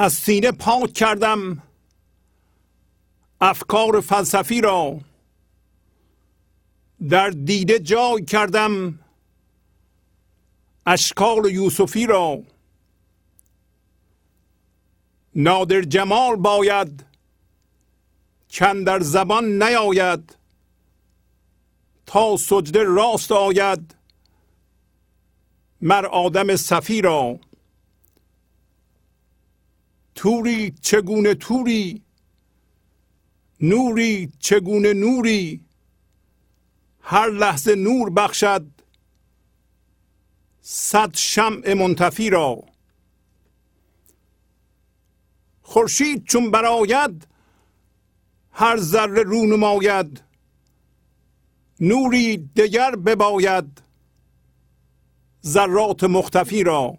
از سینه پاک کردم افکار فلسفی را. در دیده جای کردم اشکال یوسفی را. نادر جمال باید چند در زبان نیاید تا سجده راست آید مر آدم صفی را. توری چگونه توری نوری چگونه نوری هر لحظه نور بخشد صد شمع منتفی را خورشید چون براید هر ذره رو نماید نوری دگر بباید ذرات مختفی را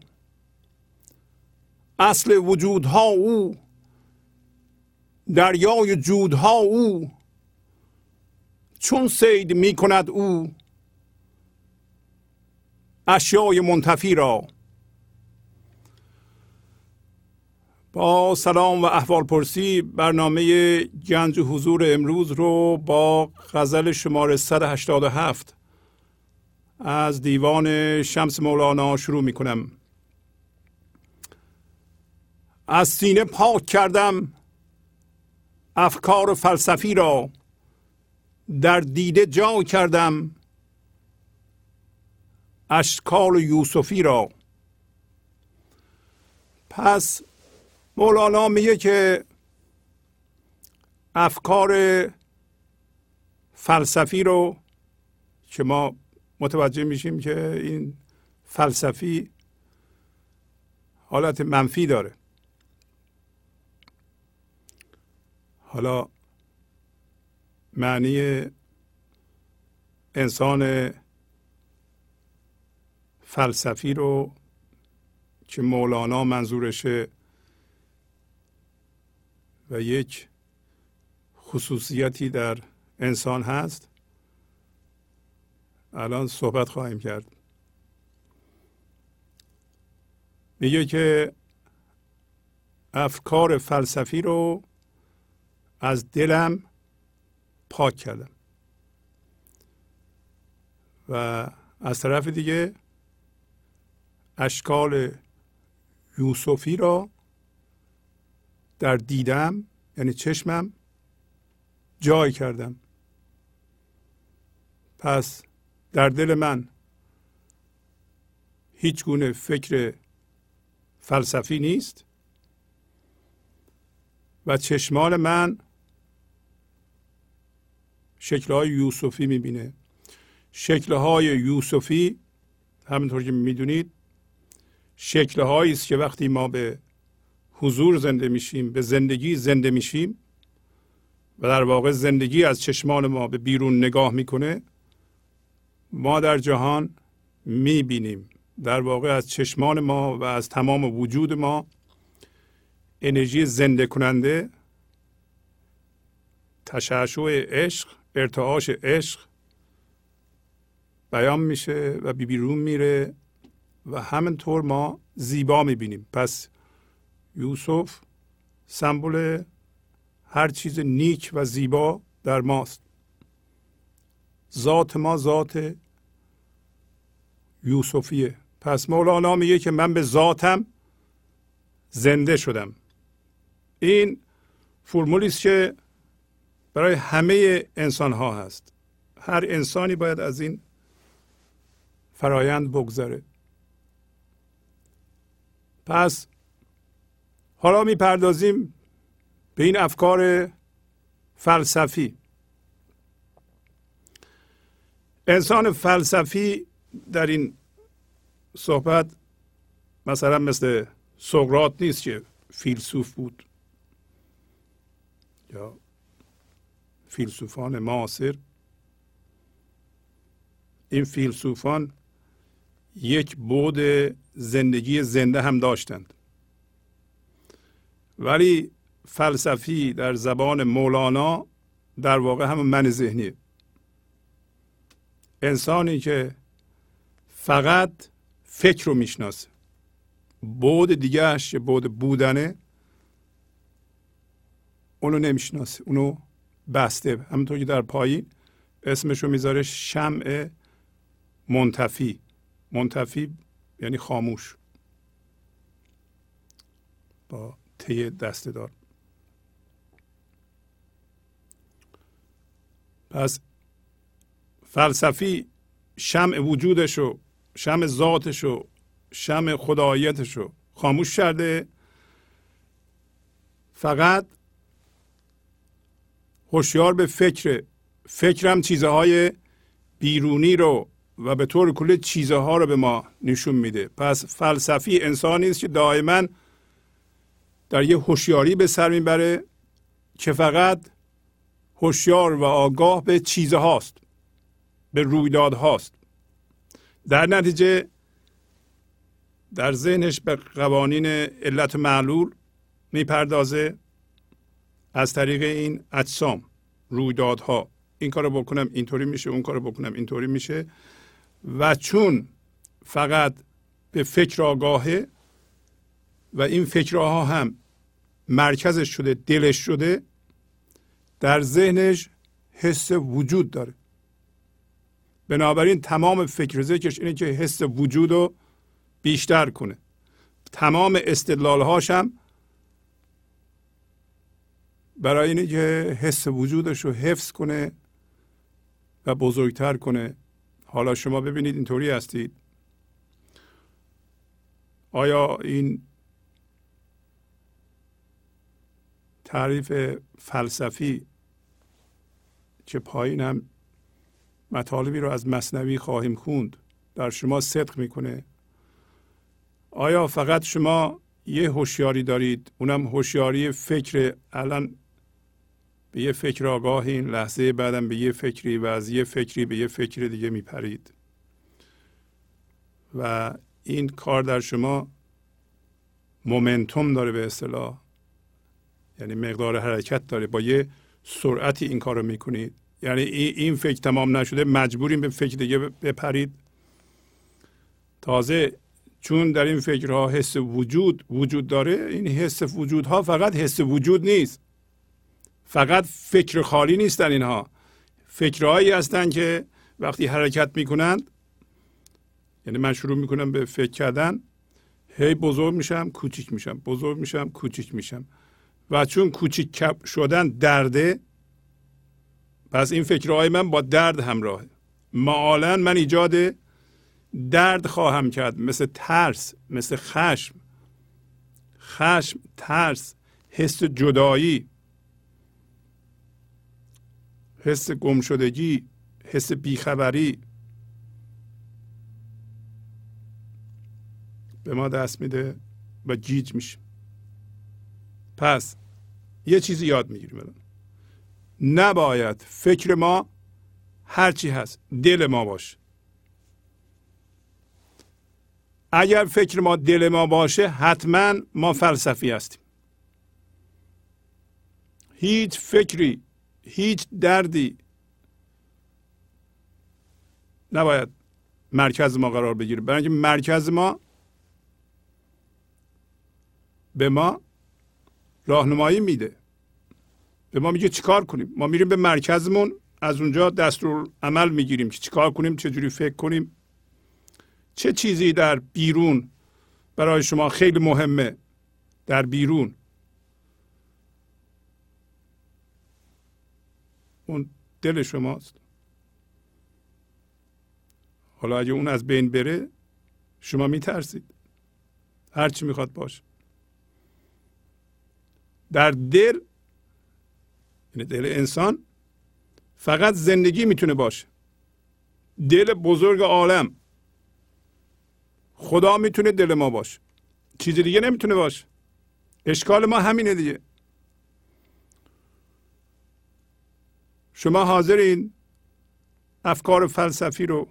اصل وجودها او دریای جودها او. چون سید می کند او اشیای منتفی را. با سلام و احوال پرسی برنامه گنج حضور امروز رو با غزل شماره 187 از دیوان شمس مولانا شروع می کنم از سینه پاک کردم افکار فلسفی را در دیده جا کردم اشکال یوسفی را. پس مولانا میگه که افکار فلسفی رو که ما متوجه میشیم که این فلسفی حالت منفی داره. حالا معنی انسان فلسفی رو که مولانا منظورشه و یک خصوصیتی در انسان هست الان صحبت خواهیم کرد. میگه که افکار فلسفی رو از دلم پاک کردم. و از طرف دیگه اشکال یوسفی را در دیدم یعنی چشمم جای کردم. پس در دل من هیچ گونه فکر فلسفی نیست و چشمان من شکلهای یوسفی می‌بینه. شکلهای یوسفی همینطور که می‌دونید شکلهایی است که وقتی ما به حضور زنده میشیم به زندگی زنده میشیم و در واقع زندگی از چشمان ما به بیرون نگاه می‌کنه ما در جهان می‌بینیم. در واقع از چشمان ما و از تمام وجود ما انرژی زنده کننده تشعشع عشق ارتعاش عشق بیان میشه و بیرون میره و همینطور ما زیبا می‌بینیم. پس یوسف سمبل هر چیز نیک و زیبا در ماست. ذات ما ذات یوسفیه. پس مولانا میگه که من به ذاتم زنده شدم. این فرمولی است که برای همه انسان ها هست. هر انسانی باید از این فرایند بگذره. پس حالا می‌پردازیم به این افکار فلسفی. انسان فلسفی در این صحبت مثلا مثل سقرات نیست که فیلسوف بود یا فیلسوفان معاصر. این فیلسوفان یک بود زندگی زنده هم داشتند. ولی فلسفی در زبان مولانا در واقع هم من ذهنی. انسانی که فقط فکر رو می‌شناسه بود دیگهش که بود بودنه اونو نمی‌شناسه اونو بسته. همونطور که در پایین اسمشو می‌ذاره شمع منتفی. منتفی یعنی خاموش. با تی دسته دار. پس فلسفی شمع وجودشو شمع ذاتشو شمع خدایتشو خاموش کرده. فقط هوشیار به فکر فکرم چیزهای بیرونی رو و به طور کلی چیزها رو به ما نشون میده. پس فلسفی انسانی است که دائما در یه هوشیاری به سر می‌بره که فقط هوشیار و آگاه به چیزهاست به رویدادهاست. در نتیجه در ذهنش به قوانین علت معلول می‌پردازه. از طریق این اجسام رویدادها این کارو بکنم اینطوری میشه اون کارو بکنم اینطوری میشه و چون فقط به فکر آگاهه و این فکرها هم مرکزش شده دلش شده در ذهنش حس وجود داره. بنابراین تمام فکر ذکرش اینه که حس وجود رو بیشتر کنه. تمام استدلالهاش هم برای اینه که حس وجودش رو حفظ کنه و بزرگتر کنه. حالا شما ببینید اینطوری هستید. آیا این تعریف فلسفی که پایین هم مطالبی رو از مصنوی خواهیم خوند؟ در شما صدق می‌کنه. آیا فقط شما یه هوشیاری دارید؟ اونم هوشیاری فکر. الان به یه فکر آگاه لحظه بعدم به یه فکری و از یه فکری به یه فکر دیگه میپرید. و این کار در شما مومنتوم داره به اصطلاح. یعنی مقدار حرکت داره. با یه سرعتی این کار رو می‌کنید. یعنی این فکر تمام نشده مجبوریم به فکر دیگه بپرید. تازه چون در این فکرها حس وجود وجود داره این حس وجودها فقط حس وجود نیست. فقط فکر خالی نیستن اینها. فکرهایی هستند که وقتی حرکت می‌کنند یعنی من شروع می‌کنم به فکر کردن هی بزرگ میشم کوچیک میشم بزرگ میشم کوچیک میشم. و چون کوچیک شدن درده پس این فکرهای من با درد همراهه. معالا من ایجاد درد خواهم کرد مثل ترس مثل خشم. خشم ترس حس جدایی. حس گمشدگی حس بیخبری به ما دست میده و گیج میشه. پس یه چیزی یاد می‌گیریم نباید فکر ما هرچی هست دل ما باشه. اگر فکر ما دل ما باشه حتما ما فلسفی هستیم. هیچ فکری هیچ دردی نباید مرکز ما قرار بگیره. برای اینکه مرکز ما به ما راهنمایی میده. به ما میگه چیکار کنیم؟ ما میریم به مرکزمون از اونجا دستور عمل می‌گیریم که چیکار کنیم چه جوری فکر کنیم. چه چیزی در بیرون برای شما خیلی مهمه؟ در بیرون. اون دل شماست. حالا اگه اون از بین بره شما میترسید. هرچی می‌خواد باشه. در دل یعنی دل انسان فقط زندگی می‌تونه باشه. دل بزرگ عالم. خدا می‌تونه دل ما باشه. چیز دیگه نمی‌تونه باشه. اشکال ما همینه دیگه. شما حاضرین افکار فلسفی رو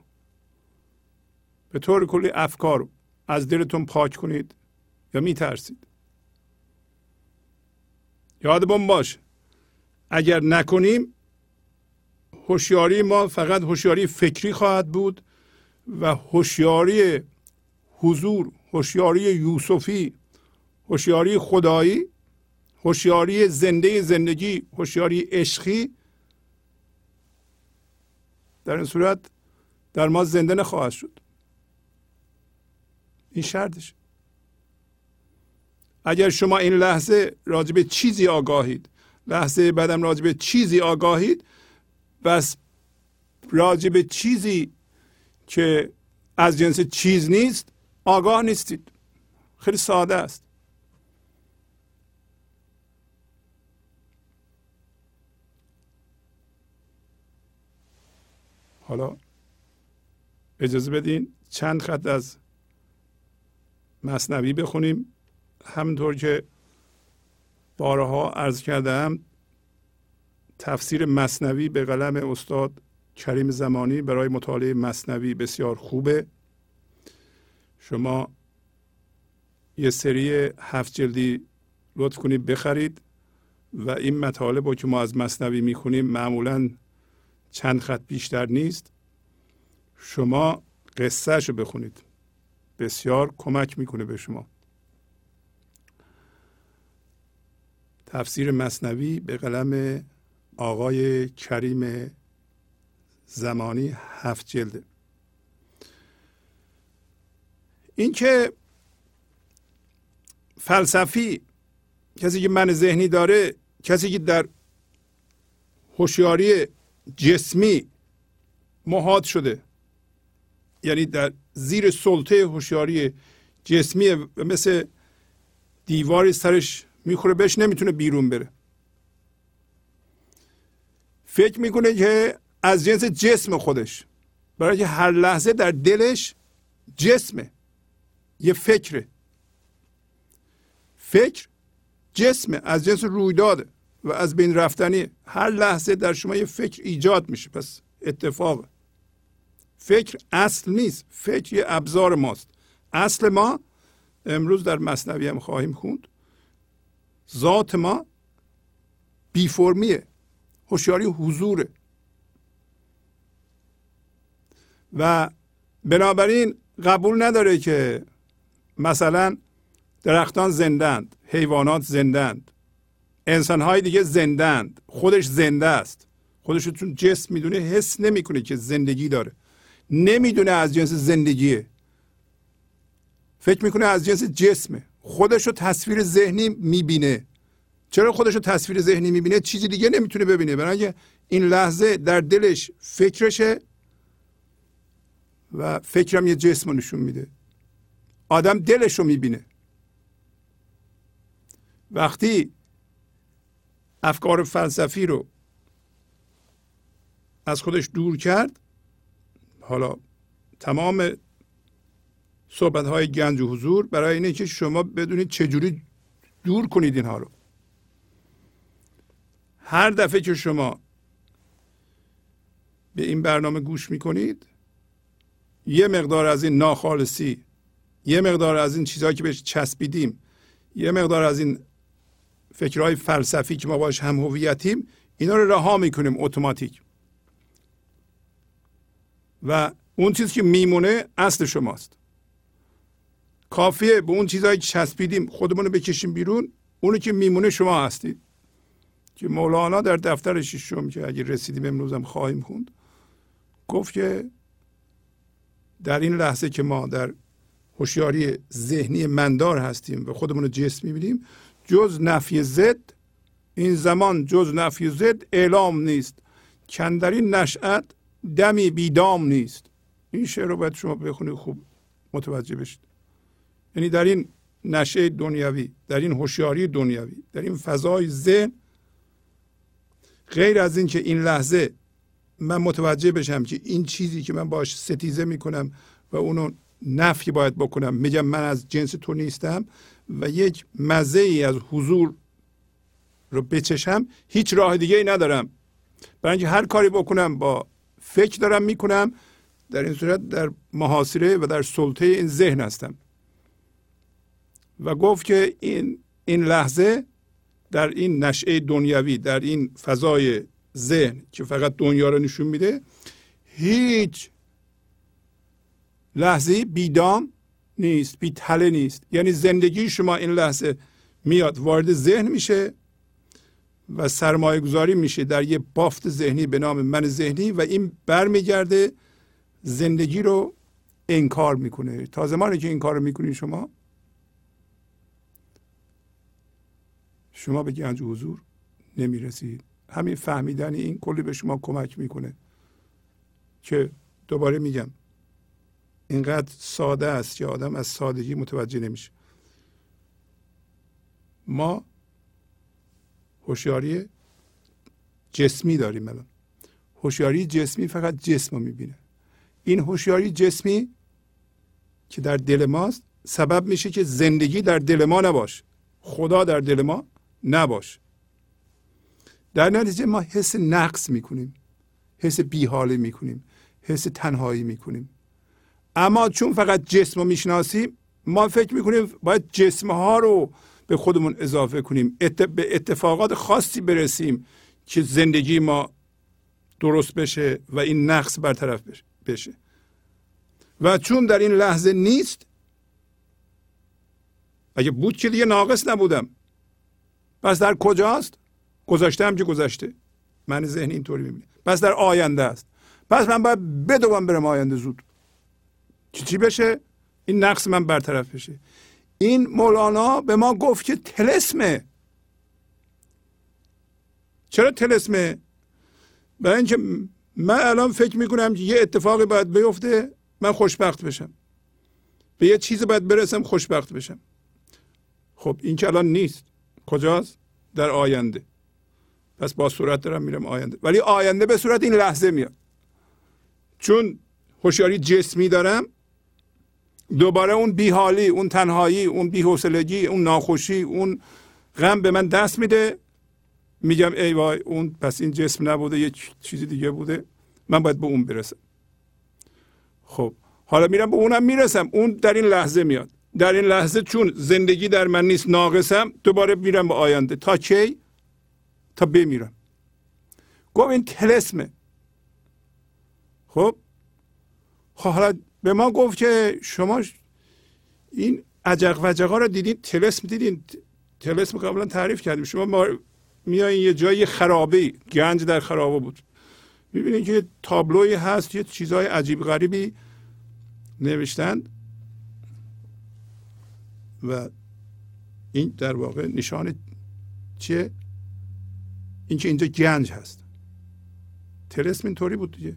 به طور کلی افکار از دلتون پاک کنید یا میترسید؟ یادمون باش اگر نکنیم هوشیاری ما فقط هوشیاری فکری خواهد بود و هوشیاری حضور هوشیاری یوسفی هوشیاری خدایی هوشیاری زنده زندگی هوشیاری عشقی در این صورت در ما زنده نخواهد شد. این شرطش. اگر شما این لحظه راجب چیزی آگاهید لحظه بعدم راجب چیزی آگاهید بس راجب چیزی که از جنس چیز نیست آگاه نیستید. خیلی ساده است. حالا اجازه بدین چند خط از مصنوی بخونیم. همونطور که بارها عرض کردم تفسیر مصنوی به قلم استاد کریم زمانی برای مطالعه مصنوی بسیار خوبه. شما یه سری هفت جلدی لطف کنید بخرید و این مطالب رو که ما از مصنوی می‌خونیم معمولا چند خط بیشتر نیست. شما قصه رو بخونید. بسیار کمک می‌کنه به شما. تفسیر مصنوی به قلم آقای کریم زمانی هفت جلده اینکه فلسفی کسی که من ذهنی داره کسی که در هوشیاری جسمی محاد شده. یعنی در زیر سلطه هوشیاری جسمی مثل دیواری سرش می‌خوره بهش نمی‌تونه بیرون بره. فکر می‌کنه که از جنس جسم خودش برای که هر لحظه در دلش جسمه. یه فکره. فکر جسمه از جنس رویداده. و از بین رفتنی هر لحظه در شما یه فکر ایجاد میشه. پس اتفاق. فکر اصل نیست. فکر یه ابزار ماست. اصل ما امروز در مصنوی هم خواهیم خوند. ذات ما بی فرمیه. هوشیاری حضوره. و بنابراین قبول نداره که مثلا درختان زندند حیوانات زندند انسانهای دیگه زندند خودش زنده است. خودش رو چون جسم می‌دونه حس نمی‌کنه که زندگی داره. نمی‌دونه از جنس زندگیه. فکر می‌کنه از جنس جسمه. خودش رو تصویر ذهنی می‌بینه. چرا خودش رو تصویر ذهنی می‌بینه؟ چیزی دیگه نمی‌تونه ببینه. برای این لحظه در دلش فکرشه و فکرم یه جسم رو نشون میده. آدم دلش رو می‌بینه. وقتی افکار فلسفی رو از خودش دور کرد. حالا تمام صحبت های گنج و حضور برای اینه که شما بدونید چجوری دور کنید اینها رو. هر دفعه که شما به این برنامه گوش می‌کنید یه مقدار از این ناخالصی یه مقدار از این چیزهایی که بهش چسبیدیم یه مقدار از این فکرهای فلسفی که ما باش هم هویتیم اینا رو رها می‌کنیم اتوماتیک. و اون چیزی که میمونه اصل شماست. کافیه به اون چیزهایی که چسبیدیم خودمون رو بکشیم بیرون اونو که میمونه شما هستید که مولانا در دفتر ششم که اگه رسیدیم امروزم خواهیم خوند گفت که در این لحظه که ما در هوشیاری ذهنی مندار هستیم و خودمون رو جسم می‌بینیم جز نفی زد این زمان جز نفی زد اعلام نیست. کندرین نشأت دمی بیدام نیست. این شعر رو باید شما بخونید خوب متوجه بشید. یعنی در این نشه دنیوی در این هوشیاری دنیوی در این فضای ذهن غیر از این که این لحظه من متوجه بشم که این چیزی که من باش ستیزه می‌کنم و اونو نفی باید بکنم میگم من از جنس تو نیستم و یک مزه ای از حضور رو بچشم هیچ راه دیگه ای ندارم. برای اینکه هر کاری بکنم با فکر دارم می‌کنم. در این صورت در محاصره و در سلطه این ذهن هستم. و گفت که این این لحظه در این نشعه دنیوی در این فضای ذهن که فقط دنیا رو نشون میده هیچ لحظه بیدام نیست بی تله نیست. یعنی زندگی شما این لحظه میاد وارد ذهن میشه و سرمایه گذاری میشه در یه بافت ذهنی به نام من ذهنی و این برمیگرده زندگی رو انکار می‌کنه. تا زمانی که این کار رو می‌کنین شما شما به گنج حضور نمی‌رسید. همین فهمیدن این کلی به شما کمک می‌کنه که دوباره میگم اینقدر ساده است که آدم از سادگی متوجه نمیشه. ما هوشیاری جسمی داریم الان. هوشیاری جسمی فقط جسم رو می‌بینه. این هوشیاری جسمی که در دل ماست سبب میشه که زندگی در دل ما نباشه. خدا در دل ما نباشه. در نتیجه ما حس نقص می‌کنیم. حس بیحالی می‌کنیم. حس تنهایی می‌کنیم. اما چون فقط جسم رو می‌شناسیم ما فکر می‌کنیم باید جسم ها رو به خودمون اضافه کنیم. به اتفاقات خاصی برسیم که زندگی ما درست بشه و این نقص برطرف بشه. و چون در این لحظه نیست اگه بود که دیگه ناقص نبودم. پس در کجاست؟ گذاشته هم که گذشته. من ذهن اینطوری می‌بینه پس در آینده است. پس من باید بدوم برم آینده زود. چی چی بشه؟ این نقص من برطرف بشه. این مولانا به ما گفت که تلسمه. چرا تلسمه؟ برای اینکه من الان فکر می‌کنم که یه اتفاقی باید بیفته من خوشبخت بشم. به یه چیزی باید برسم خوشبخت بشم. خب این که الان نیست. کجاست؟ در آینده. پس با صورت دارم میرم آینده. ولی آینده به صورت این لحظه میاد. چون هوشیاری جسمی دارم دوباره اون بیحالی اون تنهایی اون بیحوصلگی اون ناخوشی اون غم به من دست میده. میگم ای وای اون پس این جسم نبوده یه چیزی دیگه بوده. من باید به اون برسم. خب حالا میرم به اونم می‌رسم. اون در این لحظه میاد. در این لحظه چون زندگی در من نیست ناقصم دوباره میرم به آینده. تا کی تا بمیرم. گفت این تلسمه. خب حالا به ما گفت که شما این عجق و ها رو دیدین تلسم دیدین. تلسم قبلا تعریف کردیم. شما ما میایین یه جایی خرابه گنج در خرابه بود. می‌بینید که تابلوی هست یه چیزهای عجیب غریبی نوشتند. و این در واقع نشان چیه؟ اینکه اینجا گنج هست. تلسم اینطوری بود دیگه.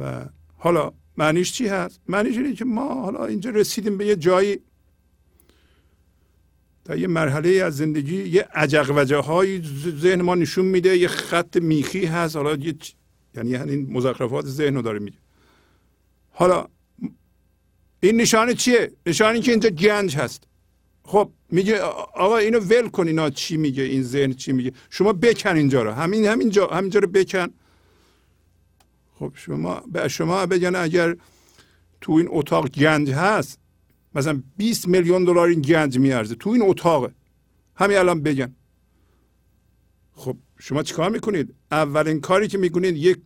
و حالا معنیش چی هست؟ معنیش اینه که ما حالا اینجا رسیدیم به یه جایی. در یه مرحله از زندگی یه عجق وجه های ذهن ما نشون میده یه خط میخی هست. حالا یه یعنی این مزخرفات ذهن رو داره میگه. حالا این نشانه چیه؟ نشانه که اینجا گنج هست. خب میگه آقا اینو ول کن اینا چی میگه این ذهن چی میگه. شما بکن اینجا رو. همین همینجا همینجا رو بکن. خب شما به شما بگن اگر تو این اتاق گنج هست مثلا 20 میلیون دلار این گنج میارزه تو این اتاق همین الان بگن. خب شما چیکار می‌کنید؟ اولین کاری که می‌کنید یک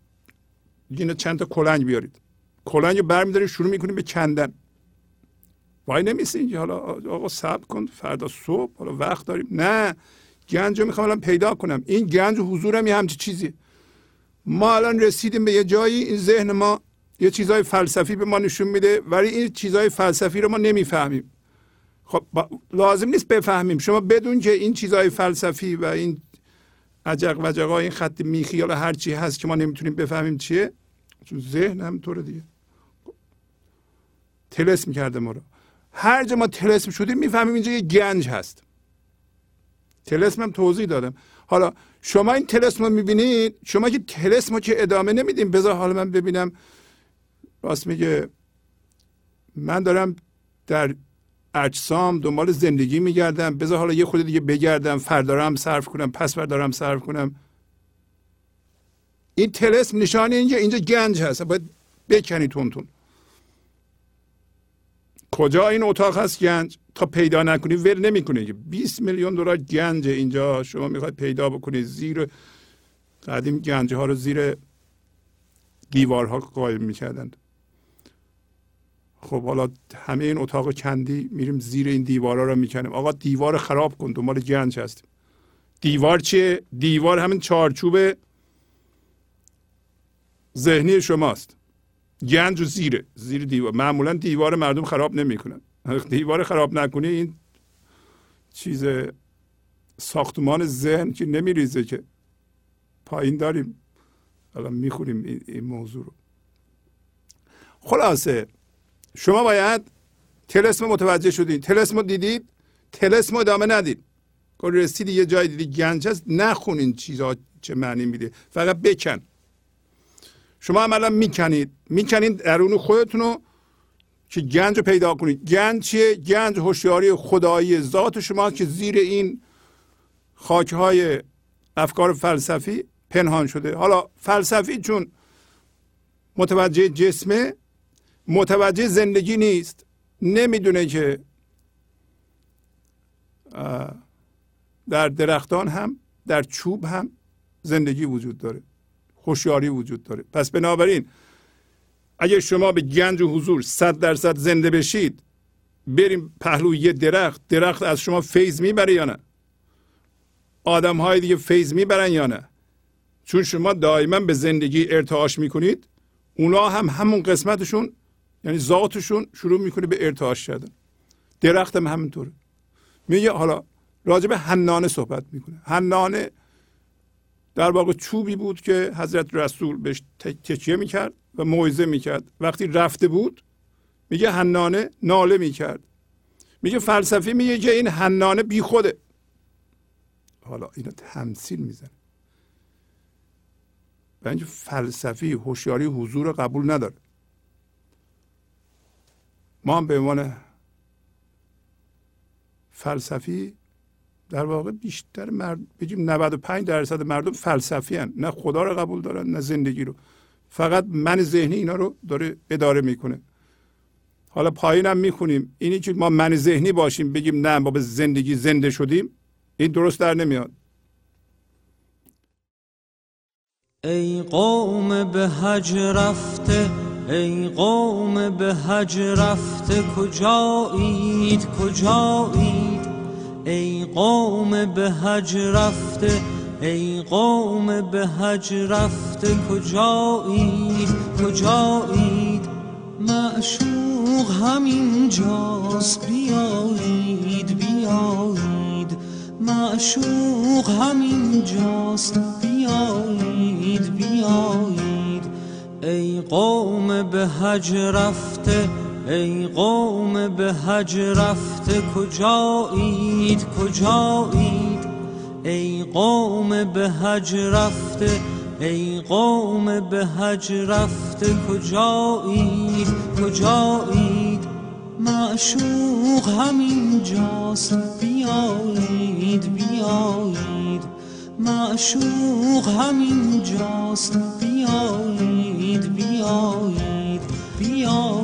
یه چند تا کلنگ بیارید. کلنگ رو برمیدارید شروع می‌کنید به کندن. وای نمیسین حالا آقا صبر کن فردا صبح حالا وقت داریم. نه گنج رو می‌خوام الان پیدا کنم. این گنج حضورم یه همچی چیزی ما الان رسیدیم به یه جایی این ذهن ما یه چیزای فلسفی به ما نشون میده ولی این چیزای فلسفی رو ما نمی‌فهمیم. خب لازم نیست بفهمیم. شما بدون که این چیزای فلسفی و این عجق و این خط میخی یا هر چی هست که ما نمی‌تونیم بفهمیم چیه؟ چون ذهن هم طور دیگه. تلسم کرده ما رو. هر جا ما تلسم شدیم می‌فهمیم اینجا یه گنج هست. تلسم هم توضیح دادم. حالا شما این تلسم رو می‌بینید؟ شما که تلسم که ادامه نمیدیم بذار حالا من ببینم. راست میگه. من دارم در اجسام دنبال زندگی میگردم. بذار حالا یه خود دیگه بگردم. فردارم صرف کنم. پس فردارم صرف کنم. این تلسم نشانه اینجا. اینجا گنج هست. باید بکنی تون تون. کجا این اتاق هست گنج؟ تا پیدا نکنی ول نمی‌کنه که 20 میلیون دلار گنج اینجا. شما می‌خواید پیدا بکنید زیر قدیم گنج ها رو زیر دیوارها قایم می‌کردند خب حالا همه این اتاق کندی میریم زیر این دیوارا رو می‌کنیم. آقا دیوار خراب کن دنبال گنج هستیم. دیوار چیه؟ دیوار همین چارچوب ذهنی شماست. گنج و زیره. زیر دیوار. معمولا دیوار مردم خراب نمی‌کنن. دیوار خراب نکنی این چیز ساختمان ذهن که نمیریزه که پایین داریم. الان می‌خوریم این موضوع رو. خلاصه شما باید تلسم متوجه شدید. تلسم دیدید تلسم ادامه ندید. رسید یه جای دیدی گنج هست نخونین چیزا چه معنی میده. فقط بکن. شما عملا می‌کنید. می‌کنید درون خودتون رو که گنج رو پیدا کنید. گنج چیه؟ گنج هوشیاری خدایی ذات شما که زیر این خاکهای افکار فلسفی پنهان شده. حالا فلسفی چون متوجه جسمه متوجه زندگی نیست. نمی‌دونه که در درختان هم در چوب هم زندگی وجود داره. خوشیاری وجود داره. پس بنابراین اگر شما به گنج و حضور صد درصد زنده بشید بریم پهلوی یه درخت درخت از شما فیض می‌بره یا نه؟ آدم های دیگه فیض می‌برن یا نه؟ چون شما دائما به زندگی ارتعاش می‌کنید اونا هم همون قسمتشون یعنی ذاتشون شروع می‌کنه به ارتعاش شدن درخت هم همینطوره. میگه حالا راجع به حنانه صحبت می‌کنه. حنانه در واقع چوبی بود که حضرت رسول بهش تکیه می‌کرد و موعظه می‌کرد. وقتی رفته بود میگه حنانه ناله می‌کرد. میگه فلسفی میگه که این بی خوده. حالا اینو تمثیل می‌زنه. و فلسفی هوشیاری حضور قبول نداره. ما هم به عنوان فلسفی در واقع بیشتر مرد بگیم 95 درصد مردم فلسفی هن. نه خدا رو قبول دارن نه زندگی رو. فقط من ذهنی اینا رو داره اداره می‌کنه. حالا پایینم می‌خونیم. اینی که ما من ذهنی باشیم بگیم نه ما به زندگی زنده شدیم این درست در نمیاد. ای قوم به حج رفته ای قوم به حج رفته کجایید کجایید؟ ای قوم به حج رفته ای قوم به حج رفته کجایید کجایید؟ معشوق همین جاست بیایید بیایید. معشوق همین جاست بیایید بیایید. ای قوم به حج رفته ای قوم به حج رفته کجایید کجایید؟ ای قوم به حج رفته ای قوم به حج رفته کجایید کجایید؟ معشوق همین جاست بیایید بیایید. معشوق همین جاست بیایید بیایید بیایید.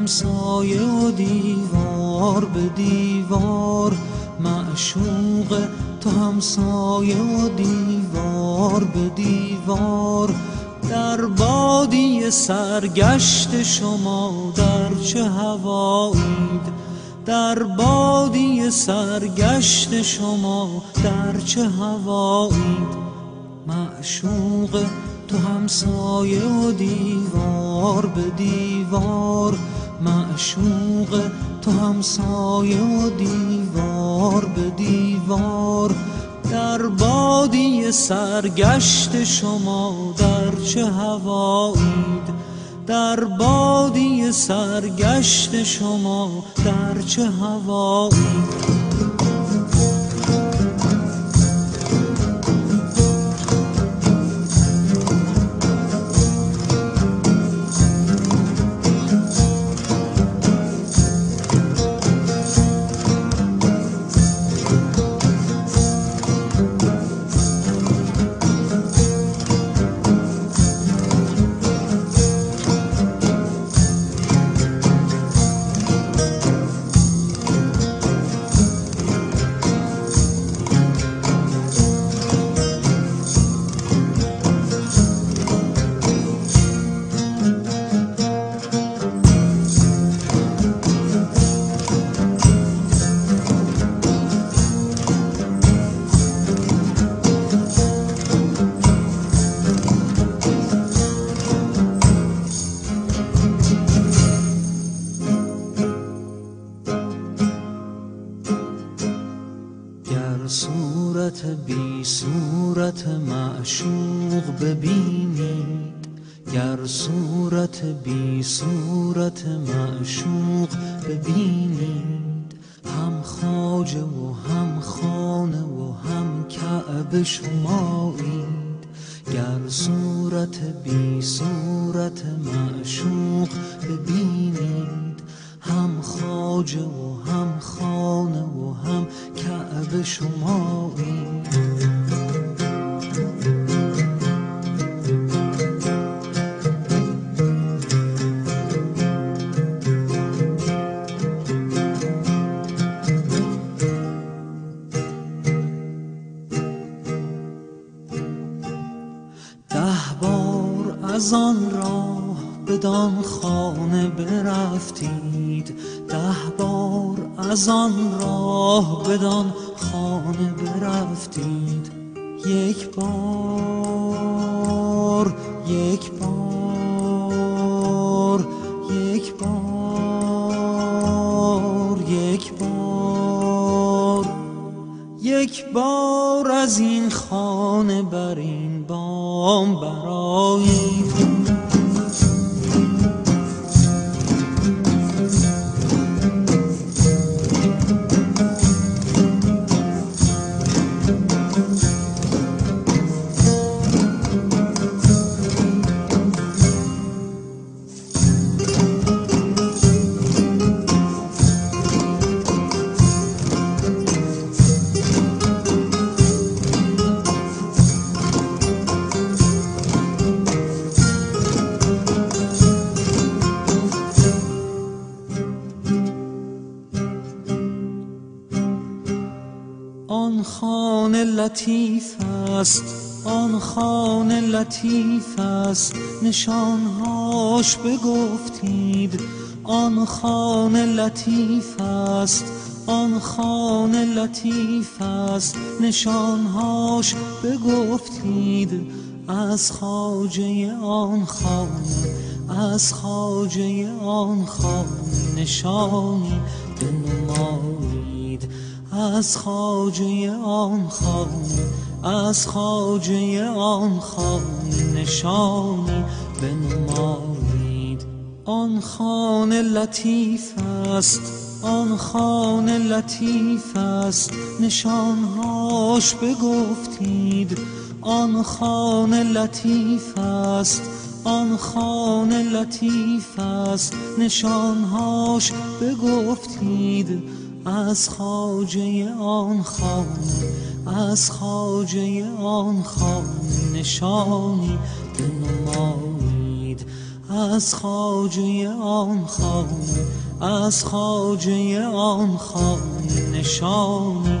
همسایه و دیوار به دیوار معشوق تو همسایه و دیوار به دیوار. در بادی سرگشت شما در چه هوایید؟ در بادی سرگشت شما در چه هوایید؟ معشوق تو همسایه و دیوار به دیوار. معشوق تو همسایه و دیوار به دیوار. در بادی سرگشت شما در چه هوایید؟ در بادی سرگشت شما در چه هوایید؟ ده بار از آن راه بدان خانه برفتید. یک بار یک بار یک بار یک بار یک بار از این خانه بر نشانهاش بگفتید آن خانه لطیف است آن خانه لطیف است. نشانهاش بگفتید از خاجه آن خانه از خاجه آن خانه نشانی بنمایید. از خاجه آن خانه از خاجه آن خانه نشانی بنمایید. آن خانه لطیف است آن خانه لطیف است. نشانهاش بگفتید آن خانه لطیف است. آن خانه لطیف است. نشانهاش بگفتید از خاجه آن خانه از خاجه آن خانه نشانی بنمایید از خاجه آن خانه از خاجه آن خانه نشانی.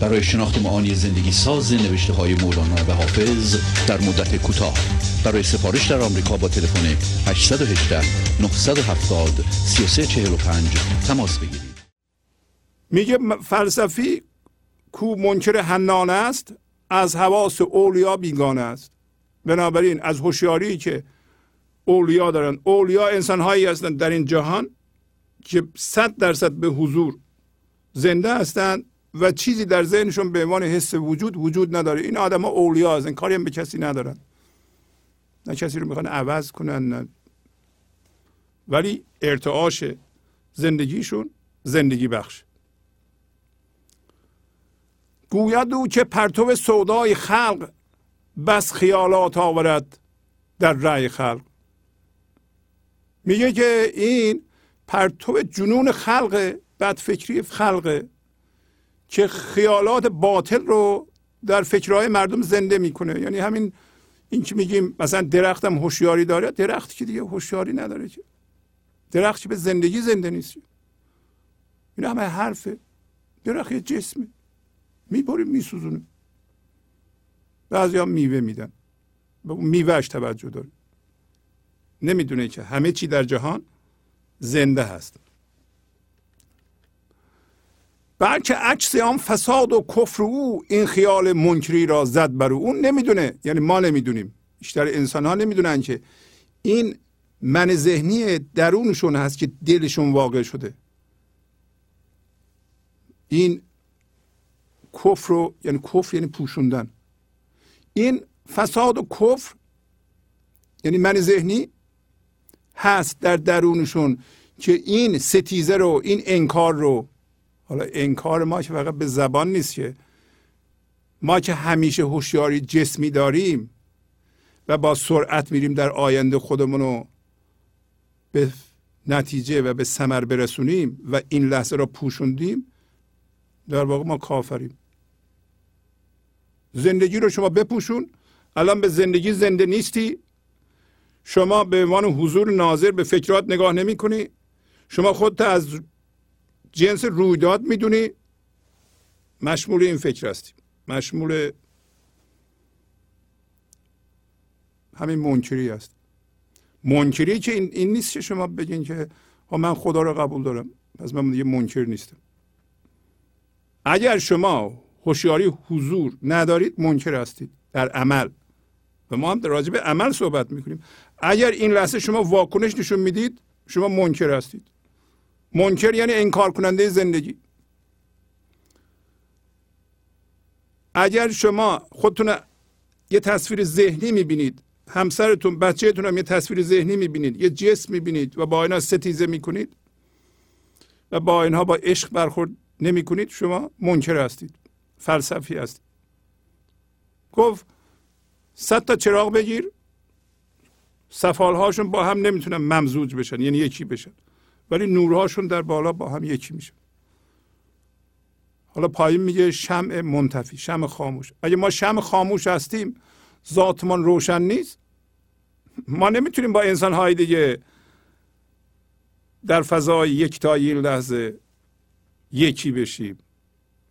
برای شناخت معانی زندگی ساز نوشته های مولانا و حافظ در مدت کوتاه. برای سفارش در آمریکا با تلفن 818 970 3345 تماس بگیرید. میگه فلسفی کو منکر حنانه است از حواس اولیا بیگانه است. بنابراین از هوشیاری که اولیا دارن اولیا انسان هایی هستند در این جهان که صد درصد به حضور زنده هستند. و چیزی در ذهنشون به عنوان حس وجود وجود نداره. این آدم ها اولیا هستن کاری هم به کسی ندارن. نه کسی رو می‌خوان عوض کنن نه. ولی ارتعاش زندگیشون زندگی بخش. گوید او که پرتو سودای خلق بس خیالات آورد در رأی خلق. میگه که این پرتو جنون خلق بدفکری خلقه که خیالات باطل رو در فکرهای مردم زنده می‌کنه. یعنی همین این که میگیم مثلا درختم هوشیاری داره درخت که دیگه هوشیاری نداره که. درخت که به زندگی زنده نیست. این همه حرفه. درخت یه جسمه. می‌بریم میسوزونه. بعضی هم میوه میدن. به اون میوهش توجه داره نمی‌دونه که همه چی در جهان زنده هست. بلکه عکس آن فساد و کفر او این خیال منکری را زد بر او. اون نمی‌دونه. یعنی ما نمی‌دونیم. بیشتر انسان ها نمی‌دونن که این من ذهنی درونشون هست که دلشون واقع شده. این کفر رو یعنی کفر یعنی پوشوندن. این فساد و کفر یعنی من ذهنی هست در درونشون که این ستیزه رو این انکار رو حالا انکار ما که فقط به زبان نیست که. ما که همیشه هوشیاری جسمی داریم و با سرعت میریم در آینده خودمون رو به نتیجه و به ثمر برسونیم و این لحظه را پوشوندیم در واقع ما کافریم. زندگی رو شما بپوشون. الان به زندگی زنده نیستی. شما به عنوان حضور ناظر به فکرات نگاه نمی کنی شما خودت از جنس رویداد می‌دونی؟ مشمول این فکر هستی. مشمول همین منکری است منکری که این, این نیست که شما بگین که من خدا رو قبول دارم. پس من دیگه منکر نیستم. اگر شما هوشیاری حضور ندارید منکر هستید در عمل. و ما هم در راجع به عمل صحبت می‌کنیم. اگر این لحظه شما واکنش نشون می‌دید شما منکر هستید. منکر یعنی انکار کننده زندگی. اگر شما خودتون یه تصویر ذهنی می‌بینید همسرتون بچهتون هم یه تصویر ذهنی می‌بینید یه جسم می‌بینید و با اینا ستیزه می‌کنید و با اینها با عشق برخورد نمی‌کنید شما منکر هستید فلسفی هستید. گفت صد تا چراغ بگیر سفالهاشون با هم نمی‌تونن ممزوج بشن یعنی یکی بشن. ولی نورهاشون در بالا با هم یکی میشن حالا پایین میگه شمع منتفی شمع خاموش. اگه ما شمع خاموش هستیم ذاتمان روشن نیست. ما نمی‌تونیم با انسان های دیگه در فضای یک تا این لحظه یکی بشیم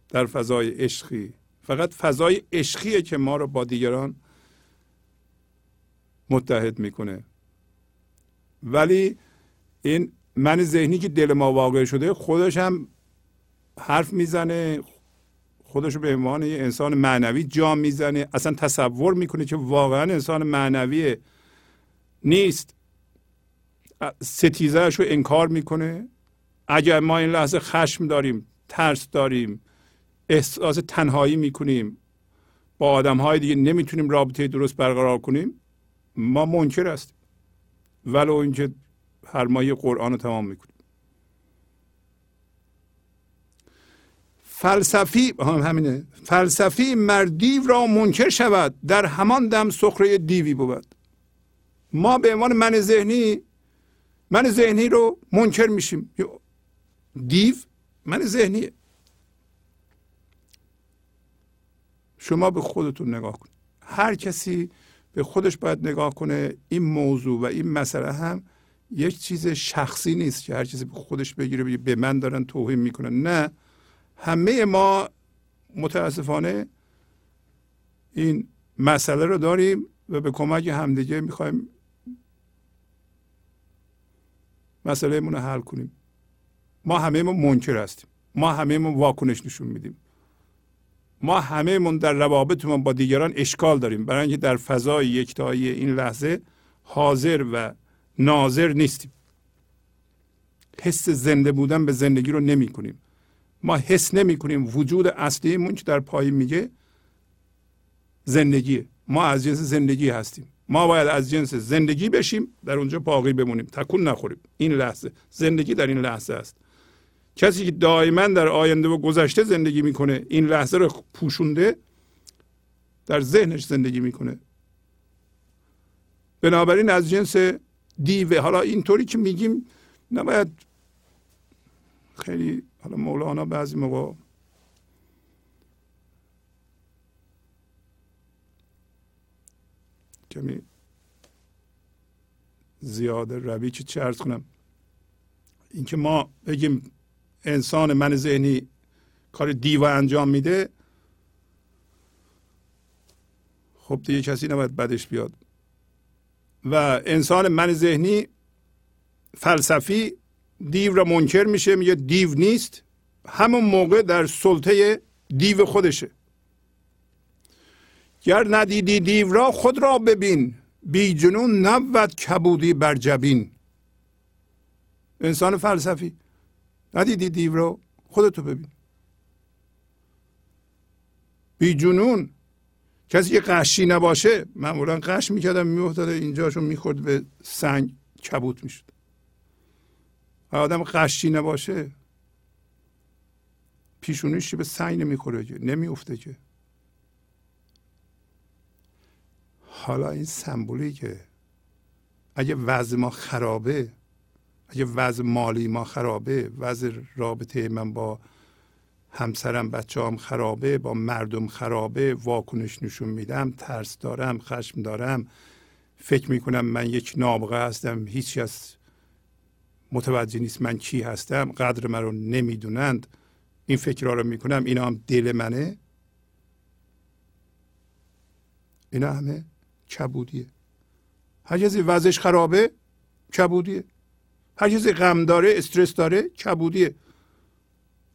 در فضای عشقی. فقط فضای عشقیه که ما رو با دیگران متحد می‌کنه. ولی این من ذهنی که دل ما واقع شده خودش هم حرف می‌زنه خودش به عنوان یه انسان معنوی جا می‌زنه اصلا تصور می‌کنه که واقعا انسان معنوی نیست. ستیزهش رو انکار می‌کنه. اگر ما این لحظه خشم داریم ترس داریم احساس تنهایی می‌کنیم با آدم های دیگه نمی‌تونیم رابطه درست برقرار کنیم ما منکر هستیم. ولو اینکه هر ماه قرآن رو تمام می‌کنیم فلسفی همینه. فلسفی مردیو را منکر شود در همان دم سخره دیوی بود. ما به عنوان من ذهنی من ذهنی رو منکر میشیم. دیو من ذهنیه. شما به خودتون نگاه کنید هر کسی به خودش باید نگاه کنه. این موضوع و این مسئله هم یک چیز شخصی نیست که هر چیزی خودش بگیره به من دارن توهین می‌کنن. نه. همه ما متاسفانه این مسئله رو داریم و به کمک همدیگه می‌خوایم مسئله رو حل کنیم. ما همه ما منکر هستیم. ما همه ما واکنش نشون میدیم. ما همه من در روابطمون با دیگران اشکال داریم. برای اینکه در فضای یکتایی این لحظه حاضر و ناظر نیستیم. حس زنده بودن به زندگی رو نمی کنیم. ما حس نمی کنیم. وجود اصلیمون که در پایین میگه؟ زندگیه. ما از جنس زندگی هستیم. ما باید از جنس زندگی بشیم در اونجا باقی بمونیم. تکون نخوریم. این لحظه. زندگی در این لحظه است. کسی که دائما در آینده و گذشته زندگی می‌کنه این لحظه رو پوشونده در ذهنش زندگی می‌کنه. بنابراین از جنس دیوه. حالا اینطوری که میگیم نباید خیلی حالا مولانا بعضی موقع کمی زیاده روی که چه ارز کنم. اینکه ما بگیم انسان من ذهنی کار دیو انجام میده خب دیگه کسی نباید بدش بیاد. و انسان من ذهنی فلسفی دیو را منکر میشه میگه دیو نیست. همون موقع در سلطه دیو خودشه. گر ندیدی دیو را خود را ببین. بی جنون نبود کبودی بر جبین. انسان فلسفی ندیدی دیو رو خودتو ببین. بی جنون کسی که قشی نباشه معمولا قش می‌کردم میافتاده اینجاشو می‌خورد به سنگ کبوت می‌شد. آدم قشی نباشه پیشونیش به سنگ نمی‌خوره که نمیافته که. حالا این سمبولی که اگه وضع ما خرابه اگه وضع مالی ما خرابه وضع رابطه من با همسرم بچه هم خرابه با مردم خرابه واکنش نشون میدم ترس دارم خشم دارم. فکر می‌کنم من یک نابغه هستم هیچی از متوجه نیست من کی هستم قدر من رو نمی‌دونند. این فکرها رو می‌کنم اینا هم دل منه. اینا همه کبودیه. هر کسی وضعش خرابه کبودیه. هر کسی غم داره استرس داره کبودیه.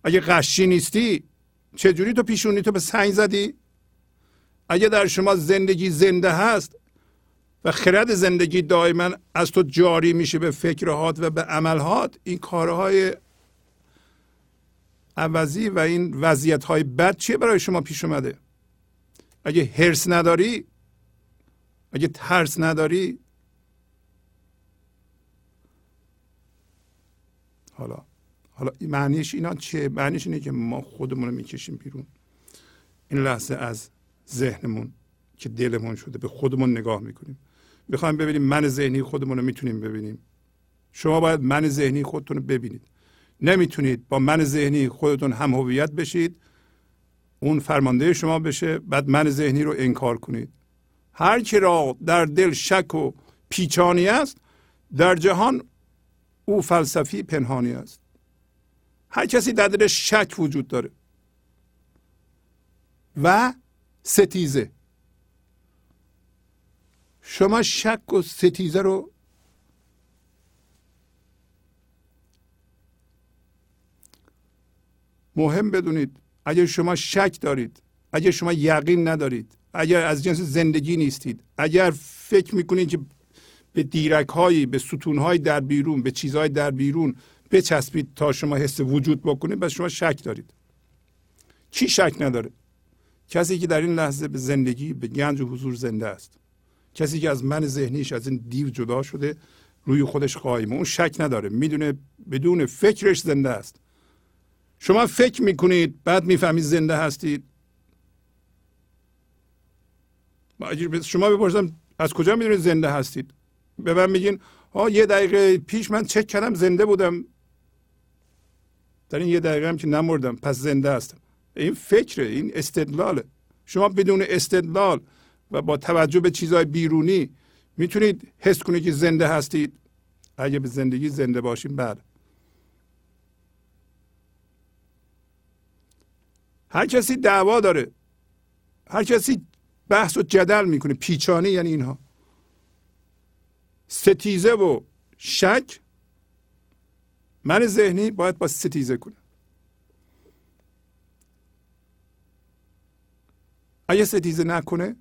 اگه قشی نیستی چجوری تو پیشونی تو به سنگ زدی؟ اگه در شما زندگی زنده هست و خرد زندگی دائما از تو جاری میشه به فکرهات و به عملهات این کارهای عوضی و این وضعیت های بد چیه برای شما پیش اومده؟ اگه هرس نداری اگه ترس نداری حالا حالا معنیش اینا چیه؟ معنیش اینه که ما خودمون رو می‌کشیم بیرون. این لحظه از ذهنمون که دلمون شده به خودمون نگاه می‌کنیم. می‌خوایم ببینیم من ذهنی خودمون رو می‌تونیم ببینیم. شما باید من ذهنی خودتون رو ببینید. نمی‌تونید با من ذهنی خودتون هم هویت بشید اون فرمانده شما بشه بعد من ذهنی رو انکار کنید. هر کی را در دل شک و پیچانی است در جهان او فلسفی پنهانی است. هر کسی در دلش شک وجود داره. و ستیزه. شما شک و ستیزه رو مهم بدونید. اگر شما شک دارید اگر شما یقین ندارید اگر از جنس زندگی نیستید اگر فکر می‌کنید که به دیرک هایی به ستون های در بیرون به چیزهای در بیرون بچسبید تا شما حس وجود بکنید بس شما شک دارید. کی شک نداره؟ کسی که در این لحظه به زندگی به گنج و حضور زنده است. کسی که از من ذهنیش از این دیو جدا شده روی خودش قایمه اون شک نداره می‌دونه بدون فکرش زنده است. شما فکر می‌کنید بعد می‌فهمید زنده هستید. شما بپرسم از کجا می‌دونید زنده هستید؟ به من میگین ها یه دقیقه پیش من چک کردم زنده بودم. در این یه دقیقه هم که نمردم پس زنده هستم. این فکره این استدلاله. شما بدون استدلال و با توجه به چیزهای بیرونی می‌تونید حس کنید که زنده هستید. اگه به زندگی زنده باشیم بعد بله. هر کسی دعوا داره. هر کسی بحث و جدل می‌کنه. پیچانی یعنی اینها. ستیزه و شک من ذهنی باید با ستیزه کنه اگه ستیزه نکنه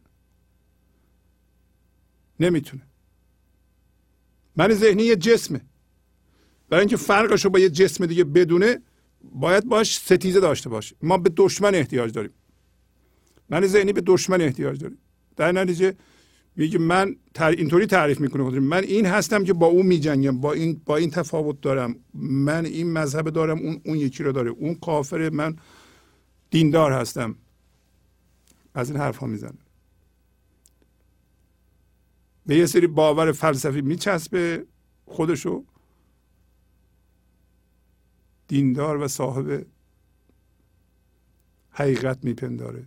نمی‌تونه. من ذهنی یه جسمه. برای اینکه فرقش رو با یه جسم دیگه بدونه باید باش ستیزه داشته باشه ما به دشمن احتیاج داریم. من ذهنی به دشمن احتیاج داریم. در نتیجه میگه من اینطوری تعریف می‌کنه من این هستم که با اون میجنگم با این با این تفاوت دارم من این مذهب دارم اون اون یکی رو داره اون کافره من دیندار هستم. از این حرف ها می‌زنه. به یه سری باور فلسفی میچسبه خودشو. دیندار و صاحب حقیقت میپنداره.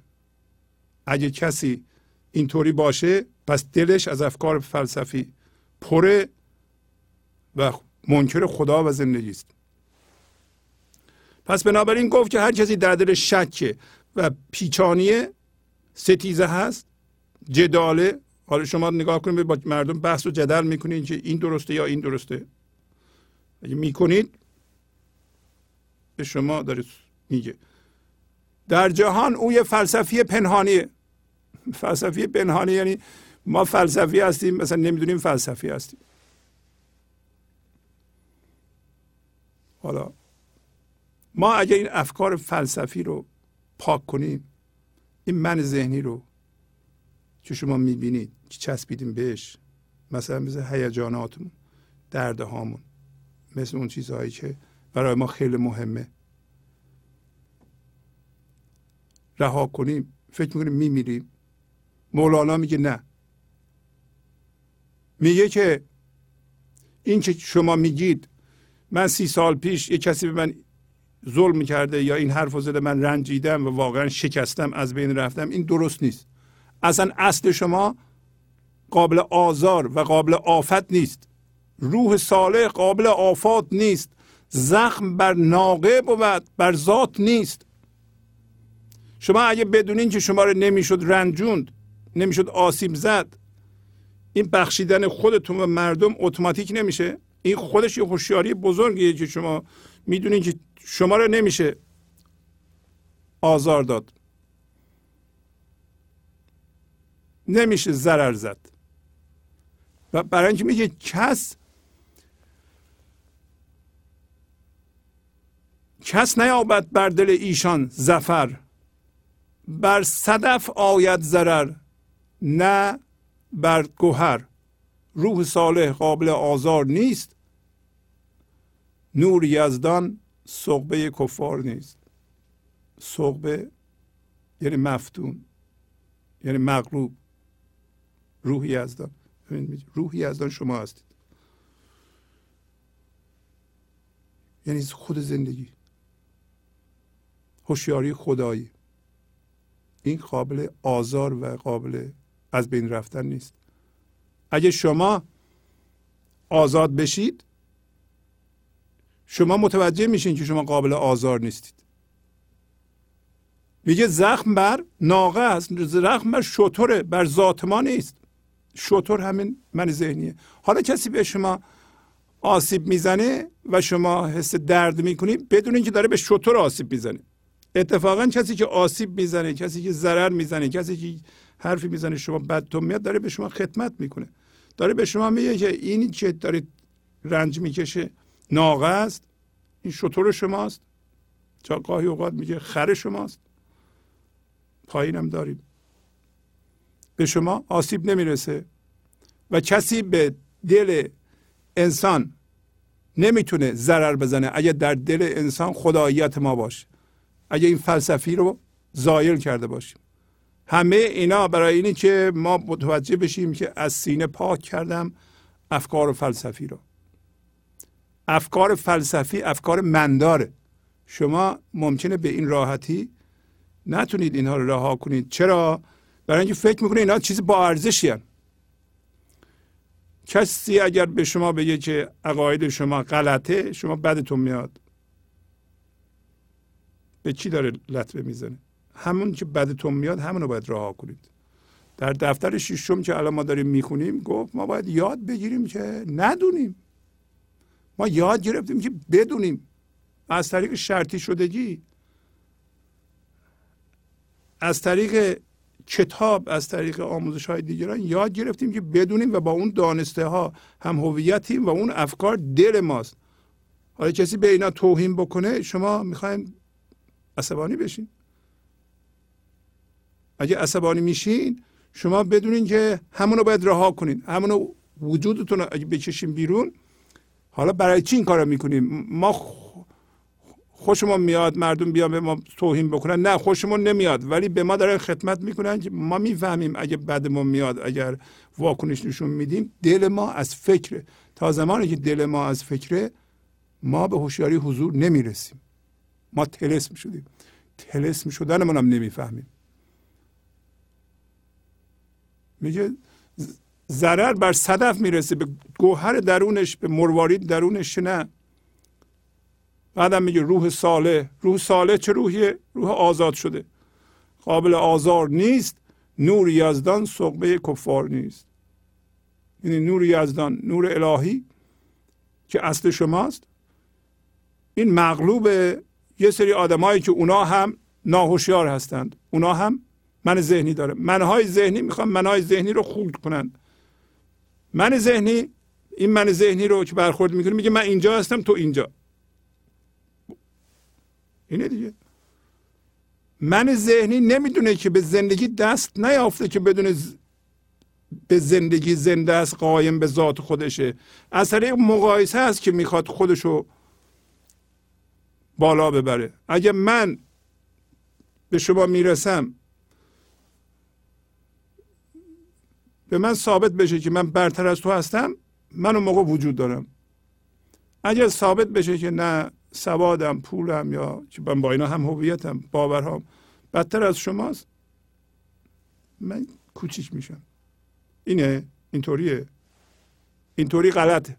اگه کسی اینطوری باشه پس دلش از افکار فلسفی پره و منکر خدا و زندگی است. پس بنابراین گفت که هر کسی در دل شکه و پیچانیه ستیزه هست جداله. حالا شما نگاه کنید با مردم بحث و جدل می‌کنید که این درسته یا این درسته. اگه می‌کنید به شما داره میگه. در جهان او فلسفی پنهانیه فلسفی پنهانی یعنی ما فلسفی هستیم مثلا نمی‌دونیم فلسفی هستیم. حالا ما اگه این افکار فلسفی رو پاک کنیم این من ذهنی رو که شما می‌بینید که چسبیدیم بهش؟ مثلا مثل هیجاناتمون درد هامون مثل اون چیزهایی که برای ما خیلی مهمه. رها کنیم فکر می‌کنیم میمیریم. مولانا میگه نه. میگه که این که شما میگید من سی سال پیش یه کسی به من ظلم کرده یا این حرف زده من رنجیدم و واقعا شکستم از بین رفتم. این درست نیست. اصلا اصل شما قابل آزار و قابل آفت نیست. روح صالح قابل آفات نیست. زخم بر ناقه بود بر ذات نیست. شما اگه بدونین که شما رو نمی‌شد رنجوند نمی‌شد آسیب زد این بخشیدن خودتون و مردم اتوماتیک نمیشه. این خودش یه هوشیاری بزرگیه که شما می‌دونین که شما رو نمیشه آزار داد. نمیشه ضرر زد. و برای اینکه میگه کس کس نیابد بر دل ایشان زفر بر صدف آید ضرر نه بر گوهر روح صالح قابل آزار نیست. نور یزدان صحبه کفار نیست. صحبه یعنی مفتون یعنی مغلوب. روح یزدان روح یزدان شما هستید. یعنی خود زندگی. هوشیاری خدایی. این قابل آزار و قابل از بین رفتن نیست. اگه شما آزاد بشید شما متوجه میشین که شما قابل آزار نیستید. میگه زخم بر ناقه است زخم بر شطوره بر ذات ما نیست. شطور همین من ذهنیه. حالا کسی به شما آسیب می‌زنه و شما حس درد می‌کنید بدون اینکه داره به شطور آسیب می‌زنه. اتفاقا کسی که آسیب می‌زنه کسی که ضرر می‌زنه کسی که حرفی می‌زنه شما بدتون میاد داره به شما خدمت می‌کنه. داره به شما میگه که اینی که دارید رنج می‌کشه؟ ناقه است این شطور شماست. چا گاهی اوقات میگه خر شماست. پایینم داریم به شما آسیب نمی‌رسه و کسی به دل انسان نمی‌تونه ضرر بزنه. اگه در دل انسان خداییت ما باشه. اگه این فلسفی رو زایل کرده باشیم. همه اینا برای اینی که ما متوجه بشیم که از سینه پاک کردم افکار فلسفی رو. افکار فلسفی افکار منداره. شما ممکنه به این راحتی نتونید اینها رو رها کنید. چرا؟ برای اینکه فکر می‌کنه اینا چیز با ارزشی کسی اگر به شما بگه که عقاید شما غلطه شما بدتون میاد. به چی داره لطمه می‌زنه؟ همون که بدتون میاد همون رو باید رها کنید. در دفتر ششم که الان ما داریم می‌خونیم گفت ما باید یاد بگیریم که ندونیم. ما یاد گرفتیم که بدونیم. از طریق شرطی شدگی. از طریق کتاب از طریق آموزش های دیگران یاد گرفتیم که بدونیم و با اون دانسته ها هم هویتیم و اون افکار دل ماست. حالا کسی به اینا توهین بکنه شما می‌خواین عصبانی بشین. اگه عصبانی میشین شما بدونین که همونو باید رها کنین. همونو وجودتون رو اگه بکشین بیرون حالا برای چی این کارو می‌کنیم ما خوشمون میاد مردم بیان به ما توهین بکنن. نه خوشمون نمیاد ولی به ما دارن خدمت می‌کنن که ما می‌فهمیم اگه بدمون میاد اگر واکنش نشون میدیم دل ما از فکره. تا زمانی که دل ما از فکره ما به هوشیاری حضور نمی‌رسیم. ما تلسم شدیم. تلسم شدن هم نمی‌فهمیم. میگه ضرر بر صدف می‌رسه. به گوهر درونش به مروارید درونش نه. بعدم میگه روح صالح. روح صالح چه روحیه؟ روح آزاد شده. قابل آزار نیست. نور یزدان سقبه کفار نیست. یعنی نور یزدان نور الهی که اصل شماست. این مغلوب یه سری آدمایی که اونا هم ناهوشیار هستند. اونا هم من ذهنی داره. منهای ذهنی می‌خوان منهای ذهنی رو خورد کنن. من ذهنی این من ذهنی رو که برخورد می‌کنه میگه من اینجا هستم تو اینجا. اینه دیگه. من ذهنی نمی‌دونه که به زندگی دست نیافته که بدون به زندگی زنده است قایم به ذات خودشه. از طریق مقایسه است که می‌خواد خودشو بالا ببره. اگه من به شما می‌رسم به من ثابت بشه که من برتر از تو هستم من اون موقع وجود دارم. اگر ثابت بشه که نه سوادم پولم یا که من با اینا هم هویتم باورهام بدتر از شماست من کوچیک میشم. اینه اینطوریه. اینطوری غلطه.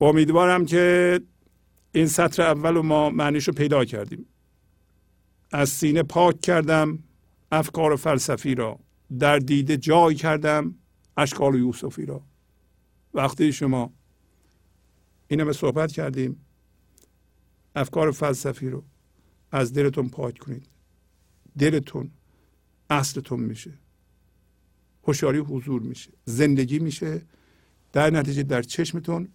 امیدوارم که این سطر اول ما معنیش رو پیدا کردیم. از سینه پاک کردم افکار فلسفی را در دیده جای کردم اشکال یوسفی را. وقتی شما این همه صحبت کردیم افکار فلسفی رو از دلتون پاک کنید. دلتون اصلتون میشه. هوشیاری حضور میشه. زندگی میشه. در نتیجه در چشمتون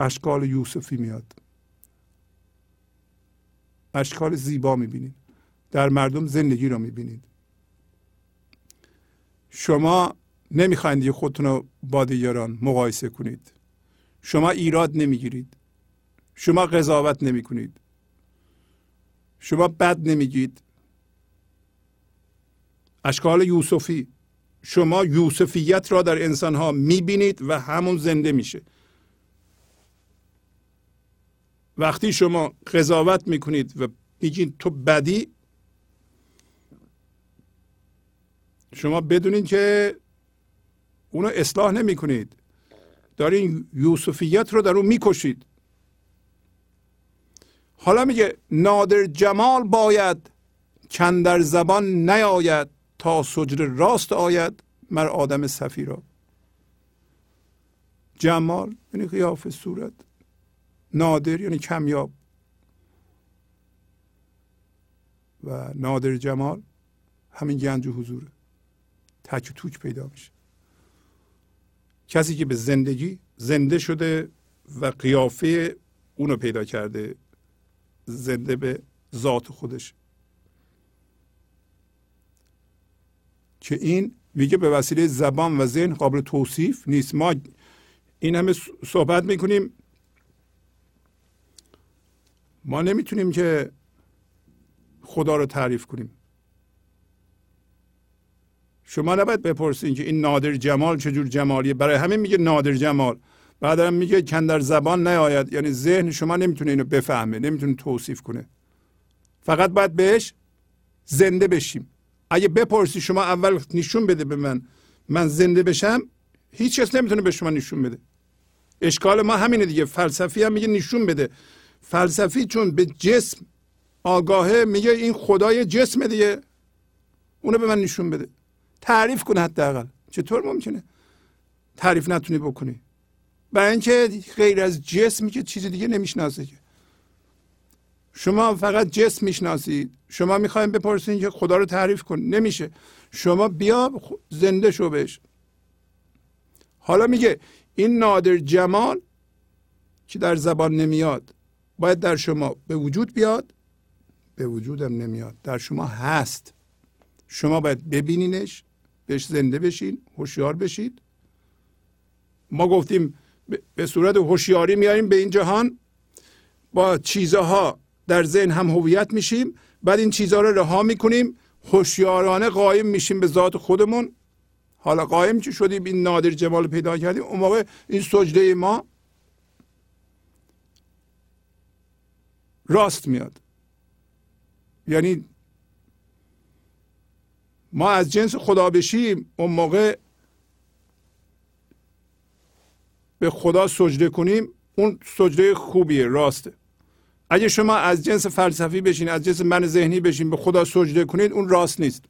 اشکال یوسفی میاد. اشکال زیبا می‌بینید. در مردم زندگی رو می‌بینید. شما نمی‌خواید خودتون رو با دیگران مقایسه کنید. شما ایراد نمی‌گیرید. شما قضاوت نمی کنید شما بد نمیگید. اشکال یوسفی. شما یوسفیت را در انسان ها می‌بینید و همون زنده میشه. وقتی شما قضاوت می‌کنید و میگید تو بدی شما بدونید که اونو اصلاح نمی کنید دارین یوسفیت رو در اون می‌کشید. حالا میگه نادر جمال باید کندر زبان نیاید تا سجر راست آید مر آدم صفی را جمال یعنی قیافه صورت. نادر یعنی کمیاب. و نادر جمال همین گنج و حضوره تک و توک پیدا میشه. کسی که به زندگی زنده شده و قیافه اونو پیدا کرده زنده به ذات خودش. که این میگه به وسیله زبان و ذهن قابل توصیف نیست. ما این همه صحبت می‌کنیم ما نمی‌تونیم که خدا رو تعریف کنیم. شما نباید بپرسین که این نادر جمال چجور جمالیه. برای همین میگه نادر جمال. بعد هم میگه کندر زبان نیاید. یعنی ذهن شما نمی‌تونه اینو بفهمه نمی‌تونه توصیف کنه. فقط باید بهش زنده بشیم. اگه بپرسی شما اول نشون بده به من من زنده بشم هیچ کس نمی‌تونه به شما نشون بده. اشکال ما همینه دیگه. فلسفی هم میگه نشون بده. فلسفی چون به جسم آگاهه میگه این خدای جسم دیگه. اونو به من نشون بده. تعریف کنه حداقل. چطور ممکنه تعریف نتونی بکنی؟ برای اینکه غیر از جسمی که چیز دیگه نمی‌شناسه که. شما فقط جسم می‌شناسید. شما می‌خوایم بپرسید که خدا رو تعریف کن. نمیشه. شما بیا زنده شو بهش. حالا میگه این نادر جمال که در زبان نمیاد باید در شما به وجود بیاد به وجودم نمیاد. در شما هست. شما باید ببینینش بهش زنده بشین هوشیار بشید. ما گفتیم به صورت هوشیاری میاریم به این جهان. با چیزها در ذهن هم هویت میشیم. بعد این چیزها رو رها می‌کنیم. هوشیارانه قایم میشیم به ذات خودمون. حالا قایم چی شدیم؟ این نادر جمال پیدا کردیم. اون موقع این سجده ما راست میاد. یعنی ما از جنس خدا بشیم اون موقع به خدا سجده کنیم اون سجده خوبیه راسته. اگه شما از جنس فلسفی بشین از جنس من ذهنی بشین به خدا سجده کنید اون راست نیست.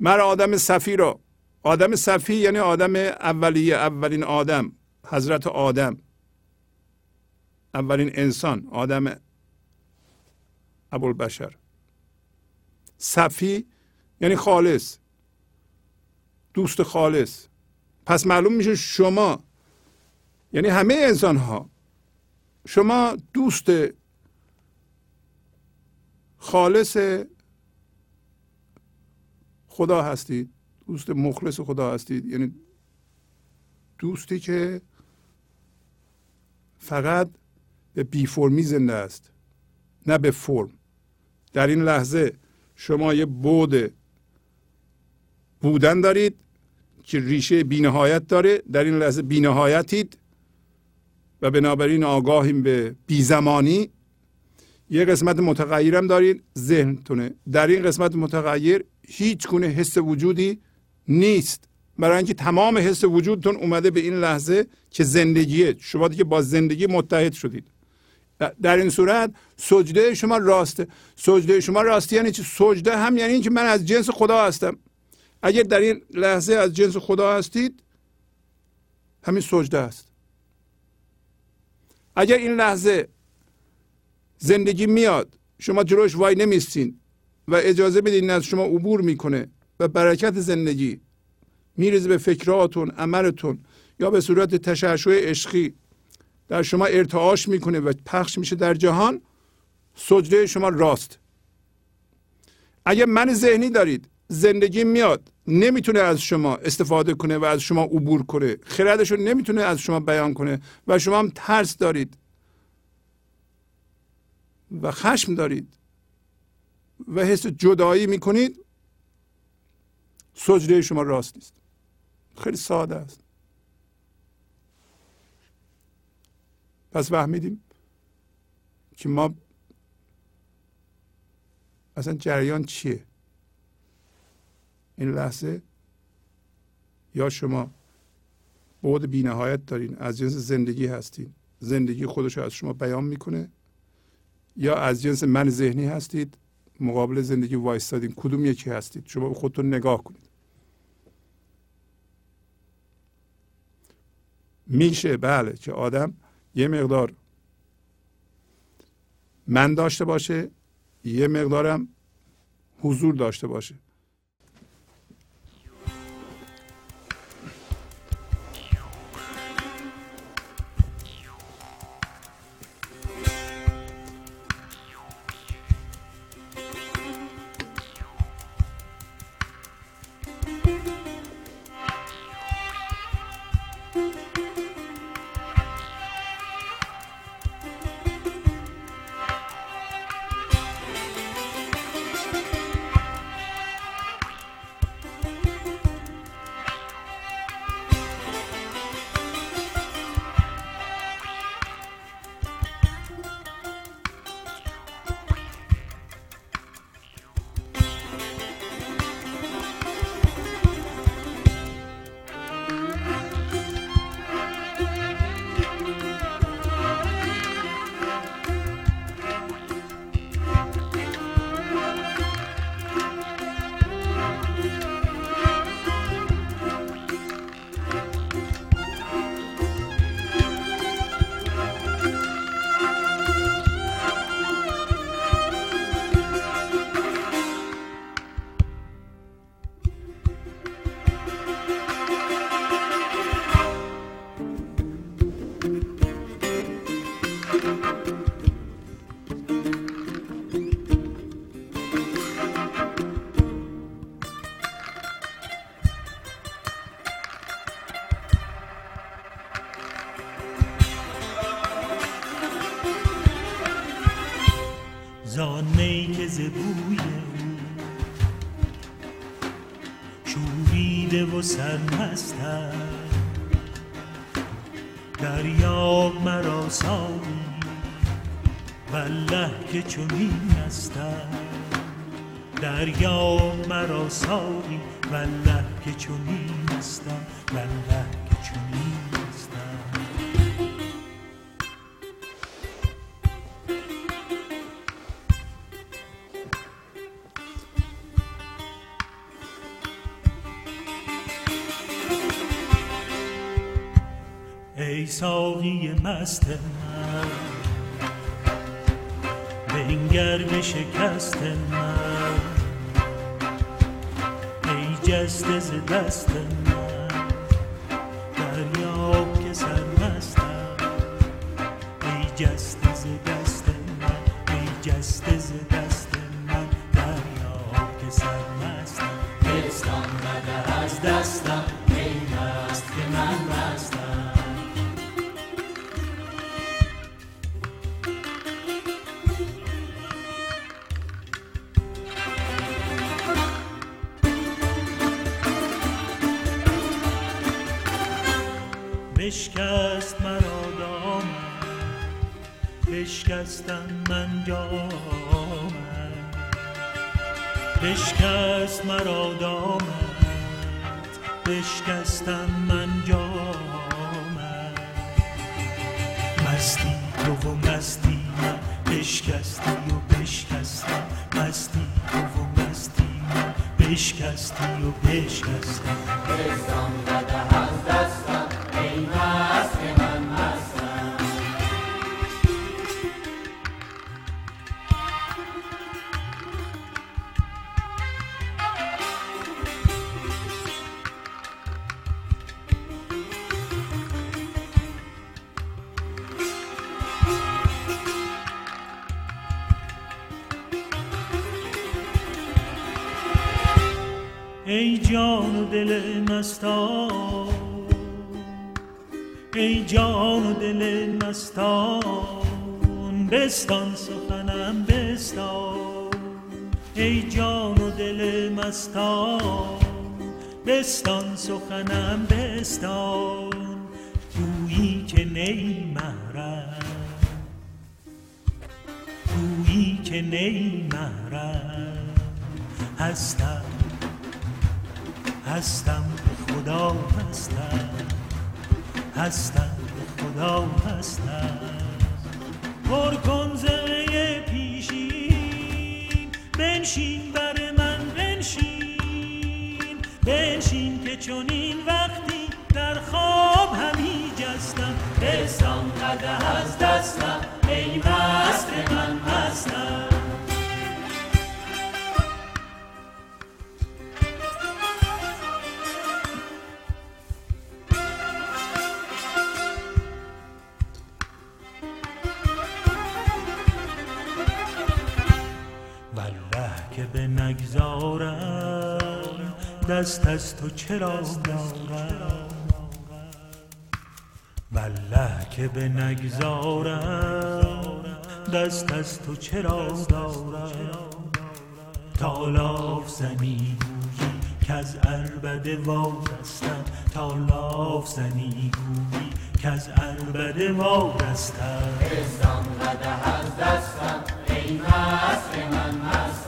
من آدم صفی را آدم صفی یعنی آدم اولیه اولین آدم حضرت آدم. اولین انسان آدم ابوالبشر. صفی یعنی خالص. دوست خالص. پس معلوم میشه شما یعنی همه انسان ها شما دوست خالص خدا هستید دوست مخلص خدا هستید. یعنی دوستی که فقط به بی فرمی زنده است نه به فرم. در این لحظه شما یه بود بودن دارید که ریشه بینهایت داره. در این لحظه بینهایتید و بنابراین آگاهیم به بیزمانی. یه قسمت متغیرم دارید ذهنتونه. در این قسمت متغیر هیچ گونه حس وجودی نیست. برای اینکه تمام حس وجودتون اومده به این لحظه که زندگیه. شما دیگه با زندگی متحد شدید. در این صورت سجده شما راسته. سجده شما راستی یعنی چی؟ سجده هم یعنی اینکه من از جنس خدا هستم. اگر در این لحظه از جنس خدا هستید همین سجده است. اگر این لحظه زندگی میاد شما جلوش وای نمیستین و اجازه بدین از شما عبور می‌کنه و برکت زندگی میریزه به فکراتون عملتون یا به صورت تشعشع عشقی در شما ارتعاش می‌کنه و پخش میشه در جهان سجده شما راست. اگر من ذهنی دارید زندگی میاد نمی‌تونه از شما استفاده کنه و از شما عبور کنه. خردش رو نمی‌تونه از شما بیان کنه و شما هم ترس دارید. و خشم دارید. و حس جدایی می‌کنید. سجده شما راست نیست. خیلی ساده است. پس فهمیدیم که ما اصلا جریان چیه؟ این لحظه یا شما بعد بینهایت دارین از جنس زندگی هستین زندگی خودش رو از شما بیان می‌کنه یا از جنس من ذهنی هستید مقابل زندگی وایستادین کدوم یکی هستید؟ شما به خودتون نگاه کنید. میشه بله که آدم یه مقدار من داشته باشه یه مقدارم حضور داشته باشه. مست من. بنگر به شکست من. ای جسته ز دست من. بشکست مرا دامن بشکستم من جامن مستی تو و مستی من بشکستی و بشکستم مستی تو و مستی من بشکستی و بشکستم ای بستان سخنم بستان. ای جان و دل مستان بستان سخنم بستان. گویی که نی محرم گویی که نی محرم هستم هستم خدا هستم. هستم خدا هستم. پر کن زمه پیشین. بنشین بر من بنشین. بنشین که چنین وقتی در خواب همی جستم بستان قده از دستم ای مست من. دست از تو چرا دارم؟ والله که به نگذارم. دست از تو چرا دارم؟ تا لاف زنی گویی که از عربده وارستم. تا لاف زنی گویی که از عربده وارستم از دستم ای مست من مستم.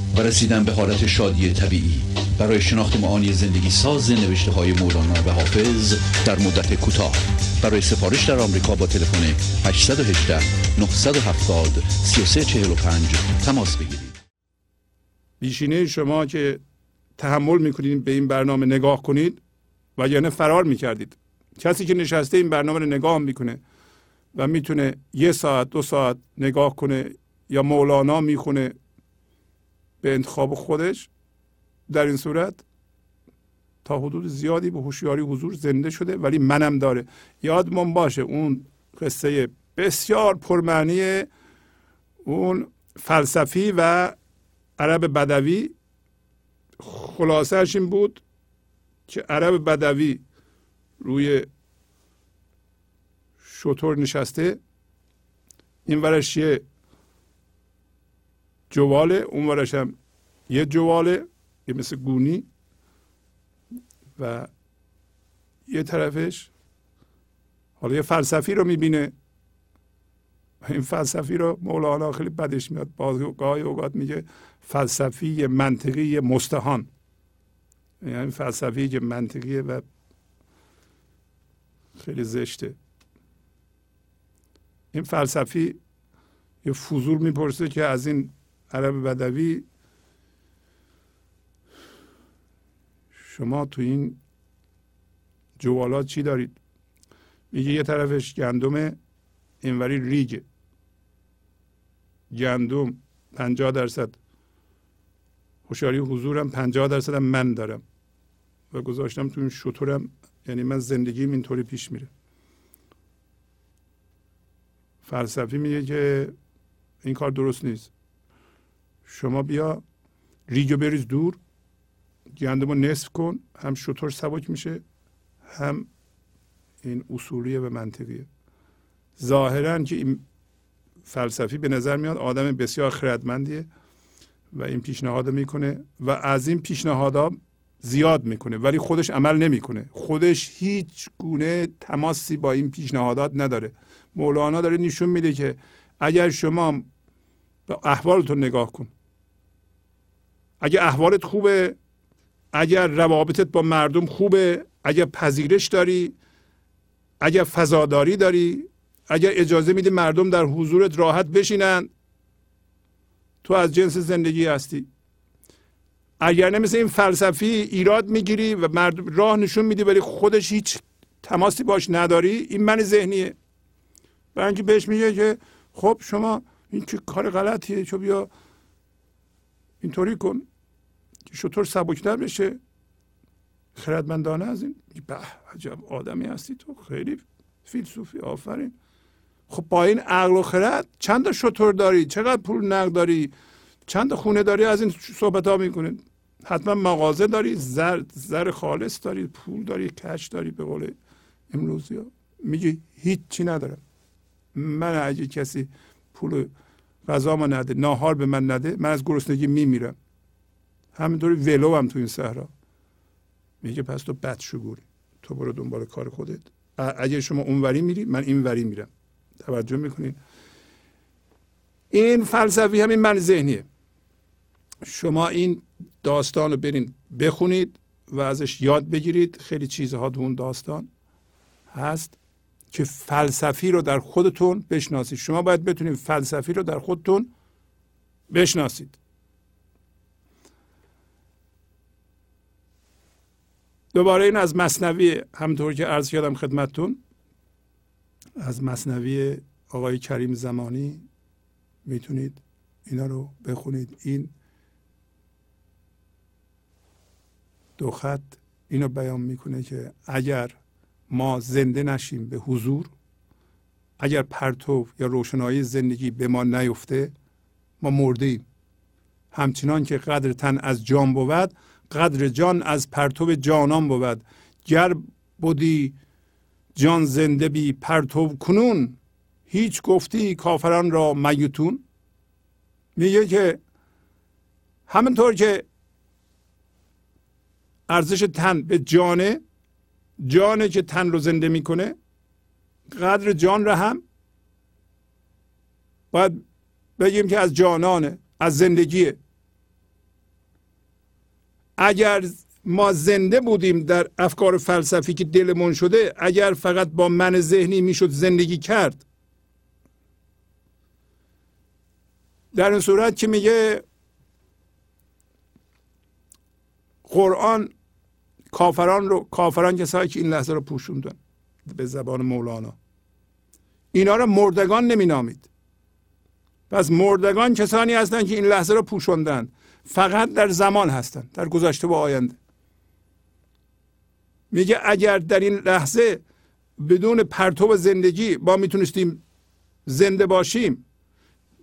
و رسیدن به حالت شادی طبیعی. برای شناخت معانی زندگی ساز نوشته های مولانا و حافظ در مدت کوتاه. برای سفارش در آمریکا با تلفن 818 970 3345 تماس بگیرید. بیشینه شما که تحمل می‌کنید به این برنامه نگاه کنید و یعنی فرار می‌کردید. کسی که نشسته این برنامه رو نگاه می‌کنه و می‌تونه یه ساعت دو ساعت نگاه کنه یا مولانا می‌خونه به انتخاب خودش در این صورت تا حدود زیادی به هوشیاری حضور زنده شده ولی منم داره. یادمون باشه اون قصه بسیار پرمعنی اون فلسفی و عرب بدوی. خلاصهش این بود که عرب بدوی روی شطور نشسته. این ورش یه جواله اون ورش هم یه جواله یه مثل گونی و یه طرفش حالا یه فلسفی رو می‌بینه. این فلسفی رو مولانا خیلی بدش میاد. گاهی اوقات میگه فلسفی منطقی مستهان. یعنی فلسفی که منطقیه و خیلی زشته. این فلسفی یه فضول می‌پرسه که از این عرب بدوی شما تو این جوالات چی دارید؟ میگه یه طرفش گندمه اینوری ریگه. گندم پنجاه درصد. هوشیاری حضورم پنجاه درصد من دارم. و گذاشتم تو این شطورم یعنی من زندگیم اینطوری پیش میره. فلسفی میگه که این کار درست نیست. شما بیا ریگو بریز دور گندم نصف کن هم شطور سبک میشه هم این اصولیه و منطقیه. ظاهرا که این فلسفی به نظر میاد آدم بسیار خردمندیه و این پیشنهاد می‌کنه و از این پیشنهادها زیاد می‌کنه ولی خودش عمل نمی‌کنه. خودش هیچ گونه تماسی با این پیشنهادات نداره. مولانا داره نشون میده که اگر شما به احوالتون نگاه کن اگر احوالت خوبه اگر روابطت با مردم خوبه اگر پذیرش داری اگر فضاداری داری اگر اجازه میدی مردم در حضورت راحت بشینن تو از جنس زندگی هستی. اگر نه مثل این فلسفی ایراد می‌گیری و مرد راه نشون میدی ولی خودش هیچ تماسی باش نداری این من ذهنیه. برای بهش میگه که خب شما این چه کار غلطیه چون بیا اینطوری کن. شطور سبکتر بشه. خردمندانه از این. به عجب آدمی هستی تو. خیلی فیلسوفی آفرین. خب با این عقل و خرد چند تا شطور داری؟ چقدر پول نقد داری؟ چند خونه داری؟ از این صحبت ها می‌کنید حتما مغازه داری زر زر خالص داری پول داری کش داری به قول امروزی ها. میگی هیچ چی ندارم. من اگه کسی پول غذا ما نده ناهار به من نده من از گرسنگی میمیرم. همینطوری ولو هم تو این صحرا. میگه پس تو بدشگوری تو برو دنبال کار خودت. اگه شما اونوری میری من این وری میرم. توجه می‌کنین؟ این فلسفی همین من ذهنیه. شما این داستان رو برین بخونید و ازش یاد بگیرید. خیلی چیزها تو اون داستان هست که فلسفی رو در خودتون بشناسید. شما باید بتونید فلسفی رو در خودتون بشناسید. دوباره این از مصنوی همطور که عرض کردم خدمتتون از مصنوی آقای کریم زمانی می‌تونید اینا رو بخونید. این دو خط اینو بیان می‌کنه که اگر ما زنده نشیم به حضور اگر پرتو یا روشنایی زندگی به ما نیفته ما مرده همچنان که قدر تن از جان بود قدر جان از پرتو جانان بود. گر بودی جان زنده بی پرتو کنون هیچ گفتی کافران را میتون؟ میگه که همینطور که ارزش تن به جانه جانه که تن رو زنده می‌کنه قدر جان را هم باید بگیم که از جانانه از زندگیه. اگر ما زنده بودیم در افکار فلسفی که دلمون شده اگر فقط با من ذهنی می‌شد زندگی کرد. در این صورت که میگه قرآن کافران رو کافران کسایی که این لحظه رو پوشوندن به زبان مولانا. اینا رو مردگان نمینامید. پس مردگان کسانی هستند که این لحظه رو پوشوندن فقط در زمان هستند در گذشته و آینده. میگه اگر در این لحظه بدون پرتو زندگی ما می‌تونستیم زنده باشیم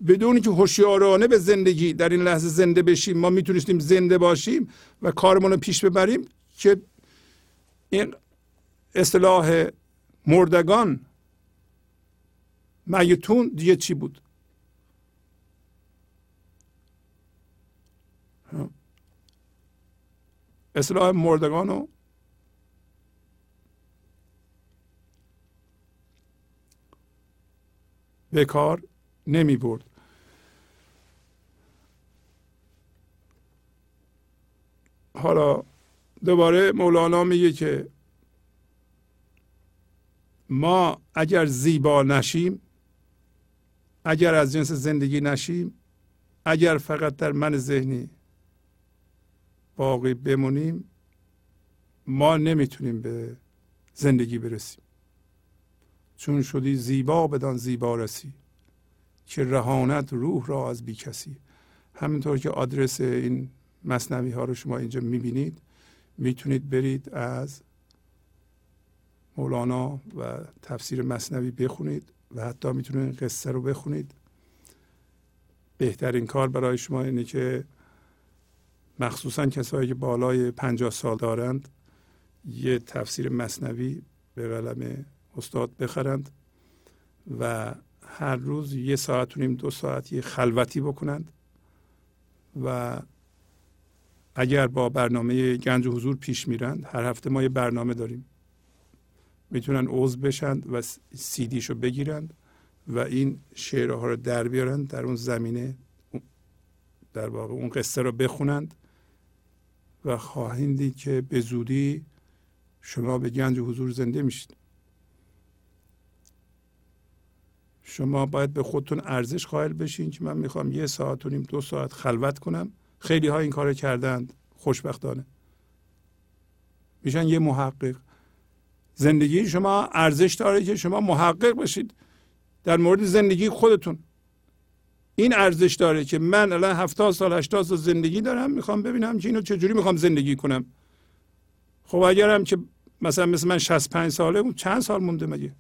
بدون که هوشیارانه به زندگی در این لحظه زنده بشیم ما می‌تونستیم زنده باشیم و کارمون رو پیش ببریم که این اصطلاح مردگان میتون دیگه چی بود؟ اصطلاح مردگان رو به کار نمی برد. حالا دوباره مولانا میگه که ما اگر زیبا نشیم اگر از جنس زندگی نشیم اگر فقط در من ذهنی باقی بمونیم ما نمی‌تونیم به زندگی برسیم. چون شدی زیبا بدان زیبا رسی که رهانت روح را از بی کسی. همینطور که آدرس این مصنوی ها رو شما اینجا می‌بینید می‌تونید برید از مولانا و تفسیر مصنوی بخونید و حتی می‌تونید قصه رو بخونید. بهترین کار برای شما اینه که مخصوصا کسایی که بالای پنجاه سال دارند یه تفسیر مصنوی به قلم استاد بخرند و هر روز یه ساعت نیم دو ساعت یه خلوتی بکنند و اگر با برنامه گنج و حضور پیش میرند هر هفته ما یه برنامه داریم. می‌تونن عضو بشند و سیدیشو بگیرند و این شعرها رو در بیارند در اون زمینه در واقع اون قصه رو بخونند. و خواهید دید که به زودی شما به گنج حضور زنده میشید. شما باید به خودتون ارزش قائل بشین که من می‌خوام یه ساعت و نیم دو ساعت خلوت کنم. خیلی ها این کار کردند. خوشبختانه. میشن یه محقق. زندگی شما ارزش داره که شما محقق باشید در مورد زندگی خودتون. این ارزش داره که من الان 70 سال 80 سال زندگی دارم می‌خوام ببینم که اینو چجوری می‌خوام زندگی کنم. خب اگرم که مثلا مثل من 65 ساله اون چند سال مونده مگه؟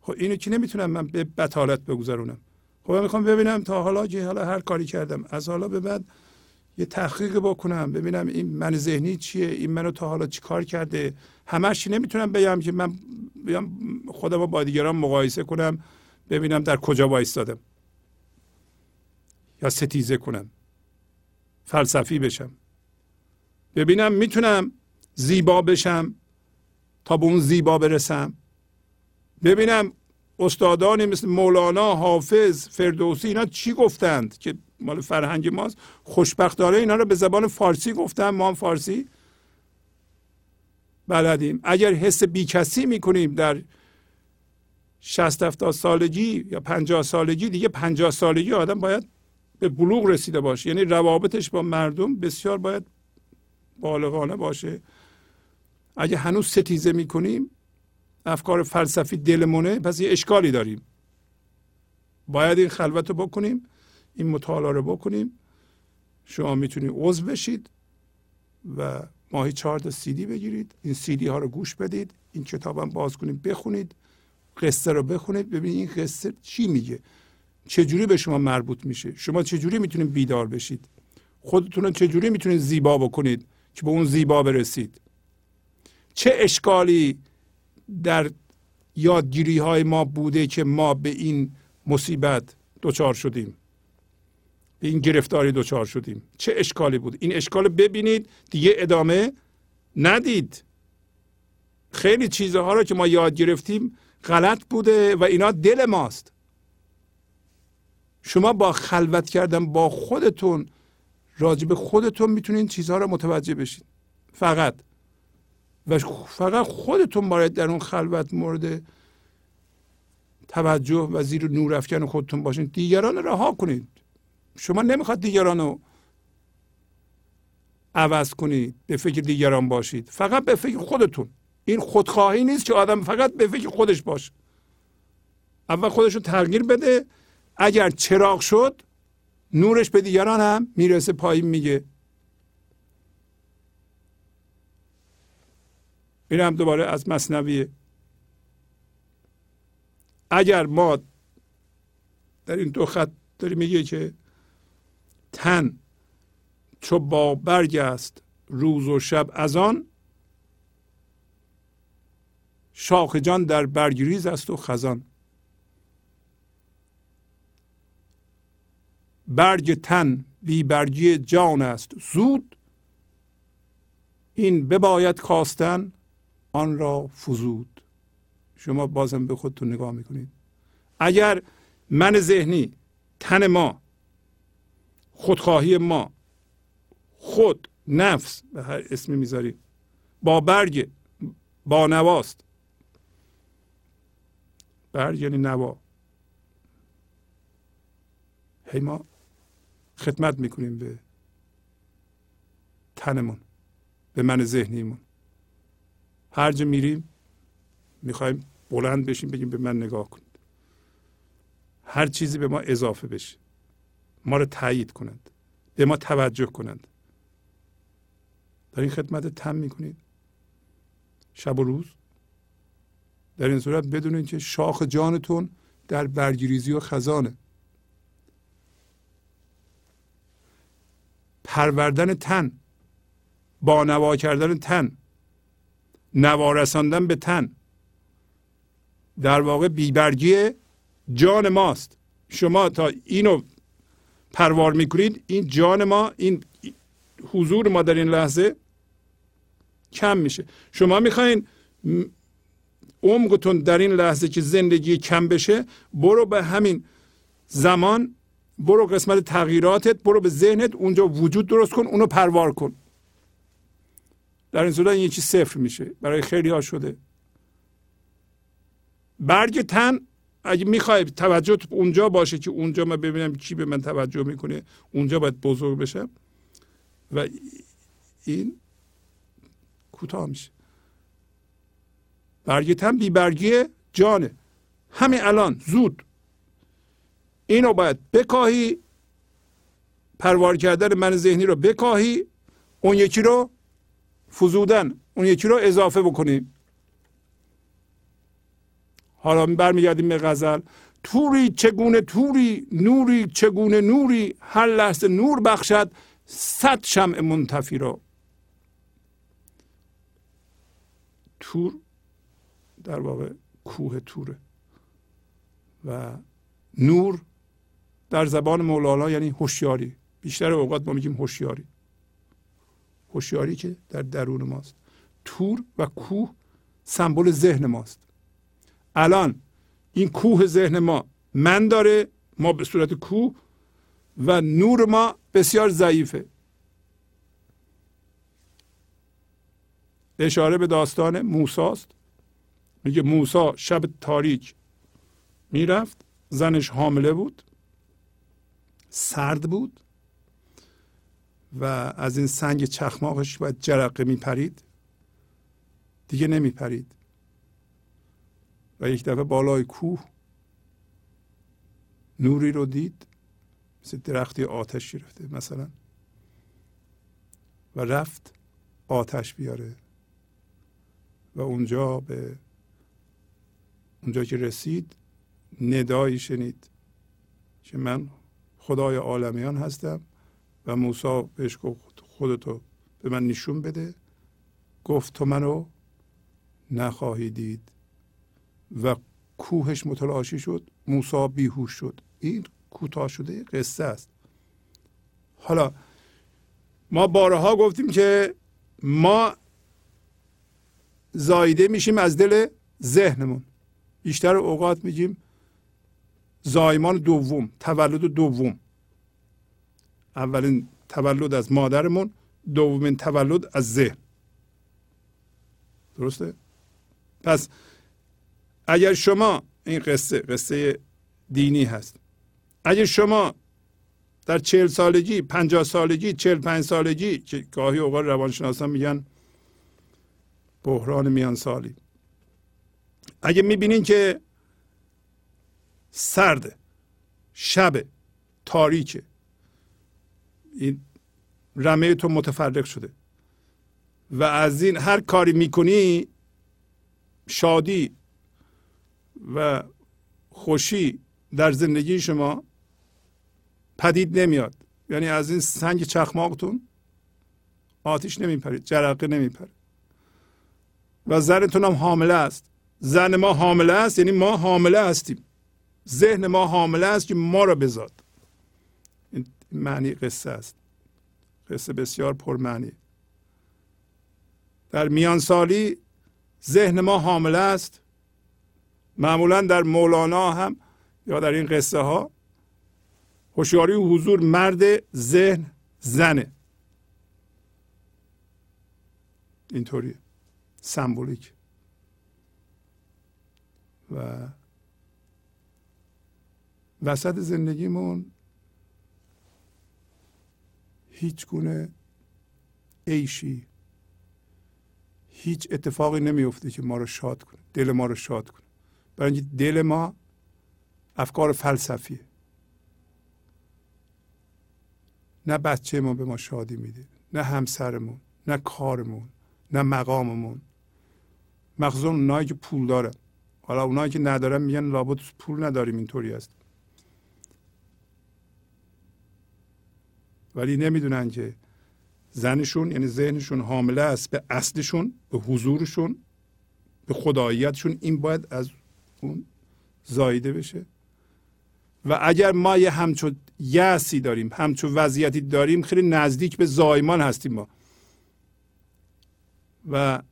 خب اینو که نمی‌تونم من به بتالت بگذرونم؟ خب من می‌خوام ببینم تا حالا که حالا هر کاری کردم از حالا به بعد یه تحقیق بکنم ببینم این من ذهنی چیه این منو تا حالا چی کار کرده؟ همش نمی‌تونم بگم که من بیام خودم با دیگران مقایسه کنم. ببینم در کجا وایستادم. یا ستیزه کنم. فلسفی بشم. ببینم می‌تونم زیبا بشم تا به اون زیبا برسم. ببینم استادانی مثل مولانا حافظ فردوسی اینا چی گفتند که مال فرهنگ ماست؟ خوشبختانه اینا رو به زبان فارسی گفتن ما هم فارسی بلدیم. اگر حس بیکسی می‌کنیم در 60 70 سالگی یا 50 سالگی دیگه 50 سالگی آدم باید به بلوغ رسیده باشه. یعنی روابطش با مردم بسیار باید بالغانه باشه. اگه هنوز ستیزه می‌کنیم افکار فلسفی دلمونه پس یه اشکالی داریم. باید این خلوت رو بکنیم این مطالعه رو بکنیم. شما می‌تونید عضو بشید و ماهی چهار تا سیدی بگیرید. این سیدی ها رو گوش بدید. این کتاب هم باز کنید بخونید. قصه رو بخونید ببینید این قصه چی میگه؟ چجوری به شما مربوط میشه؟ شما چجوری می‌تونید بیدار بشید؟ خودتون رو چجوری می‌تونید زیبا بکنید که به اون زیبا برسید؟ چه اشکالی در یادگیری های ما بوده که ما به این مصیبت دچار شدیم؟ به این گرفتاری دچار شدیم؟ چه اشکالی بود؟ این اشکال ببینید دیگه ادامه ندید. خیلی چیزها رو که ما یاد گرفتیم غلط بوده و اینا دل ماست. شما با خلوت کردن با خودتون راجب خودتون می‌تونید چیزها رو متوجه بشید فقط. و فقط خودتون باید در اون خلوت مورد توجه و زیر نور افکن خودتون باشین. دیگران رها کنید. شما نمی‌خواد دیگران رو عوض کنید به فکر دیگران باشید. فقط به فکر خودتون. این خودخواهی نیست که آدم فقط به فکر خودش باشه اول خودش رو تغییر بده اگر چراغ شد نورش به دیگران هم می‌رسه پایین میگه. این هم دوباره از مصنویه. اگر ما در این دو خط داری میگه که تن چو با برگ است روز و شب از آن شاخ جان در برگریز است و خزان. برگ تن بی برگی جان است. زود این بباید کاستن آن را فزود. شما بازم به خودتون نگاه می‌کنید. اگر من ذهنی تن ما خودخواهی ما خود نفس به هر اسمی می‌ذاریم با برگ با نواست برگ یعنی نوا. هی ما خدمت می‌کنیم به تنمون به من ذهنیمون. هر جا میریم می‌خوایم بلند بشیم بگیم به من نگاه کنید هر چیزی به ما اضافه بشه ما رو تایید کنند به ما توجه کنند. در این خدمت تم می‌کنید شب و روز در این صورت بدونید که شاخ جانتون در برگریزی و خزانه. پروردن تن با نوا کردن تن نوارساندن به تن در واقع بیبرگی جان ماست. شما تا اینو پروار می‌کنید این جان ما این حضور ما در این لحظه کم میشه. شما می‌خواین عمقتون در این لحظه که زندگی کم بشه برو به همین زمان برو قسمت تغییراتت برو به ذهنت اونجا وجود درست کن اونو پروار کن. در این صورت یه چیز صفر میشه برای خیلی ها شده. برگ تن اگه می‌خوای توجه اونجا باشه که اونجا من ببینم کی به من توجه می‌کنه اونجا باید بزرگ بشم. و این کوتاه میشه. برگه تن بی برگه جانه. همین الان زود. اینو باید بکاهی پروار کردن من ذهنی رو بکاهی اون یکی رو فزودن اون یکی رو اضافه بکنیم حالا برمیگردیم به غزل. توری چگونه توری نوری چگونه نوری هر لحظه نور بخشد صد شمع منتفی را تور در واقع کوه توره. و نور در زبان مولانا یعنی هوشیاری. بیشتر اوقات ما میگیم هوشیاری. هوشیاری که در درون ماست. تور و کوه سمبل ذهن ماست. الان این کوه ذهن ما من داره ما به صورت کوه و نور ما بسیار ضعیفه. اشاره به داستان موساست. میگه موسا شب تاریک می‌رفت زنش حامله بود سرد بود و از این سنگ چخماقش باید جرقه میپرید. دیگه نمیپرید. و یک دفعه بالای کوه نوری رو دید مثل درختی آتش گرفته مثلا. و رفت آتش بیاره. و اونجا به اونجا که رسید ندایی شنید که من خدای عالمیان هستم و موسی بهش گفت خودتو به من نشون بده. گفت تو منو نخواهی دید. و کوهش متلاشی شد موسی بیهوش شد. این کوتاه شده قصه است. حالا ما بارها گفتیم که ما زایده میشیم از دل ذهنمون. بیشتر اوقات میگیم زایمان دوم تولد دوم. اولین تولد از مادرمون دومین تولد از ذهن درسته؟ پس اگر شما این قصه قصه دینی هست. اگر شما در چهل سالگی پنجاه سالگی چهل پنج سالگی که گاهی اوقات روانشناسان میگن بحران میان سالی اگه می‌بینین که سرد شب تاریکه این رمه تو متفرق شده و از این هر کاری می‌کنی شادی و خوشی در زندگی شما پدید نمیاد. یعنی از این سنگ چخماقتون آتیش نمیپرید جرقه نمیپره. و زنتون هم حامله است. زن ما حامله است یعنی ما حامله هستیم. ذهن ما حامله است که ما را بزاد. این معنی قصه است. قصه بسیار پرمعنی در میان سالی ذهن ما حامله است. معمولا در مولانا هم یا در این قصه ها هوشیاری و حضور مرد ذهن زنه. اینطوری سمبولیک. و وسط زندگیمون هیچ گونه عیشی هیچ اتفاقی نمیفته که ما رو شاد کنه دل ما رو شاد کنه. برای اینکه دل ما افکار فلسفیه. نه بچه ما به ما شادی میده نه همسرمون نه کارمون نه مقاممون. مخصوصا اونایی که پول دارن. حالا اونایی که ندارن میگن لابد پول نداریم اینطوری است. ولی نمی‌دونن که زنشون یعنی ذهنشون حامله است به اصلشون به حضورشون به خداییتشون. این باید از اون زایده بشه. و اگر ما یه همچون یسی داریم همچون وضعیتی داریم خیلی نزدیک به زایمان هستیم ما. و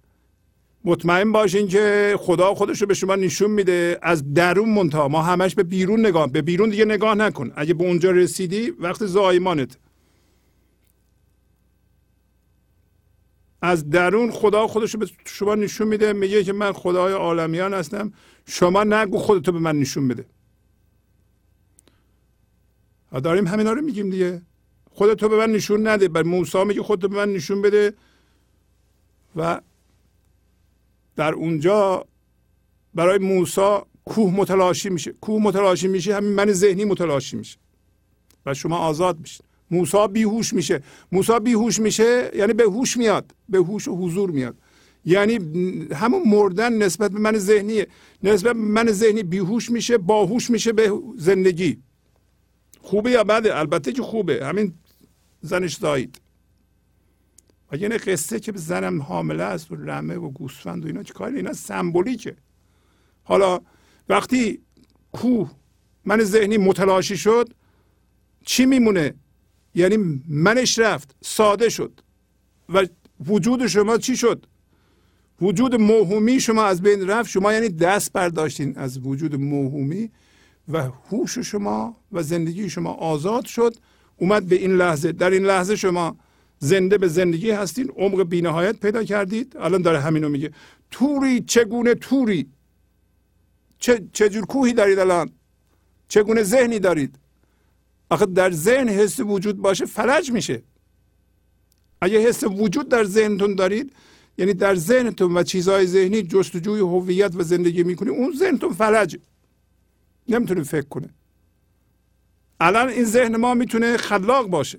مطمئن باشین که خدا خودش رو به شما نشون میده. از درون منتها. ما همش به بیرون نگاه به بیرون دیگه نگاه نکن. اگه به اونجا رسیدی وقت زایمانت. از درون خدا خودش رو به شما نشون میده. میگه که من خدای عالمیان هستم. شما نگو خودتو به من نشون بده. داریم همینا رو میگیم دیگه. خودتو به من نشون نده. بر موسی میگه خودتو به من نشون بده. و در اونجا برای موسی کوه متلاشی میشه. کوه متلاشی میشه همین من ذهنی متلاشی میشه. و شما آزاد میشید موسی بیهوش میشه. موسی بیهوش میشه یعنی به هوش میاد. به هوش و حضور میاد. یعنی همون مردن نسبت به من ذهنیه. نسبت به من ذهنی بیهوش میشه باهوش میشه به زندگی. خوبه یا بده؟ البته که خوبه. همین زنش زایید و یعنی قصه که زنم حامله است و رمه و گوسفند و اینا چه کاری؟ اینا سمبولیکه. حالا وقتی کوه من ذهنی متلاشی شد چی میمونه؟ یعنی منش رفت ساده شد. و وجود شما چی شد؟ وجود موهومی شما از بین رفت. شما یعنی دست برداشتین از وجود موهومی و هوش شما و زندگی شما آزاد شد. اومد به این لحظه. در این لحظه شما زنده به زندگی هستین عمق بینهایت پیدا کردید. الان داره همینو میگه. توری چگونه توری؟ چه چجور کوهی دارید الان؟ چگونه ذهنی دارید؟ آخه در ذهن حس وجود باشه فلج میشه. اگه حس وجود در ذهنتون دارید یعنی در ذهنتون و چیزهای ذهنی جستجوی هویت و زندگی می‌کنید اون ذهنتون فلج. نمی‌تونه فکر کنه الان این ذهن ما می‌تونه خلاق باشه.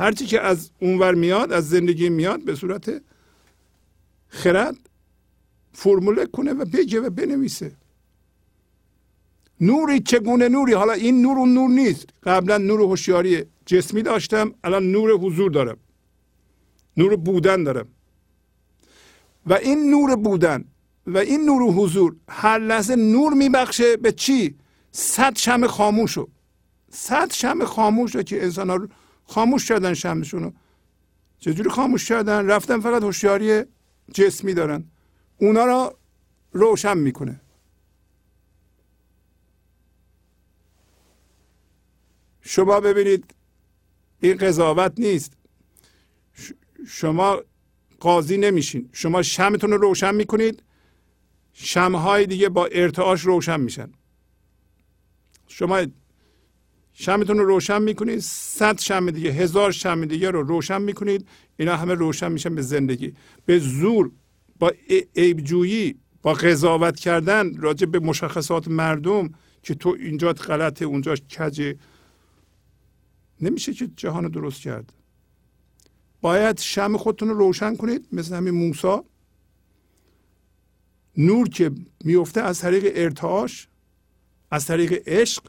هرچی که از اونور میاد از زندگی میاد به صورت خرد فرموله کنه و بگه و بنویسه. نوری چگونه نوری؟ حالا این نور اون نور نیست. قبلا نور هوشیاری جسمی داشتم الان نور حضور دارم. نور بودن دارم. و این نور بودن و این نور حضور هر لحظه نور میبخشه به چی؟ صد شم خاموش رو صد شم خاموش رو که انسان ها خاموش کردن شمشون رو چجوری خاموش کردن؟ رفتن فقط هوشیاری جسمی دارن. اونا را روشن می‌کنه. شما ببینید این قضاوت نیست. شما قاضی نمیشین. شما شمتون رو روشن می‌کنید. شمهای دیگه با ارتعاش روشن میشن. شما شمتون رو روشن می‌کنید. صد شم دیگه هزار شم دیگه رو روشن می‌کنید. اینا همه روشن میشن به زندگی. به زور با عیبجویی با قضاوت کردن راجع به مشخصات مردم که تو اینجا غلطه اونجا کجه. نمیشه که جهان درست کرد. باید شم خودتون رو روشن کنید مثل همین موسا. نور که میفته از طریق ارتعاش از طریق عشق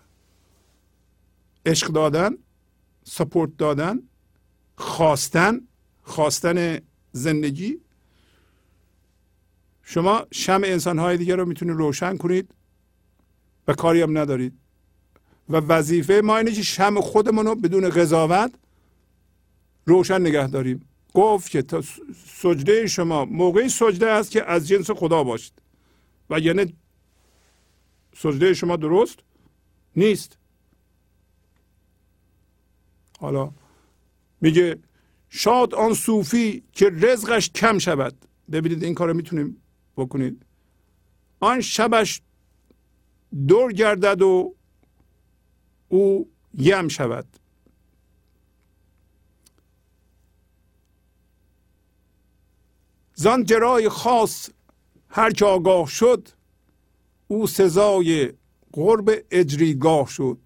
عشق دادن سپورت دادن خواستن خواستن زندگی. شما شم انسانهای دیگر رو می‌تونید روشن کنید و کاری هم ندارید. و وظیفه ما اینه که شم خودمون رو بدون قضاوت روشن نگه داریم. گفت که تا سجده شما موقعی سجده است که از جنس خدا باشید. و یعنی سجده شما درست نیست. حالا میگه شاد آن صوفی که رزقش کم شود. ببینید این کار می‌تونیم بکنید. آن شبش دور گردد و او یم شود. زان جرای خاص هر که آگاه شد او سزای قرب اجریگاه شد.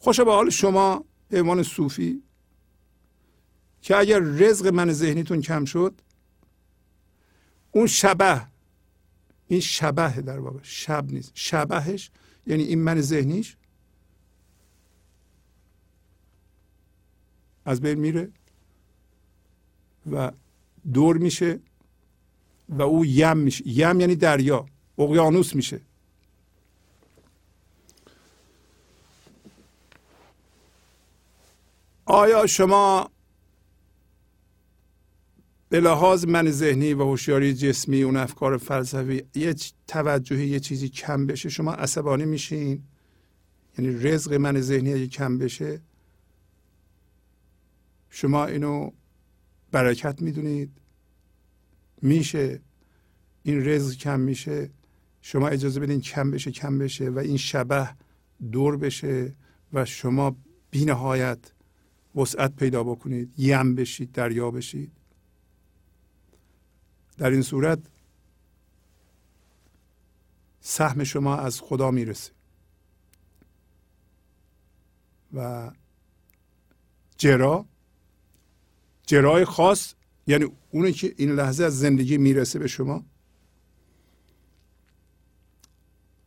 خوش به حال شما به صوفی که اگر رزق من ذهنیتون کم شد اون شبه این شبه در واقع شب نیست شبهش یعنی این من ذهنیش از بین میره و دور میشه و او یم میشه. یم یعنی دریا اقیانوس میشه. آیا شما به لحاظ من ذهنی و هوشیاری جسمی اون افکار فلسفی یه توجهی یه چیزی کم بشه شما عصبانی میشین؟ یعنی رزق من ذهنی اگه کم بشه شما اینو برکت می‌دونید؟ میشه. این رزق کم میشه شما اجازه بدین کم بشه کم بشه و این شبه دور بشه و شما بی نهایت وسعت پیدا بکنید یم بشید دریا بشید. در این صورت سهم شما از خدا می‌رسه و جرا جرای خاص یعنی اونی که این لحظه از زندگی می‌رسه به شما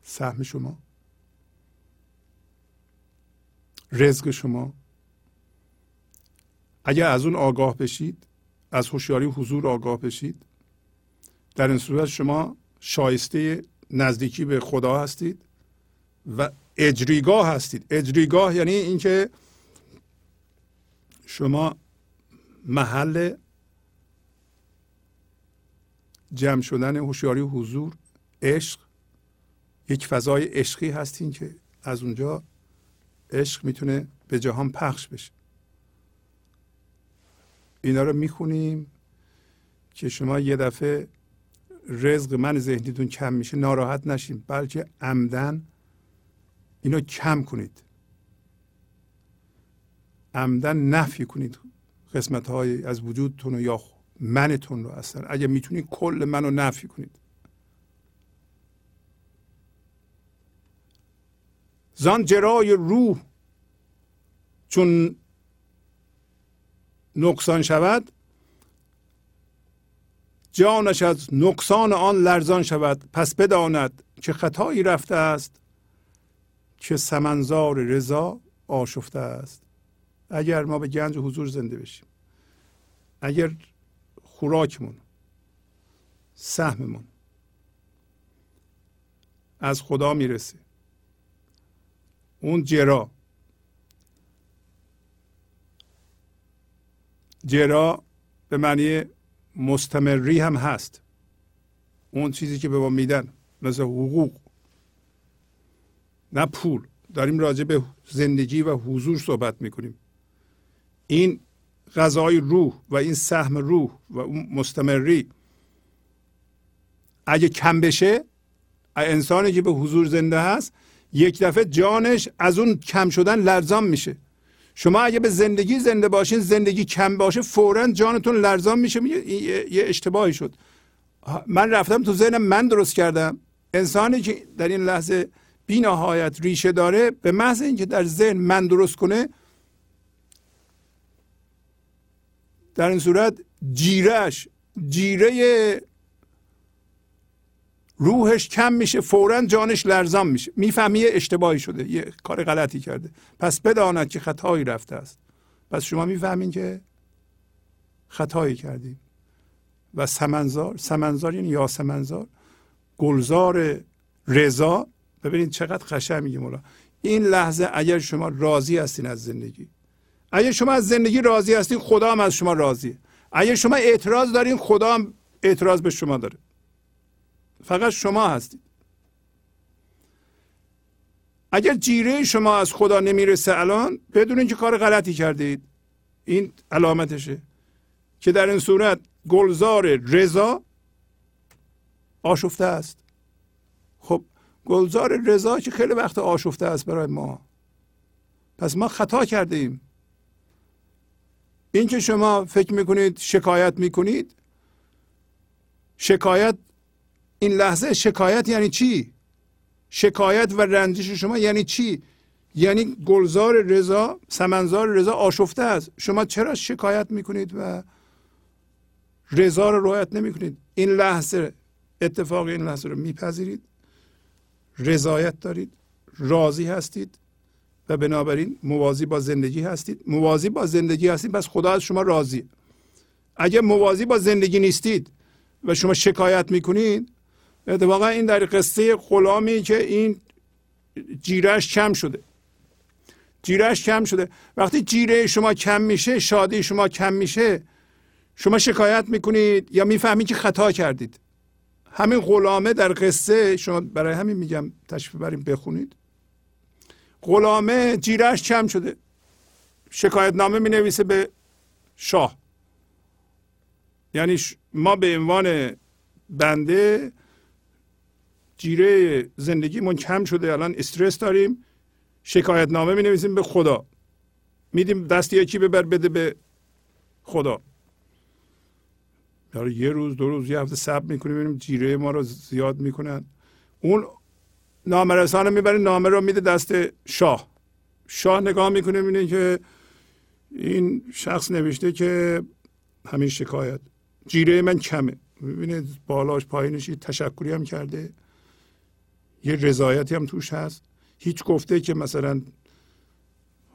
سهم شما رزق شما اگر از اون آگاه بشید از هوشیاری حضور آگاه بشید در این صورت شما شایسته نزدیکی به خدا هستید و اجریگاه هستید. اجریگاه یعنی اینکه شما محل جمع شدن هوشیاری حضور عشق یک فضای عشقی هستین که از اونجا عشق می‌تونه به جهان پخش بشه. اینا رو می‌خونیم که شما یه دفعه رزق من ذهنیتون کم میشه ناراحت نشین بلکه عمدن اینو کم کنید. عمدن نفی کنید قسمت های از وجودتون یا منتون رو اصلا. اگه می‌تونید کل منو نفی کنید. زان جرای روح چون نقصان شود جانش از نقصان آن لرزان شود. پس بداند که خطایی رفته است که سمنزار رضا آشفته است. اگر ما به گنج حضور زنده بشیم اگر خوراکمون سهممون از خدا می‌رسه اون جرا جرا به معنی مستمری هم هست. اون چیزی که به ما میدن مثل حقوق. نه پول. داریم راجع به زندگی و حضور صحبت می‌کنیم. این غذای روح و این سهم روح و اون مستمری اگه کم بشه انسانی که به حضور زنده هست یک دفعه جانش از اون کم شدن لرزان میشه. شما اگه به زندگی زنده باشین زندگی کم باشه فورا جانتون لرزان میشه یه اشتباهی شد. من رفتم تو ذهنم من درست کردم. انسانی که در این لحظه بی نهایت ریشه داره به محض اینکه در ذهن من درست کنه در این صورت جیرش جیره روحش کم میشه فورا جانش لرزان میشه. می‌فهمی اشتباهی شده یه کار غلطی کرده. پس بداند که خطایی رفته است. پس شما می‌فهمین که خطایی کردیم. و سمنزار سمنزار یعنی یا سمنزار گلزار رضا. ببینید چقدر قشنگ میگه مولا این لحظه اگر شما راضی هستین از زندگی اگر شما از زندگی راضی هستین خدا هم از شما راضیه. اگر شما اعتراض دارین خدا هم اعتراض به شما داره. فقط شما هستید. اگر جیره شما از خدا نمی‌رسه الان بدونین که کار غلطی کردید این علامتشه که در این صورت گلزار رضا آشفته است. خب گلزار رضا که خیلی وقت آشفته است برای ما. پس ما خطا کرده ایم. این که شما فکر می‌کنید شکایت می‌کنید شکایت این لحظه شکایت یعنی چی? شکایت و رنجش شما یعنی چی؟ یعنی گلزار رضا سمنزار رضا آشفته است. شما چرا شکایت می‌کنید و رضا رو رعایت نمی‌کنید؟ این لحظه اتفاق این لحظه رو میپذیرید. رضایت دارید. راضی هستید. و بنابراین موازی با زندگی هستید. موازی با زندگی هستید پس خدا از شما راضی اگر موازی با زندگی نیستید و شما شکایت می‌کنید اتفاقا این در قصه غلامی که این جیرش کم شده. جیرش کم شده. وقتی جیره شما کم میشه شادی شما کم میشه شما شکایت می‌کنید یا می‌فهمید که خطا کردید. همین غلامه در قصه شما برای همین میگم تشریف بریم بخونید. غلامه جیرش کم شده. شکایت نامه می نویسه به شاه. یعنی ما به عنوان بنده جیره زندگیمون کم شده الان استرس داریم. شکایت نامه می نویسیم به خدا. میدیم دست یکی ببر بده به خدا. داره یه روز دو روز یه هفته صبر می‌کنیم ببینیم جیره ما رو زیاد می‌کنن. اون نامرسان رو می‌بره نامه رو میده دست شاه. شاه نگاه می‌کنه می‌بینه که این شخص نوشته که همین شکایت. جیره من کمه. می‌بینه بالاش پایینش تشکری هم کرده. یه رضایتی هم توش هست. هیچ گفته که مثلا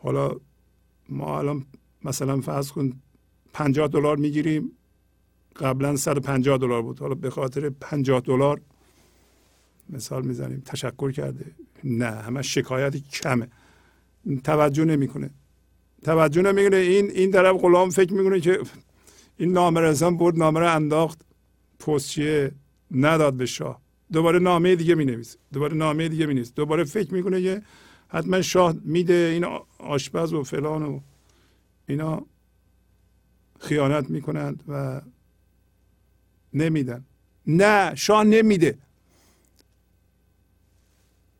حالا ما الان مثلا فرض کن 50 دلار می‌گیریم. قبلا 150 دلار بود. حالا به خاطر 50 دلار مثال می‌زنیم. تشکر کرده. نه همه شکایت کمه. توجه نمی‌کنه. توجه نمی‌کنه. این این طرف غلام فکر می‌کنه که این نامه برد نامه انداخت. پستچیه نداد به شاه. دوباره نامه دیگه می نویسه دوباره نامه دیگه می نویسه دوباره فکر می‌کنه که حتما شاه میده این آشپز و فلان و اینا خیانت می‌کنند و نمیدن. نه شاه نمیده.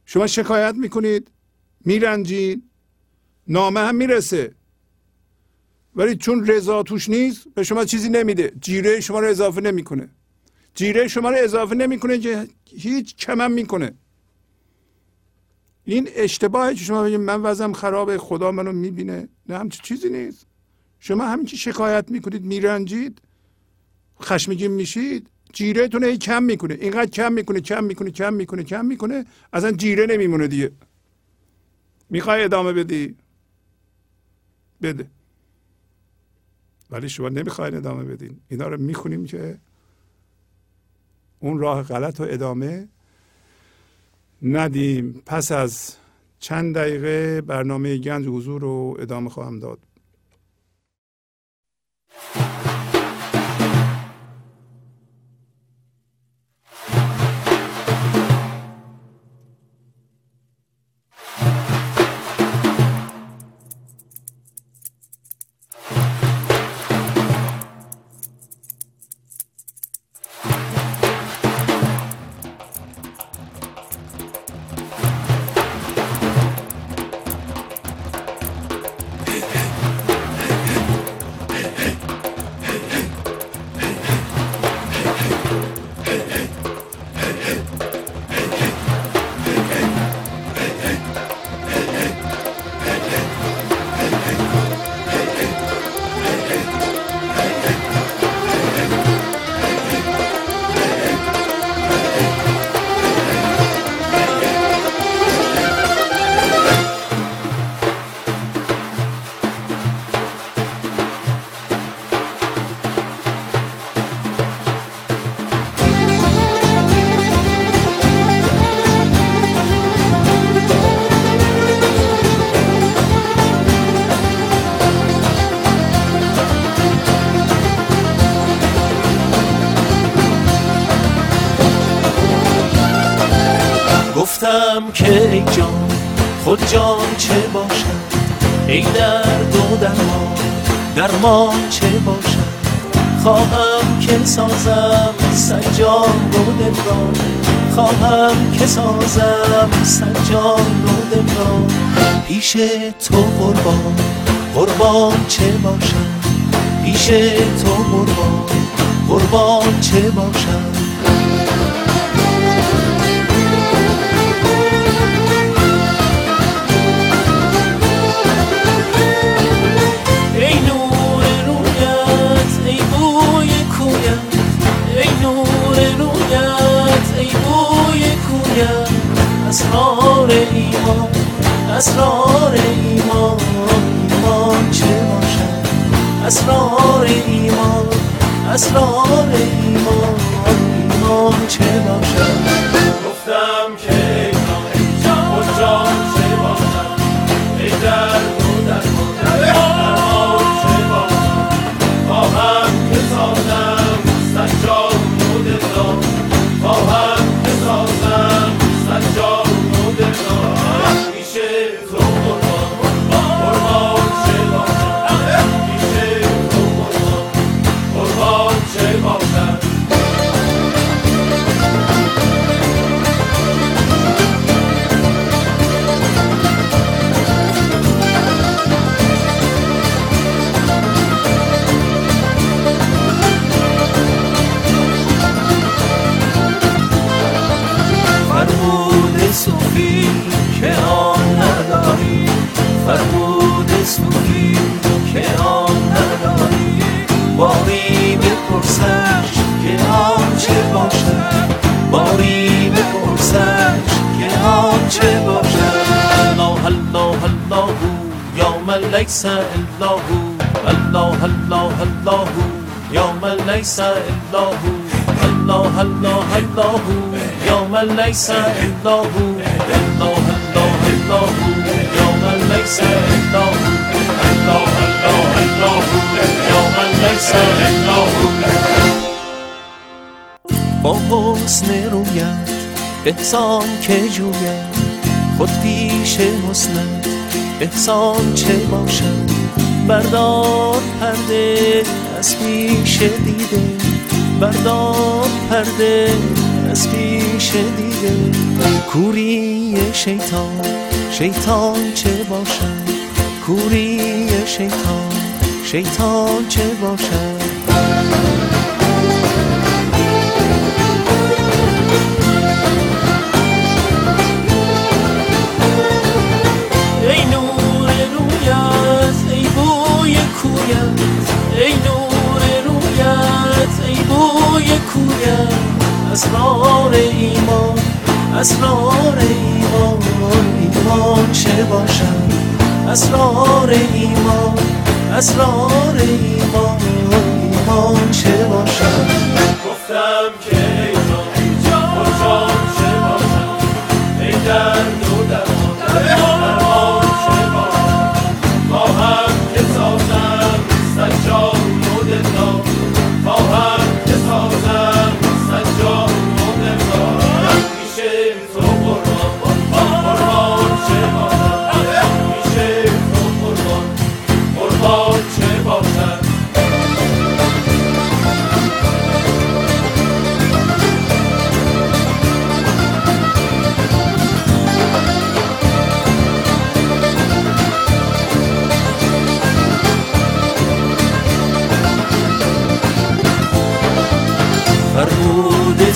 شما شکایت می‌کنید میرنجید نامه هم می‌رسه. ولی چون رضا توش نیست به شما چیزی نمیده. جیره شما رو اضافه نمی‌کنه. جیره شما رو اضافه نمی‌کنه که هیچ کمم می‌کنه. این اشتباهی که شما بگید من وزم خرابه خدا منو می‌بینه. نه همچی چیزی نیست. شما همین شکایت می‌کنید میرنجید خشمگین میشید جیره هی کم می‌کنه. اینقدر کم می‌کنه کم می‌کنه کم می‌کنه کم می‌کنه اصلا جیره نمیمونه دیگه. می‌خوای ادامه بدی؟ بده. ولی شما نمی‌خواین ادامه بدین. اینا رو می‌خونیم که اون راه غلط و ادامه ندیم. پس از چند دقیقه برنامه گنج حضور رو ادامه خواهم داد. که ای جان خود جان چه باشد؟ ای درد و درمان درمان چه باشد؟ خواهم که سازم سجان و دل خواهم که سازم سجان و دل پیش تو قربان قربان چه باشد؟ پیش تو قربان قربان چه باشد؟ اسرار ایمان اسرار ایمان ایمان چه باشد؟ اسرار ایمان اسرار ایمان ایمان چه باشد؟ فرمود اسمکی که آن نداری باری بپرسش که آن چه باشد. باری بپرسش که آن چه باشد. الله الله الله یا من لیس الله. الله الله الله یا من لیس الله. الله الله الله یا من لیس الله. الله الله الله با حسن رویت احسان که جوید خود پیش حسنت احسان چه باشد؟ بردار پرده از پیش دیده بردار پرده. از پیش دیده کوری شیطان شیطان چه باشد؟ کوری شیطان شیطان چه باشد؟ ای نور رویت ای بوی کویت. ای نور رویت ای بوی کویت. اسرار ایمان اسرار ایمان ایمان چه باشد؟ اسرار ایمان اسرار ایمان ایمان چه باشد؟ گفتم که ای جان کجا چه باشم ای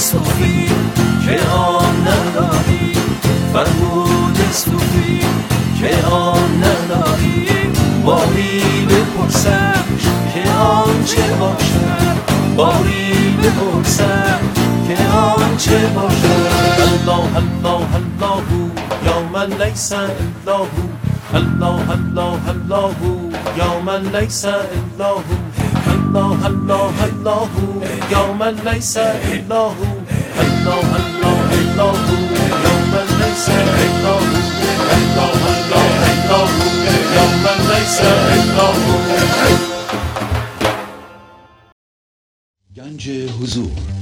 صوفی که آن نداری؟ فرمود صوفی که آن نداری؟ باری بپرسش که آن چه باشد؟ باری بپرسش که آن چه باشد؟ الله الله الله یا من لیس الا هو الله الله الله یا من لیس الا هو الله الله الله يا من ليس إلا هو الله گنج حضور.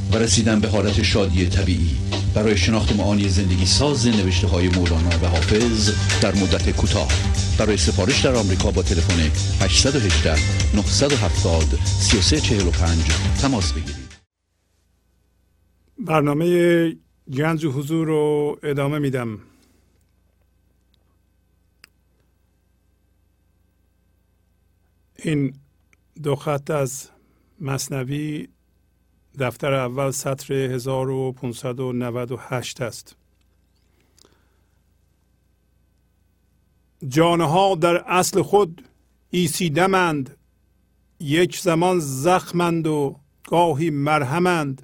و رسیدن به حالت شادی طبیعی. برای شناخت معانی زندگی ساز نوشته های مولانا و حافظ در مدت کوتاه. برای سفارش در آمریکا با تلفن 818 970 3345 تماس بگیرید. برنامه گنج و حضور رو ادامه میدم. این دو خط از مصنوی دفتر اول سطر 1598 است. جانها در اصل خود ایسیدمند یک زمان زخمند و گاهی مرهمند.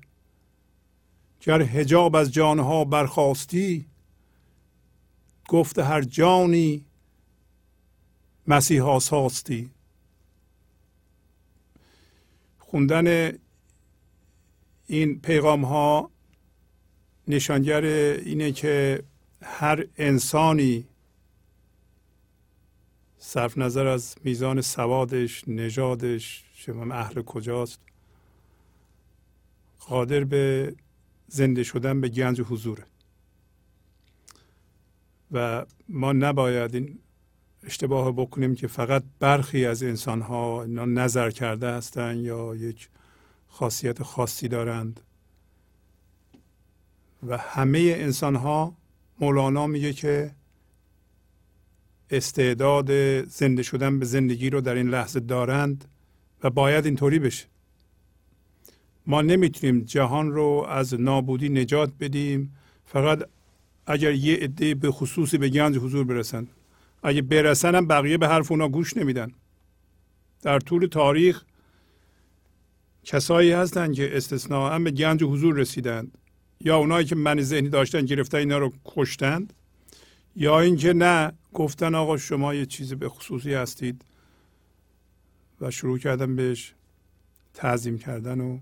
گر هجاب از جانها برخواستی گفت هر جانی مسیحا ساستی خوندن این پیغام ها نشانگر اینه که هر انسانی صرف نظر از میزان سوادش نژادش شما اهل کجاست قادر به زنده شدن به گنج حضوره. و ما نباید این اشتباه بکنیم که فقط برخی از انسان ها نظر کرده هستند یا یک خاصیت خاصی دارند. و همه انسان ها مولانا میگه که استعداد زنده شدن به زندگی رو در این لحظه دارند و باید اینطوری بشه. ما نمی‌تونیم جهان رو از نابودی نجات بدیم. فقط اگر یه عده به خصوصی به گنج حضور برسن. اگه برسن هم بقیه به حرف اونا گوش نمیدن. در طول تاریخ کسایی هستند که استثناء به گنج حضور رسیدند یا اونایی که من ذهنی داشتن گرفتن اینا رو کشتند یا اینکه نه گفتن آقا شما یه چیزی به خصوصی هستید و شروع کردن بهش تعظیم کردن و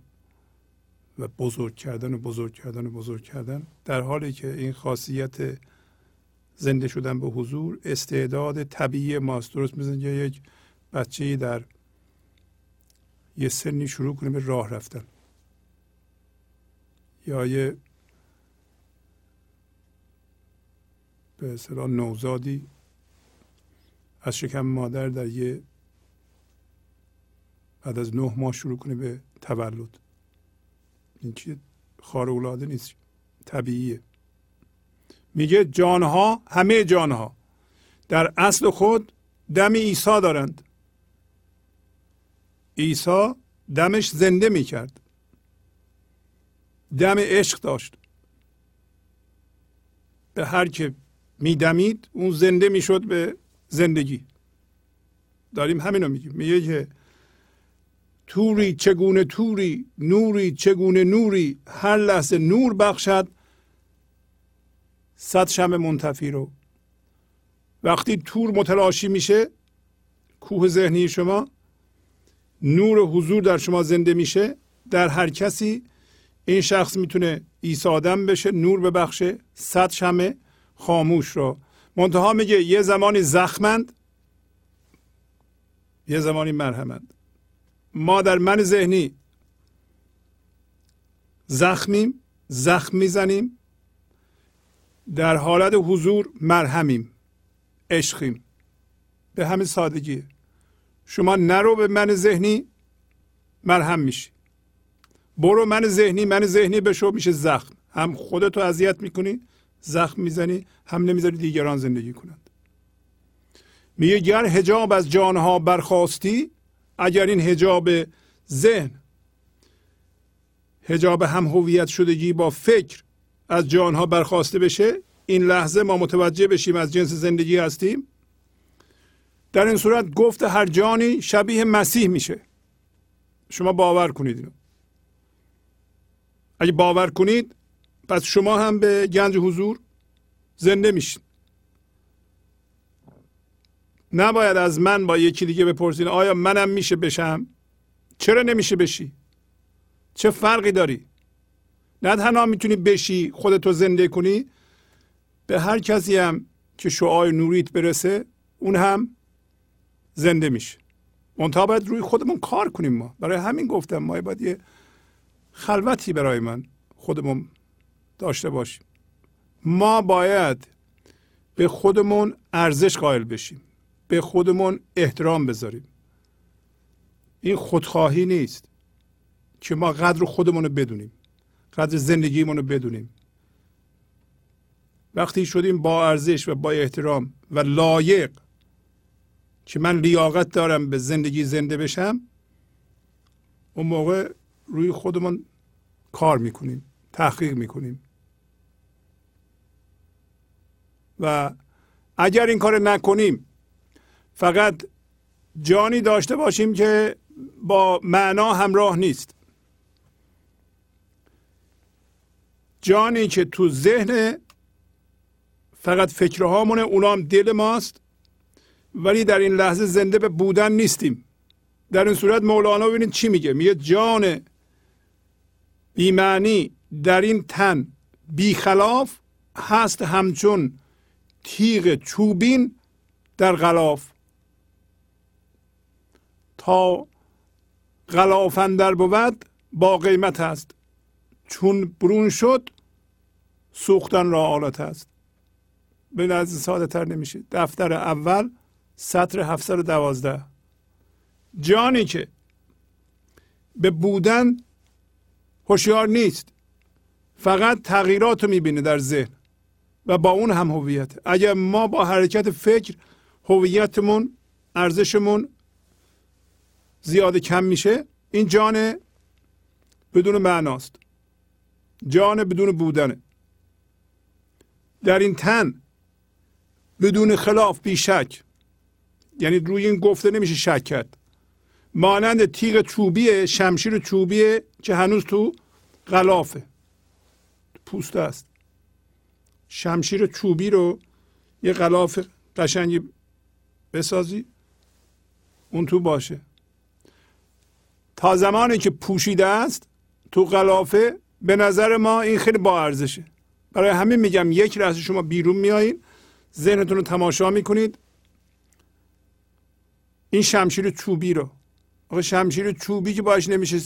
و بزرگ کردن و بزرگ کردن و بزرگ کردن در حالی که این خاصیت زنده شدن به حضور استعداد طبیعی ماست. درست مثل یک بچه در یه سنی شروع کنه به راه رفتن. یا یه به اصطلاح نوزادی از شکم مادر در یه بعد از نه ماه شروع کنه به تولد. این چیه؟ خار اولاده نیست. طبیعیه. میگه جانها همه جانها در اصل خود دم عیسی دارند. عیسی دمش زنده می‌کرد. دم عشق داشت. به هر که میدمید اون زنده می‌شد به زندگی. داریم همینو میگیم. میگه که توری چگونه توری نوری چگونه نوری هر لحظه نور بخشد صد شم منتفی رو. وقتی تور متلاشی میشه کوه ذهنی شما نور حضور در شما زنده میشه. در هر کسی این شخص می‌تونه عیسی آدم بشه نور ببخشه صد شمه خاموش رو. منتها میگه یه زمانی زخمند یه زمانی مرهمند. ما در من ذهنی زخمیم زخم می‌زنیم در حالت حضور مرهمیم عشقیم. به همین سادگی شما نرو به من ذهنی مرهم میشی. برو من ذهنی من ذهنی بشو میشه زخم. هم خودتو اذیت می‌کنی زخم می‌زنی هم نمی‌ذاری دیگران زندگی کنند. میگه گر هجاب از جانها برخواستی اگر این هجاب ذهن هجاب هم هویت شدگی با فکر از جانها برخواسته بشه این لحظه ما متوجه بشیم از جنس زندگی هستیم. در این صورت گفت هر جانی شبیه مسیح میشه. شما باور کنید اینو. اگه باور کنید پس شما هم به گنج حضور زنده میشین. نباید از من با یکی دیگه بپرسین آیا منم میشه بشم؟ چرا نمیشه بشی؟ چه فرقی داری؟ نه تنها می‌تونی بشی خودتو زنده کنی به هر کسی هم که شعای نوریت برسه اون هم زنده میشه. منتها باید روی خودمون کار کنیم ما. برای همین گفتم ما باید یه خلوتی برای من خودمون داشته باشیم. ما باید به خودمون ارزش قائل بشیم. به خودمون احترام بذاریم. این خودخواهی نیست که ما قدر خودمون رو بدونیم قدر زندگیمون رو بدونیم. وقتی شدیم با ارزش و با احترام و لایق که من لیاقت دارم به زندگی زنده بشم اون موقع روی خودمون کار می‌کنیم تحقیق می‌کنیم. و اگر این کار نکنیم فقط جانی داشته باشیم که با معنا همراه نیست. جانی که تو ذهن فقط فکرهامونه اونام دل ماست. ولی در این لحظه زنده به بودن نیستیم. در این صورت مولانا ببینید چی میگه. میگه جان بیمعنی در این تن بیخلاف هست همچون تیغ چوبین در غلاف. تا غلافندر بود با قیمت است. چون برون شد سوختن را آلت است. به نزد ساده تر نمیشه. دفتر اول سطر 712 جانی که به بودن هوشیار نیست فقط تغییرات رو می‌بینه در ذهن و با اون هم هویت. اگر ما با حرکت فکر هویتمون ارزشمون زیاد کم میشه این جان بدون معناست. جان بدون بودنه در این تن بدون خلاف بیشک یعنی روی این گفته نمیشه شک کرد. مانند تیغ چوبی شمشیر چوبی که هنوز تو غلافه. پوسته است. شمشیر چوبی رو یه غلاف قشنگی بسازی اون تو باشه. تا زمانی که پوشیده است تو غلافه به نظر ما این خیلی با ارزشه. برای همین میگم یک لحظه شما بیرون میایین ذهنتون رو تماشا می‌کنید. این شمشیر چوبی رو. آقا شمشیر چوبی که باش نمیشه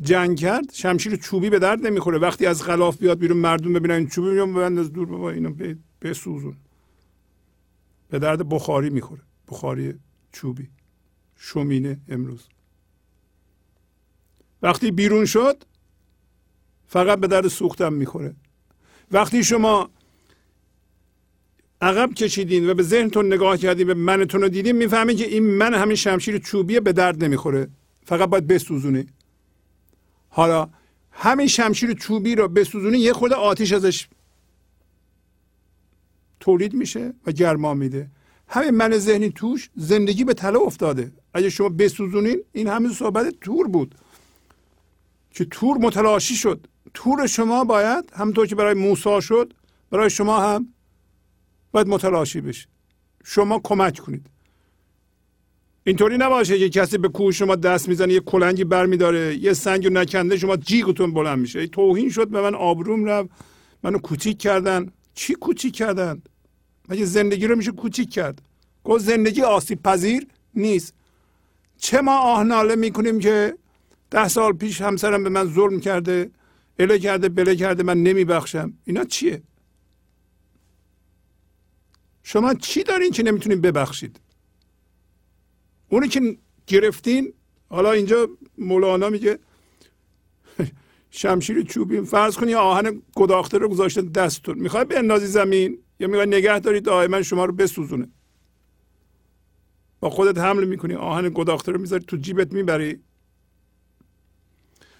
جنگ کرد شمشیر چوبی به درد نمی‌خوره. وقتی از غلاف بیاد بیرون مردم ببینن این چوبی میگم ببند از دور بابا اینو بسوزون. به درد بخاری می‌خوره. بخاری چوبی. شومینه امروز. وقتی بیرون شد فقط به درد سوختم می‌خوره. وقتی شما عقب کشیدین و به ذهنتون نگاه کردین به منتون رو دیدین می‌فهمین که این من همین شمشیر چوبیه به درد نمی‌خوره. فقط باید بسوزونه حالا همین شمشیر چوبی رو بسوزونی یه خود آتیش ازش تولید میشه و گرما میده. همین من ذهنی توش زندگی به تله افتاده. اگه شما بسوزونین این همین صحبت تور بود. که تور متلاشی شد. تور شما باید همونطور که برای موسا شد برای شما هم باید متلاشی بشه شما کمک کنید. اینطوری نباشه که کسی به کوه شما دست می‌زنه یه کلنگی برمیداره یه سنگ نکنده شما جیگتون بلند میشه. توهین شد به من آبروم رفت. منو کوچیک کردن. چی کوچیک کردن؟ مگه زندگی رو میشه کوچیک کرد؟ گفت زندگی آسیب پذیر نیست. چه ما آهناله می‌کنیم که ده سال پیش همسرم به من ظلم کرده اله کرده بله کرده من نمیبخشم. اینا چیه؟ شما چی دارین که نمی‌تونین ببخشید؟ اونی که گرفتین حالا اینجا مولانا میگه شمشیر چوبی فرض کنی آهن گداخته رو گذاشتن دستتون. می‌خوای بندازی زمین؟ یا می‌خوای نگه دارید دائما شما رو بسوزونه؟ با خودت حمل می‌کنی آهن گداخته رو می‌ذاری تو جیبت می‌بری.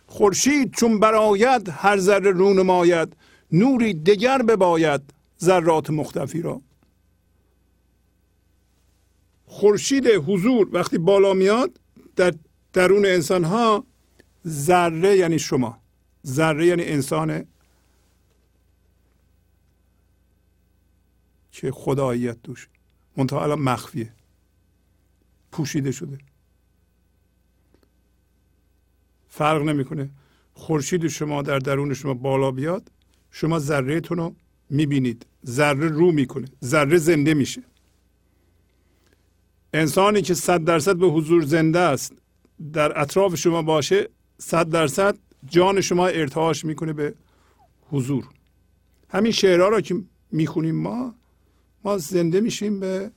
خورشید چون براید هر ذره رو نماید نوری دگر بباید ذرات مختفی را. خورشید حضور وقتی بالا میاد در درون انسان ها ذره یعنی شما. ذره یعنی انسان که خداییت دوش منتها الان مخفیه. پوشیده شده. فرق نمی‌کنه. خورشید شما در درون شما بالا بیاد شما ذرهتون رو می‌بینید. ذره رو می‌کنه. ذره زنده میشه. انسانی که صد درصد به حضور زنده است در اطراف شما باشه صد درصد جان شما ارتعاش می‌کنه به حضور. همین شعرها را که می‌خونیم ما ما زنده میشیم به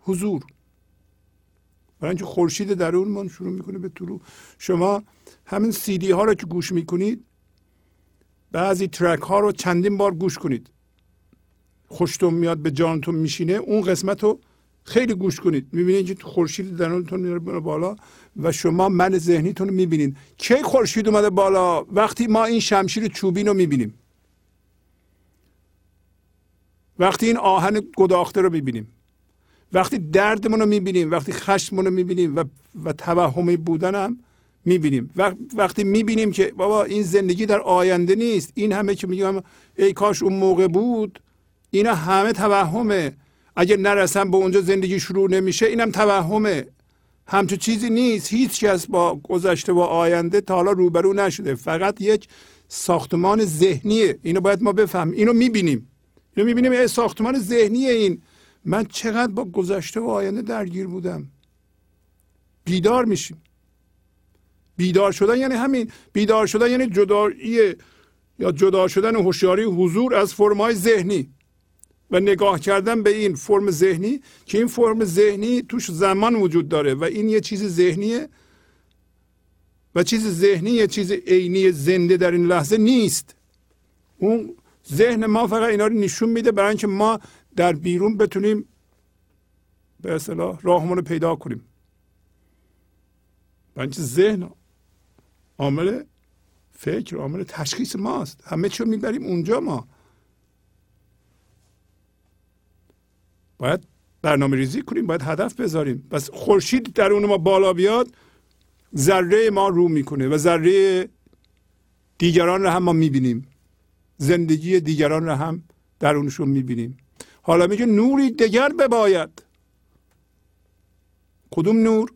حضور. برای اینکه خورشید درونمان شروع می‌کنه به طلوع. شما همین سیدی ها رو که گوش می‌کنید بعضی ترک ها رو چندین بار گوش کنید. خوشتون میاد به جانتون میشینه اون قسمت رو خیلی گوش کنید. می‌بینید که خورشید درونتون میره بالا و شما من ذهنیتون رو می‌بینید. کی خورشید اومده بالا؟ وقتی ما این شمشیر چوبین رو می‌بینیم. وقتی این آهن گداخته رو می‌بینیم. وقتی دردمون رو می‌بینیم وقتی خشممون رو می‌بینیم و, و توهمی بودن هم می‌بینیم وقتی می‌بینیم که بابا این زندگی در آینده نیست. این همه که میگم ای کاش اون موقع بود اینا همه توهمه. اگر نرسم به اونجا زندگی شروع نمیشه اینم توهمه. همچون چیزی نیست. هیچ کس با گذشته و آینده تا حالا روبرو نشده. فقط یک ساختمان ذهنیه. اینو باید ما بفهمیم. اینو می‌بینیم. اینو می‌بینیم. ساختمان ذهنی این. من چقدر با گذشته و آینده درگیر بودم. بیدار میشیم. بیدار شدن یعنی همین. بیدار شدن یعنی جدایی یا جدا شدن هوشیاری حضور از فرمای ذهنی. و نگاه کردن به این فرم ذهنی که این فرم ذهنی توش زمان وجود داره و این یه چیز ذهنیه و چیز ذهنی یه چیز عینی زنده در این لحظه نیست. اون ذهن ما فقط اینا رو نشون میده برای اینکه ما در بیرون بتونیم به اصطلاح راهمون رو پیدا کنیم. بنچه ذهن عامل فکر عامل تشخیص ماست. همه چی رو می‌بریم اونجا ما. باید برنامه ریزی کنیم باید هدف بذاریم. بس خورشید در اون ما بالا بیاد ذره ما رو می‌کنه و ذره دیگران رو هم ما می‌بینیم. زندگی دیگران رو هم درونشون می‌بینیم. حالا میگه نوری دیگر بباید. کدوم نور؟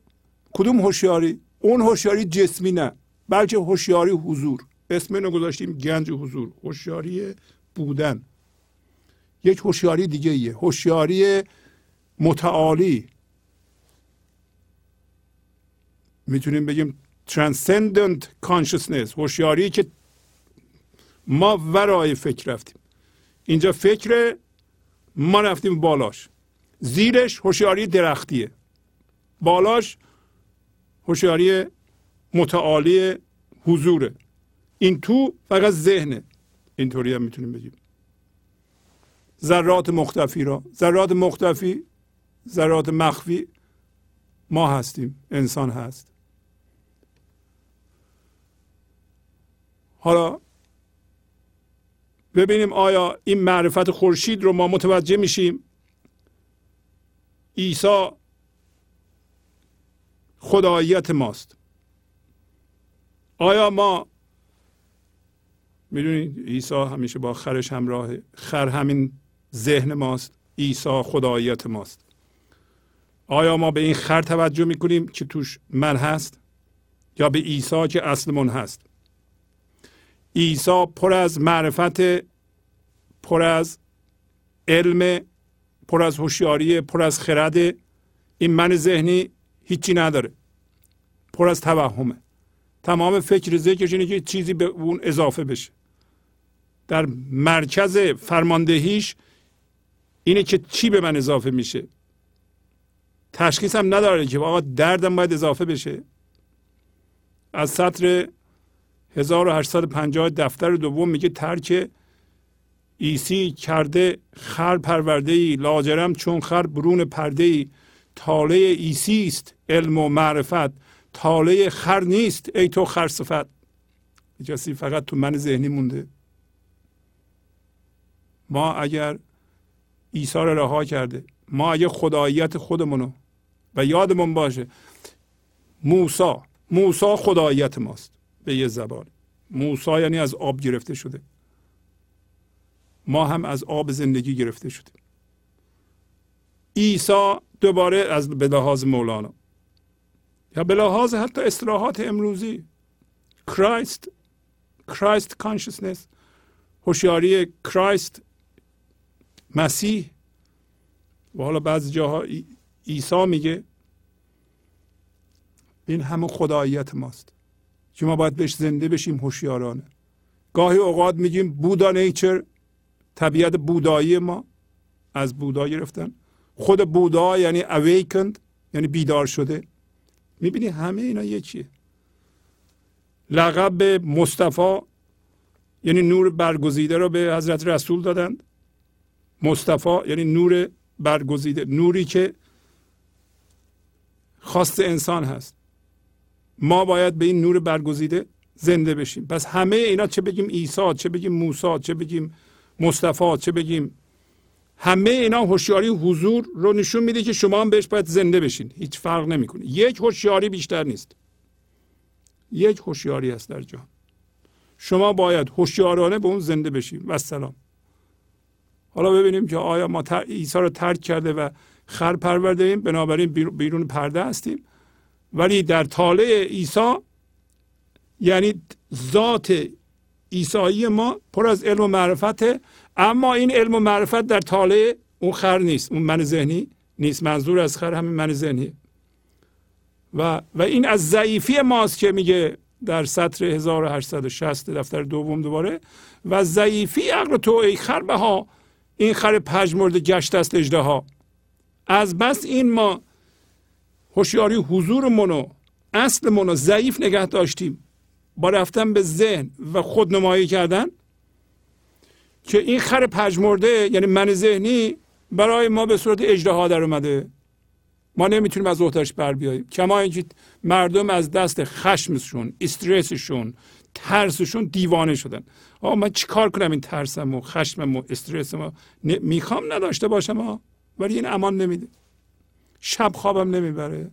کدوم هوشیاری؟ اون هوشیاری جسمی نه بلکه هوشیاری حضور. اسم اینو گذاشتیم گنج حضور هوشیاری بودن. یک هوشیاری دیگه ایه. هوشیاری متعالی. می‌تونیم بگیم transcendent consciousness. هوشیاری که ما ورای فکر رفتیم. اینجا فکر ما رفتیم بالاش. زیرش هوشیاری درختیه. بالاش هوشیاری متعالی حضوره. این تو فقط ذهنه. اینطوری هم می‌تونیم بگیم. ذرات مختفی را. ذرات مختفی ذرات مخفی ما هستیم انسان هست. حالا ببینیم آیا این معرفت خورشید رو ما متوجه میشیم؟ عیسی خداییت ماست. آیا ما می‌دونید عیسی همیشه با خرش همراه خر همین ذهن ماست عیسی خداییت ماست. آیا ما به این خر توجه می‌کنیم که توش من هست یا به عیسی که اصلمون هست؟ عیسی پر از معرفت پر از علم پر از هوشیاری پر از خرد. این من ذهنی هیچی نداره. پر از توهمه تمام فکر ذکرش اینه که چیزی به اون اضافه بشه. در مرکز فرماندهیش اینه که چی به من اضافه میشه؟ تشخیص هم نداره که آقا دردم باید اضافه بشه. از سطر 1850 دفتر دوم میگه ترک عیسی کرده خر پرورده ای لاجرم چون خر برون پرده ای طالع عیسی است علم و معرفت. طالع خر نیست ای تو خر صفت. کسی فقط تو من ذهنی مونده. ما اگر عیسی رو رها کرده. ما اگر خداییت خودمونو و یادمون باشه موسا موسا خداییت ماست به یه زبان. موسا یعنی از آب گرفته شده. ما هم از آب زندگی گرفته شدیم عیسی دوباره از به لحاظ مولانا. یا به لحاظ حتی اصطلاحات امروزی. کرایست کرایست کانشسنس هوشیاری کرایست مسیح. و حالا بعضی جاها عیسی میگه این همه خداییت ماست. که ما باید بهش زنده بشیم هوشیارانه. گاهی اوقات میگیم بودا نیچر طبیعت بودایی ما. از بودا گرفتن. خود بودا یعنی awakened یعنی بیدار شده. می‌بینی همه اینا یکیه. لقب مصطفی یعنی نور برگزیده رو به حضرت رسول دادند. مصطفی یعنی نور برگزیده نوری که خواست انسان هست. ما باید به این نور برگزیده زنده بشیم. پس همه اینا چه بگیم عیسی چه بگیم موسی چه بگیم مصطفی چه بگیم همه اینا هوشیاری حضور رو نشون میده که شما هم بهش باید زنده بشین. هیچ فرق نمی‌کنه. یک هوشیاری بیشتر نیست. یک هوشیاری هست در جهان. شما باید هوشیارانه به اون زنده بشیم و سلام. حالا ببینیم که آیا ما عیسی رو ترک کرده و خر پرورده ایم. بنابراین بیرون پرده هستیم. ولی در طالع عیسی یعنی ذات عیسایی ما پر از علم و معرفته. اما این علم و معرفت در طالع اون خر نیست. اون من ذهنی نیست. منظور از خر همین من ذهنی و و این از ضعیفی ماست که میگه در سطر 1860 دفتر دوم دوباره. و ضعیفی عقل تو ای خر ها این خر پژمرده گشت است اجده ها از بس این ما هوشیاری حضور منو اصل منو ضعیف نگه داشتیم. با رفتن به ذهن و خودنمایی کردن که این خر پژمرده یعنی من ذهنی برای ما به صورت اجدها در اومده. ما نمی‌تونیم از اوتش بر بیاییم. کما اینکه مردم از دست خشمشون استرسشون ترسشون دیوانه شدن. آقا من چیکار کنم این ترسم و خشمم و استرسم و می‌خوام نداشته باشم ولی این امان نمیده. شب خوابم نمی‌بره.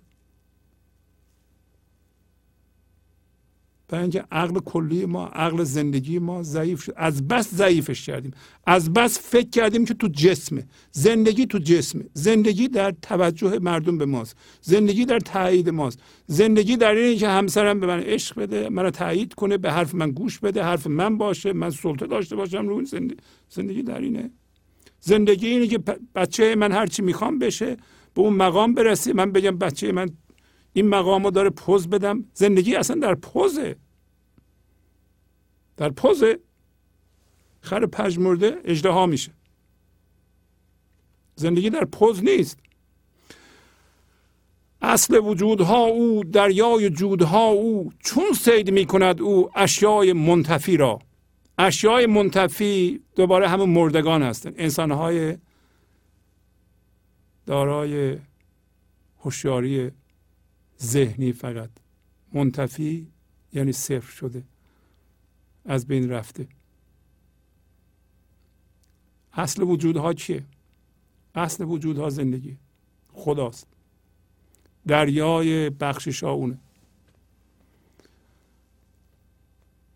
برای اینکه عقل کلی ما عقل زندگی ما ضعیف شد. از بس ضعیفش کردیم. از بس فکر کردیم که تو جسمه. زندگی تو جسمه. زندگی در توجه مردم به ماست. زندگی در تایید ماست. زندگی در اینه که همسرم به من عشق بده منو تایید کنه به حرف من گوش بده حرف من باشه من سلطه داشته باشم رو زندگی. زندگی در اینه. زندگی اینه که بچه من هرچی می‌خوام بشه به اون مقام برسه من بگم بچه من این مقام رو داره پوز بدم. زندگی اصلا در پوزه. در پوزه. خر پژمرده اجدها میشه. زندگی در پوز نیست. اصل وجودها او دریای جودها او چون سید می کند او اشیای منتفی را. اشیای منتفی دوباره همون مردگان هستند انسانهای دارای هوشیاری ذهنی فقط. منتفی یعنی صفر شده. از بین رفته. اصل وجودها چیه؟ اصل وجودها زندگی. خداست. دریای بخشش اونه.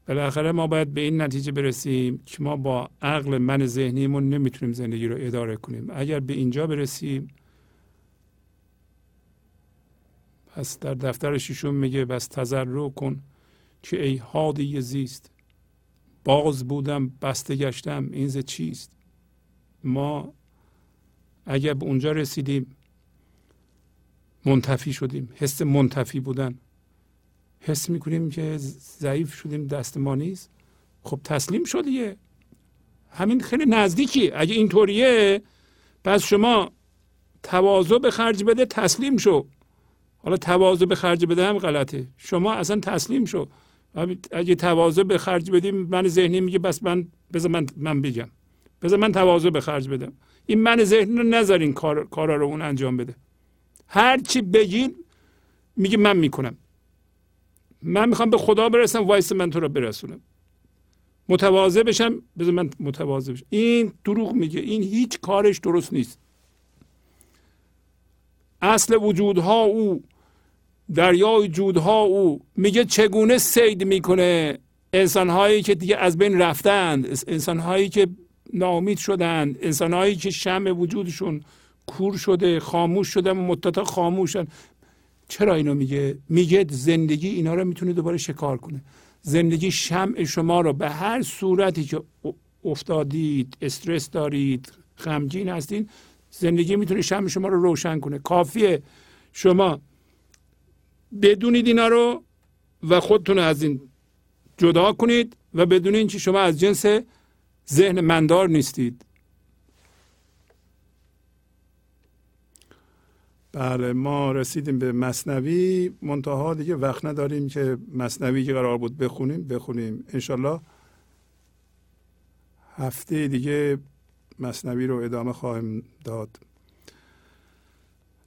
بالاخره ما باید به این نتیجه برسیم که ما با عقل من ذهنیمون نمی‌تونیم زندگی رو اداره کنیم. اگر به اینجا برسیم پس در دفتر ششم میگه بس تذرع کن که ای هادی زیست. باز بودم بسته گشتم این ز چیست؟ ما اگر به اونجا رسیدیم منتفی شدیم حس منتفی بودن. حس می‌کنیم که ضعیف شدیم دست ما نیست. خب تسلیم شدیه همین خیلی نزدیکی. اگه اینطوریه پس شما تواضع به خرج بده تسلیم شو. حالا تواضع به خرج بده هم غلطه. شما اصلا تسلیم شو. اگه تواضع به خرج بدیم من ذهنی میگه بس من بذار من من بگم. بذار من تواضع به خرج بدم. این من ذهنی رو نذارین کار کارا رو اون انجام بده. هر چی بگین میگه من می‌کنم. من می‌خوام به خدا برسم وایس من تو رو برسونم. متواضع بشم بذار من متواضع بشم. این دروغ میگه. این هیچ کارش درست نیست. اصل وجودها او دریای جودها او میگه چگونه سید می‌کنه انسانهایی که دیگه از بین رفتند انسانهایی که ناامید شدند انسانهایی که شم وجودشون کور شده خاموش شده مدتها خاموشن. چرا اینو میگه؟ میگه زندگی اینا رو می‌تونه دوباره شکار کنه. زندگی شمع شما رو به هر صورتی که افتادید استرس دارید غمگین هستین زندگی می‌تونه شمع شما رو روشن کنه. کافیه. شما بدونید اینا رو و خودتون از این جدا کنید و بدونید که شما از جنس ذهن مندار نیستید. بله ما رسیدیم به مصنوی. منتها دیگه وقت نداریم که مصنوی که قرار بود بخونیم بخونیم. انشالله هفته دیگه مصنوی رو ادامه خواهیم داد.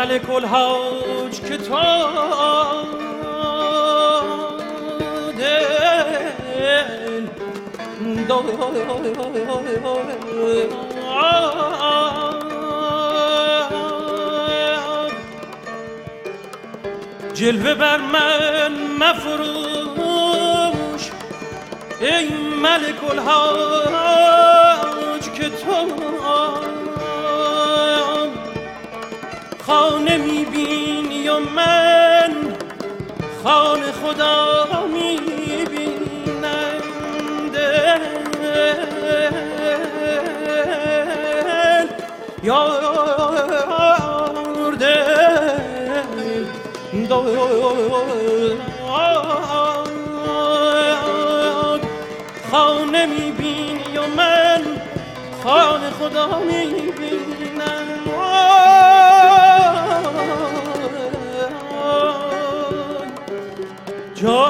ملک الحاج که تا دل. جلوه بر من مفروش ای ملک الحاج. من خان خدا می یار دل خانه می‌بینی و من؟ خانه خدا می‌بینی. Joe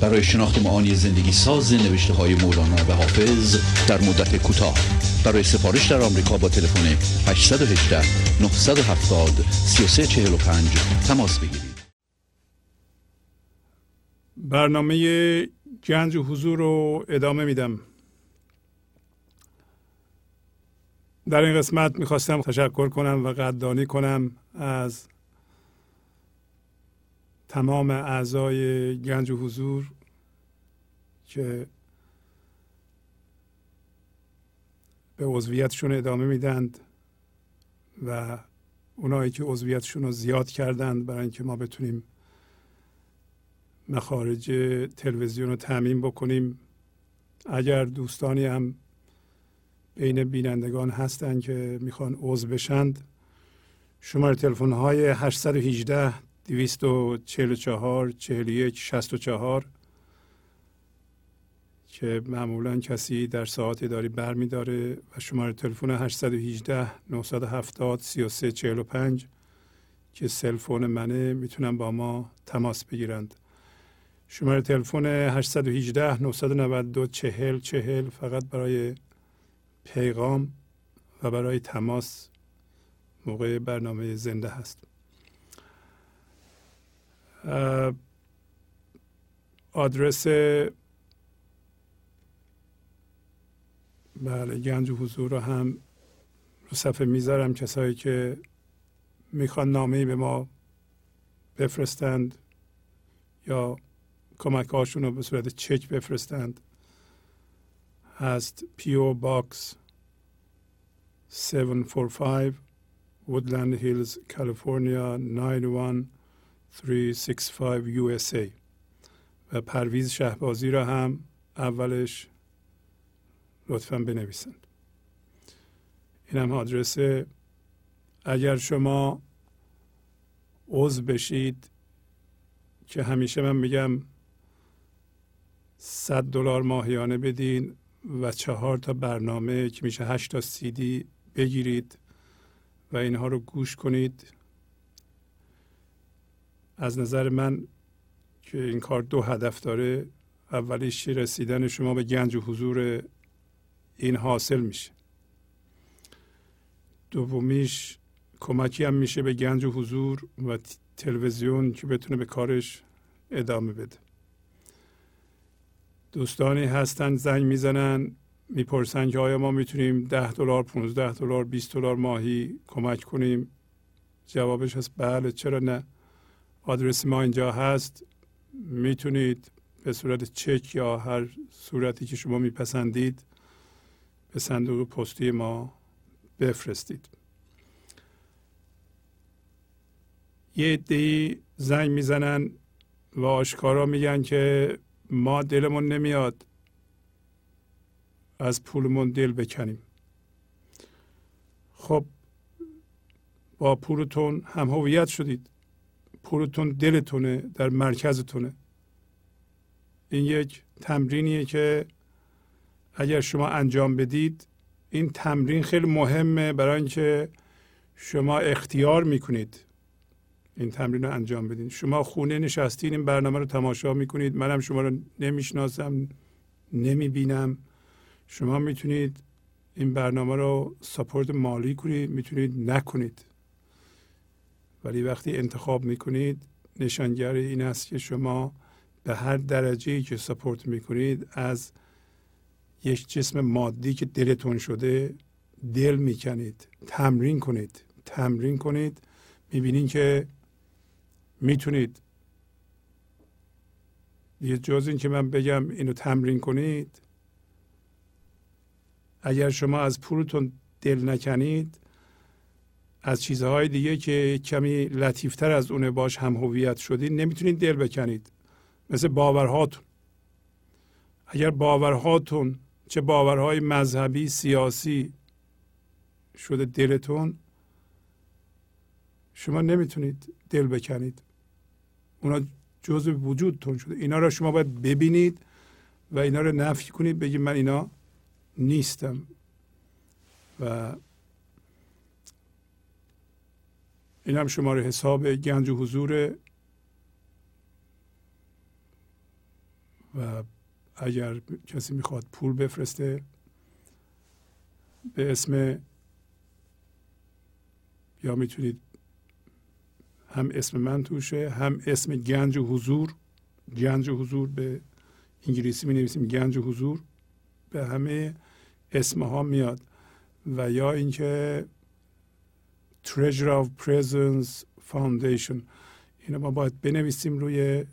برای شناخت معانی زندگی ساز نوشته های مولانا و حافظ در مدت کوتاه. برای سفارش در آمریکا با تلفن 818 970 3345 تماس بگیرید. برنامه گنج و حضور رو ادامه میدم. در این قسمت می‌خواستم تشکر کنم و قدردانی کنم از تمام اعضای گنج و حضور که به عضویتشون ادامه میدند و اونایی که عضویتشون رو زیاد کردند برای اینکه ما بتونیم مخارج تلویزیون رو تعمین بکنیم. اگر دوستانی هم بین بینندگان هستند که می‌خوان عضو بشند شماره تلفن های 818 244 41 64 که معمولا کسی در ساعت اداری بر می داره و شماره تلفن 818 970 33 45 که سلفون منه می‌تونن با ما تماس بگیرند. شماره تلفن 818 992 40 40 فقط برای پیغام و برای تماس موقع برنامه زنده هست. آدرس بله گنج حضور رو هم رو صفحه می‌ذارم. کسایی که می‌خوان نامه به ما بفرستند یا کمک هاشون رو به صورت چک بفرستند هست P.O. Box 745 Woodland Hills, California 91 365 USA و پرویز شهبازی را هم اولش لطفا بنویسند. این هم آدرس اگر شما عضو بشید که همیشه من میگم 100 دلار ماهیانه بدین و چهار تا برنامه که میشه 8 تا سی دی بگیرید و اینها رو گوش کنید. از نظر من که این کار دو هدف داره اولیش رسیدن شما به گنج و حضور این حاصل میشه. دومیش کمکی هم میشه به گنج و حضور و تلویزیون که بتونه به کارش ادامه بده. دوستانی هستن زنگ می‌زنن می‌پرسن که آیا ما می‌تونیم ده دلار 15 دلار 20 دلار ماهی کمک کنیم؟ جوابش هست بله چرا نه؟ آدرس ما اینجا هست. می‌تونید به صورت چک یا هر صورتی که شما میپسندید به صندوق پستی ما بفرستید. یه عدهای زنگ می‌زنن و آشکارا میگن که ما دلمون نمیاد از پولمون دل بکنیم. خب با پولتون هم هویت شدید. پولتون دلتونه در مرکزتونه. این یک تمرینیه که اگر شما انجام بدید این تمرین خیلی مهمه برای اینکه شما اختیار می‌کنید این تمرین رو انجام بدین. شما خونه نشستین این برنامه رو تماشا می‌کنید. منم شما رو نمی‌شناسم نمی‌بینم. شما می‌تونید این برنامه رو ساپورت مالی کنید می‌تونید نکنید. ولی وقتی انتخاب می‌کنید نشانگر این است که شما به هر درجه که ساپورت می‌کنید از یک جسم مادی که دلتون شده دل می‌کنید تمرین کنید تمرین کنید می‌بینید که می‌تونید. یه جز این که من بگم اینو تمرین کنید اگر شما از پولتون دل نکنید از چیزهای دیگه که کمی لطیفتر از اونه باش هم هویت شدید نمی‌تونید دل بکنید. مثل باورهاتون. اگر باورهاتون چه باورهای مذهبی سیاسی شده دلتون شما نمی‌تونید دل بکنید. اونا جزء وجودتون شده. اینا رو شما باید ببینید و اینا رو نفی کنید بگید من اینا نیستم. و این هم شماره حساب گنج و حضور. و اگر کسی می‌خواد پول بفرسته به اسم یا می‌تونید هم اسم من توشه هم اسم گنج و حضور. گنج و حضور به انگلیسی می نویسیم گنج و حضور. به همه اسم ها میاد. و یا اینکه Treasure of Presence Foundation. اینو ما باید بنویسیم روی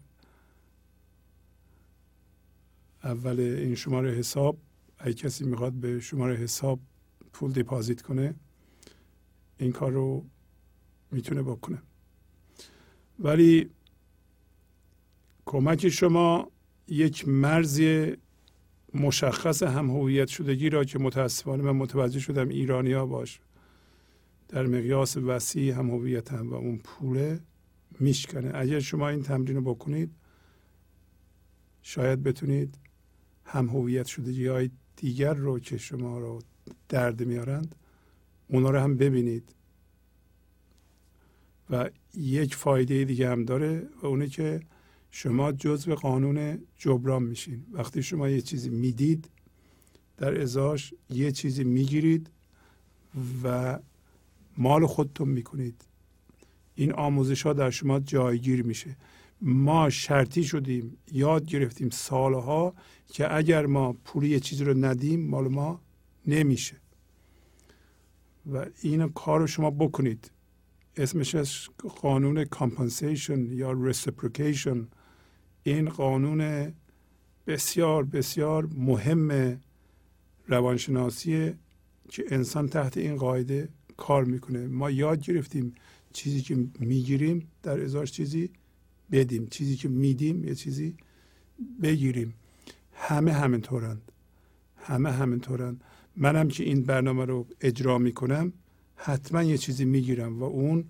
اول این شماره حساب اگه کسی می‌خواد به شماره حساب پول دیپازیت کنه این کار رو می‌تونه بکنه ولی کمک شما یک مرزی مشخص هم هویت شدگی را که متاسفانه من متوجه شدم ایرانیا باش در مقیاس وسیع هم هویت هم و اون پوله میشکنه. اگر شما این تمرین رو بکنید شاید بتونید هم هویت شدگی های دیگر رو که شما رو درد میارند اونا رو هم ببینید. و یک فایده دیگه هم داره و اونه که شما جزو قانون جبران میشین. وقتی شما یه چیزی می‌دید در ازاش یه چیزی می‌گیرید و مال خودتون می‌کنید. این آموزش ها در شما جایگیر میشه. ما شرطی شدیم یاد گرفتیم سالها که اگر ما پولی یه چیزی رو ندیم مال ما نمیشه. و این کار رو شما بکنید. اسمش قانون compensation یا reciprocation این قانون بسیار بسیار مهم روانشناسیه که انسان تحت این قاعده کار می‌کنه. ما یاد گرفتیم چیزی که می‌گیریم در ازاش چیزی بدیم. چیزی که میدیم یه چیزی بگیریم. همه همینطورند. همه همینطورند. منم که این برنامه رو اجرا می‌کنم حتما یه چیزی می‌گیرم و اون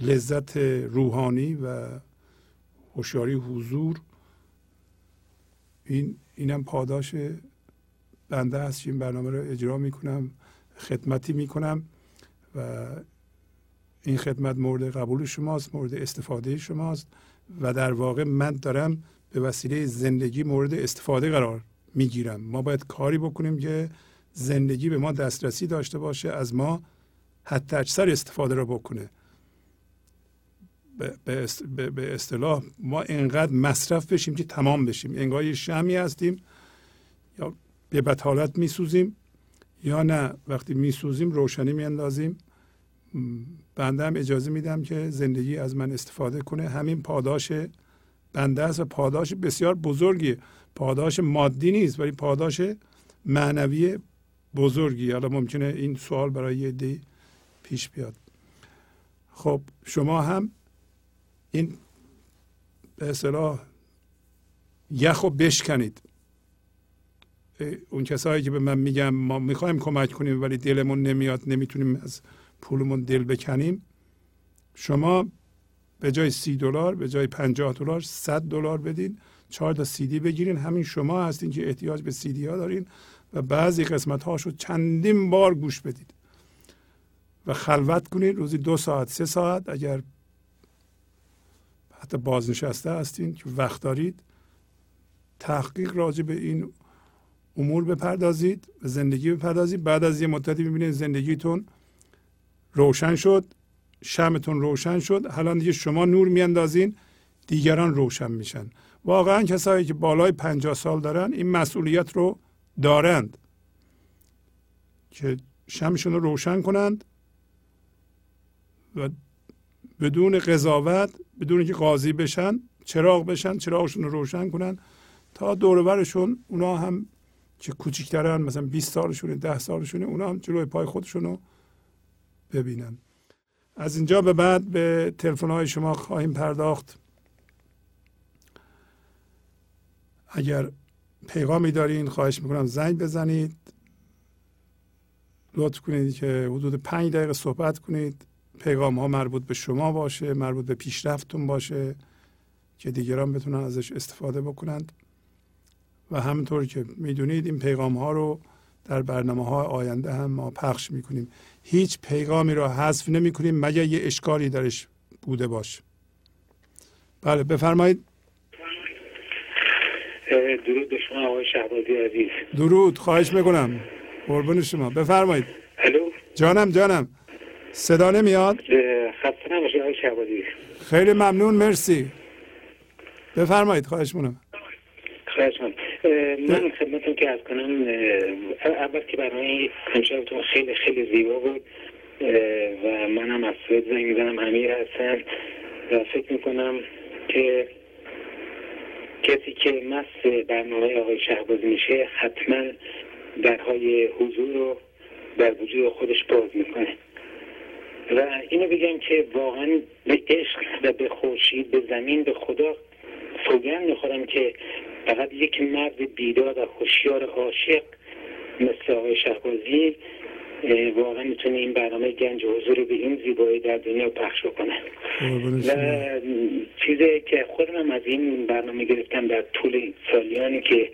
لذت روحانی و هوشیاری حضور این اینم پاداش بنده است این برنامه رو اجرا می‌کنم خدمتی می‌کنم. و این خدمت مورد قبول شماست مورد استفاده شماست و در واقع من دارم به وسیله زندگی مورد استفاده قرار می‌گیرم. ما باید کاری بکنیم که زندگی به ما دسترسی داشته باشه از ما حتی اکثر استفاده رو بکنه. به اصطلاح ما انقدر مصرف بشیم که تمام بشیم. انگار یه شمی هستیم یا به بطالت میسوزیم یا نه. وقتی میسوزیم روشنی میاندازیم. بنده هم اجازه میدم که زندگی از من استفاده کنه. همین پاداش بنده است و پاداش بسیار بزرگی پاداش مادی نیست ولی پاداش معنوی بزرگی حالا ممکنه این سوال برای یه دی پیش بیاد. خب شما هم این به اصطلاح یخ و بشکنید. اون کسایی که به من میگن ما می‌خوایم کمک کنیم ولی دلمون نمیاد نمی‌تونیم از پولمون دل بکنیم. شما به جای سی دلار به جای پنجاه دلار صد دلار بدین. چهار تا سیدی بگیرین. همین شما هستین که احتیاج به سیدی ها دارین و بعضی قسمت هاشو چندین بار گوش بدید و خلوت کنید روزی دو ساعت سه ساعت اگر حتی بازنشسته هستین که وقت دارید تحقیق راجع به این امور بپردازید و زندگی بپردازید. بعد از یه مدتی می‌بینید زندگیتون روشن شد شمتون روشن شد. حالا دیگه شما نور میاندازین دیگران روشن میشن. واقعا کسایی که بالای پنجاه سال دارن این مسئولیت رو دارند که شمشون رو روشن کنند و بدون قضاوت بدون که قاضی بشن چراغ بشن چراغشون رو روشن کنن تا دورورشون اونا هم که کوچکترن مثلا 20 سالشونه 10 سالشونه اونا هم جلوی پای خودشون رو ببینن. از اینجا به بعد به تلفن های شما خواهیم پرداخت. اگر پیغامی دارین خواهش می‌کنم زنگ بزنید. لطف کنید که حدود پنج دقیقه صحبت کنید. پیغام ها مربوط به شما باشه مربوط به پیشرفتتون باشه که دیگران بتونن ازش استفاده بکنند. و همینطور که می‌دونید این پیغام ها رو در برنامه های آینده هم ما پخش می‌کنیم. هیچ پیغامی رو حذف نمی کنیم مگر یه اشکالی درش بوده باشه. بله بفرمایید. درود به شما آقای شهبازی عزیز. درود خواهش می‌کنم. قربون شما. بفرمایید. الو؟ جانم جانم. صدا نمیاد؟ خسته نباشید آقای شهبازی. خیلی ممنون مرسی. بفرمایید خواهش می‌کنم. خواهش من خدمتتون که از کنم اول که برای امشبتون خیلی خیلی زیبا بود و منم از سوید زنگ می‌زنم امیر هستم. و فکر می‌کنم که کسی که مست برنامه آقای شهباز میشه حتما درهای حضور رو در وجود خودش باز می‌کنه. و اینو بگم که واقعا به عشق و به خورشید به زمین به خدا سوگند می‌خورم که فقط یک مرد بیدار و هوشیار عاشق مثل آقای شهبازی واقعا می‌تونه این برنامه گنج حضور به این زیبایی در دنیا پخش کنه و چیزی که خودم از این برنامه گرفتم در طول سالیانی که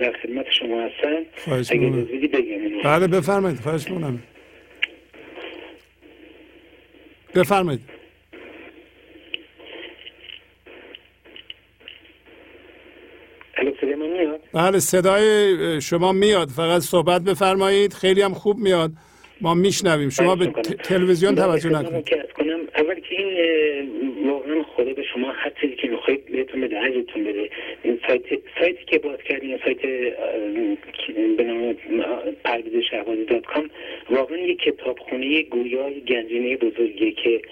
در خدمت شما هستن اگر زودی بگم بله بفرمایید خواهش بفرمایید. میاد؟ بله صدای شما میاد. فقط صحبت بفرمایید. خیلی هم خوب میاد. ما میشنویم. شما به می‌کنم. ت- تلویزیون بله، توجه نکنید. اول که این واقعا خدا به شما هر چیزی که می‌خواید بهتون بده عزتون بده. این سایت سایتی که باز کردین سایت به نام پرویز شهبازی دات کام واقعا یک کتابخونه گویای گنجینه بزرگیه که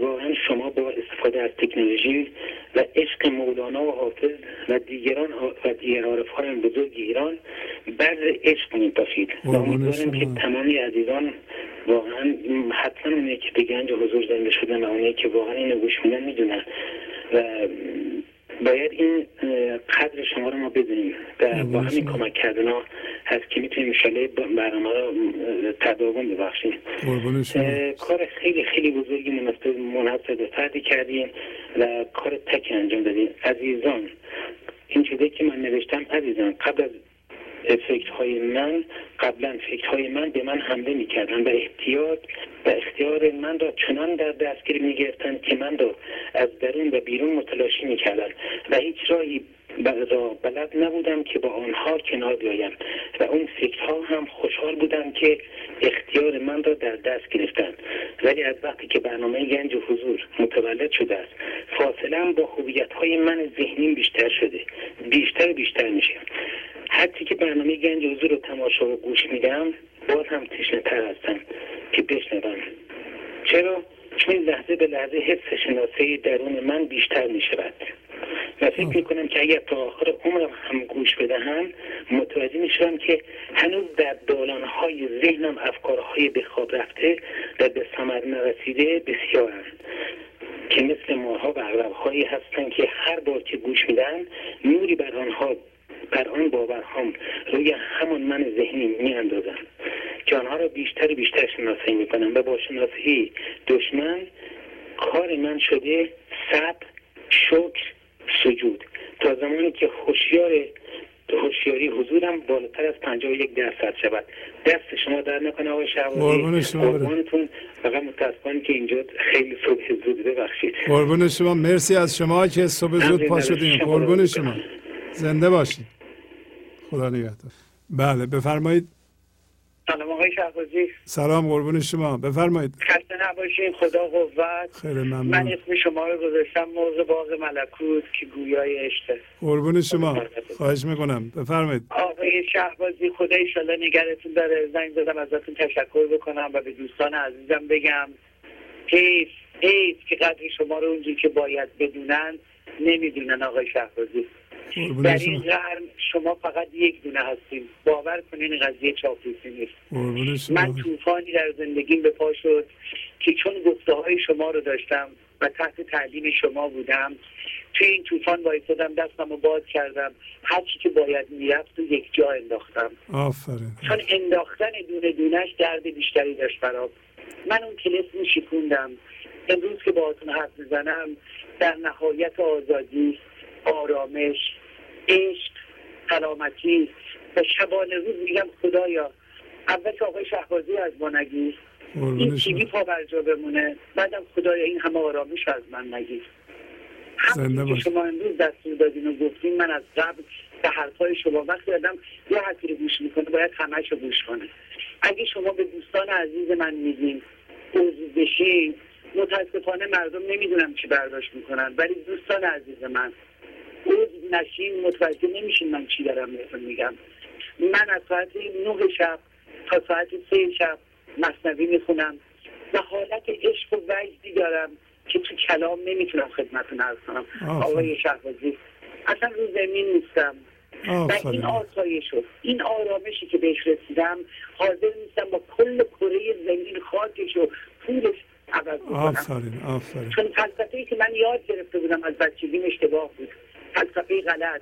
واقعا شما با استفاده از تکنولوژی و عشق مولانا و حافظ و دیگران و دیگر عارف های بزرگ ایران بر عشق میپاشید و امیدوارم که. تمامی عزیزان واقعا حتما اونایی که به گنج حضور زنده شدن و اونایی که واقعا اینو گوش میدن می‌دونن و باید این قدر شما رو ما بدونیم. و با همین کمک کردن ها هست که می‌تونیم انشالله برنامه رو تداوم ببخشیم. کار خیلی خیلی بزرگی مناسب به فردی کردیم و کار تک انجام دادیم عزیزان این چیزی که من نوشتم عزیزان قبل از فکرهای من قبلا فکرهای من به من حمله می‌کردن و احتیاط و اختیار من را چنان در دستگیر می‌گرفتند که من را از درون و بیرون متلاشی می‌کردند و هیچ راهی را بلد نبودم که با آنها کنار بیایم و اون فکرها هم خوشحال بودم که اختیار من را در دست گرفتن. ولی از وقتی که برنامه گنج و حضور متولد شده است فاصله با هویت های من ذهنیم بیشتر شده. بیشتر بیشتر میشه. حتی که برنامه گنج و حضور رو تماشا و گوش میدم باز هم تشنه تر هستم که بشنوم. چرا؟ چون لحظه به لحظه حس شناسه درون من بیشتر می شود و فکر می کنم که اگر تا آخر عمرم هم گوش بدهم متوجه می شوم که هنوز در دالانهای ذهنم افکارهای به خواب رفته و به ثمر نرسیده بسیارند. که مثل ماها و عقربهایی هستند که هر بار که گوش میدن نوری بر آنها بر آن باورهام روی همان من ذهنی می اندازم که آنها را بیشتر بیشتر شناسایی می کنم و با شناسایی دشمن کار من شده صبر شکر سجود. تا زمانی که هوشیار هوشیاری حضورم بالاتر از 51 درصد شود. دست شما در نکنه آقای برم. قربانتون فقط متاسفانه که اینجا خیلی صبح زود ببخشید. قربون شما. مرسی از شما که صبح زود پا قربون رو شما. زنده باشید. خدا نگهدار. بله بفرمایید. سلام آقای شهبازی. سلام قربون شما. بفرمایید. خسته نباشین خدا قوت. خیلی من ممنون اسم شما رو گذاشتم موضوع باغ ملکوت که گویای عشقه قربون شما. خواهش می‌کنم. بفرمایید. آقای شهبازی خدا ایشالله نگرتون داره. زنگ زدم ازتون تشکر بکنم و به دوستان عزیزم بگم حیف حیف که قدر شما رو اونجور که باید بدونن نمی‌دونن آقای شهبازی در این قرن شما فقط یک دونه هستیم باور کنین قضیه چاپلوسی نیست. من طوفانی در زندگیم به پا شد که چون گفته های شما رو داشتم و تحت تعلیم شما بودم توی این طوفان وایسادم دستم رو باز کردم. هر چی که باید می‌رفت و یک جا انداختم. آفرین. چون انداختن دونه دونش درد بیشتری داشت برام. من اون کلس شکوندم. امروز که باهاتون حرف می‌زنم در نهایت آزادی آرامش عشق سلامتی. و شبانه روز میگم خدایا اول که آقای شهبازی از ما نگیر این تیوی شما پا بر جا بمونه. بعدم خدایا این همه آرامش رو از من نگیر. همونی که. شما امروز دستور دادین و گفتین من از قبل به حرفای شما وقتی آدم یه حرفی رو گوش می‌کنه باید همش رو گوش کنه. اگه شما به دوستان عزیز من میگین عضو بشین متاسفانه مردم نمی‌دونم چی برداشت می‌کنن ولی دوستان عزیز من عضو نشین متوجه نمیشین من چی دارم بهتون میگم. من از ساعت نه شب تا ساعت سه شب مصنوی می‌خونم. و حالت عشق و وجدی دارم که تو کلام نمی‌تونم خدمتتون عرض کنم. آقای شهبازی اصلا رو زمین نیستم. و این آسایش و این آرامشی که بهش رسیدم حاضر نیستم با کل کره زمین خاکش و پولش آفرین آفرین. چون فلسفه‌ای که من یاد گرفته بودم از بچگیم اشتباه بود. فلسفه غلط.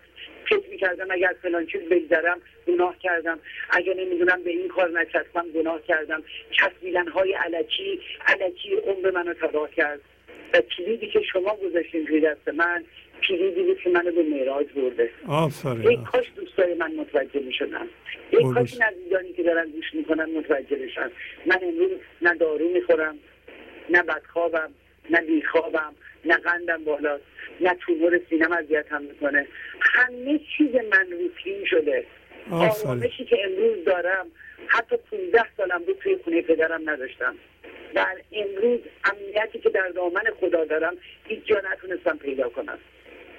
فکر می‌کردم اگر فلان چیز بگذرم گناه کردم. اگر نمی‌دونم به این کار نچسبم گناه کردم. چسبیدن های علکی علکی عمر منو تباه کرد. و کلیدی که شما گذاشتین توی دست من کلیدی بود که منو به معراج برده. آفرین. یک کاش دوستای من متوجه می شدن یک کاش این عزیزانی که دارن گوش می‌کنن متوجه بشن. من امروز نه دارو می‌خورم نه بدخوابم نه بیخوابم نه قندم بالاست نه تومور سینم اذیتم می‌کنه همه چیز من روتین شده. آرامشی که امروز دارم حتی 15 سالم بود توی خونه پدرم نداشتم و امروز امنیتی که در دامن خدا دارم هیچ جا نتونستم پیدا کنم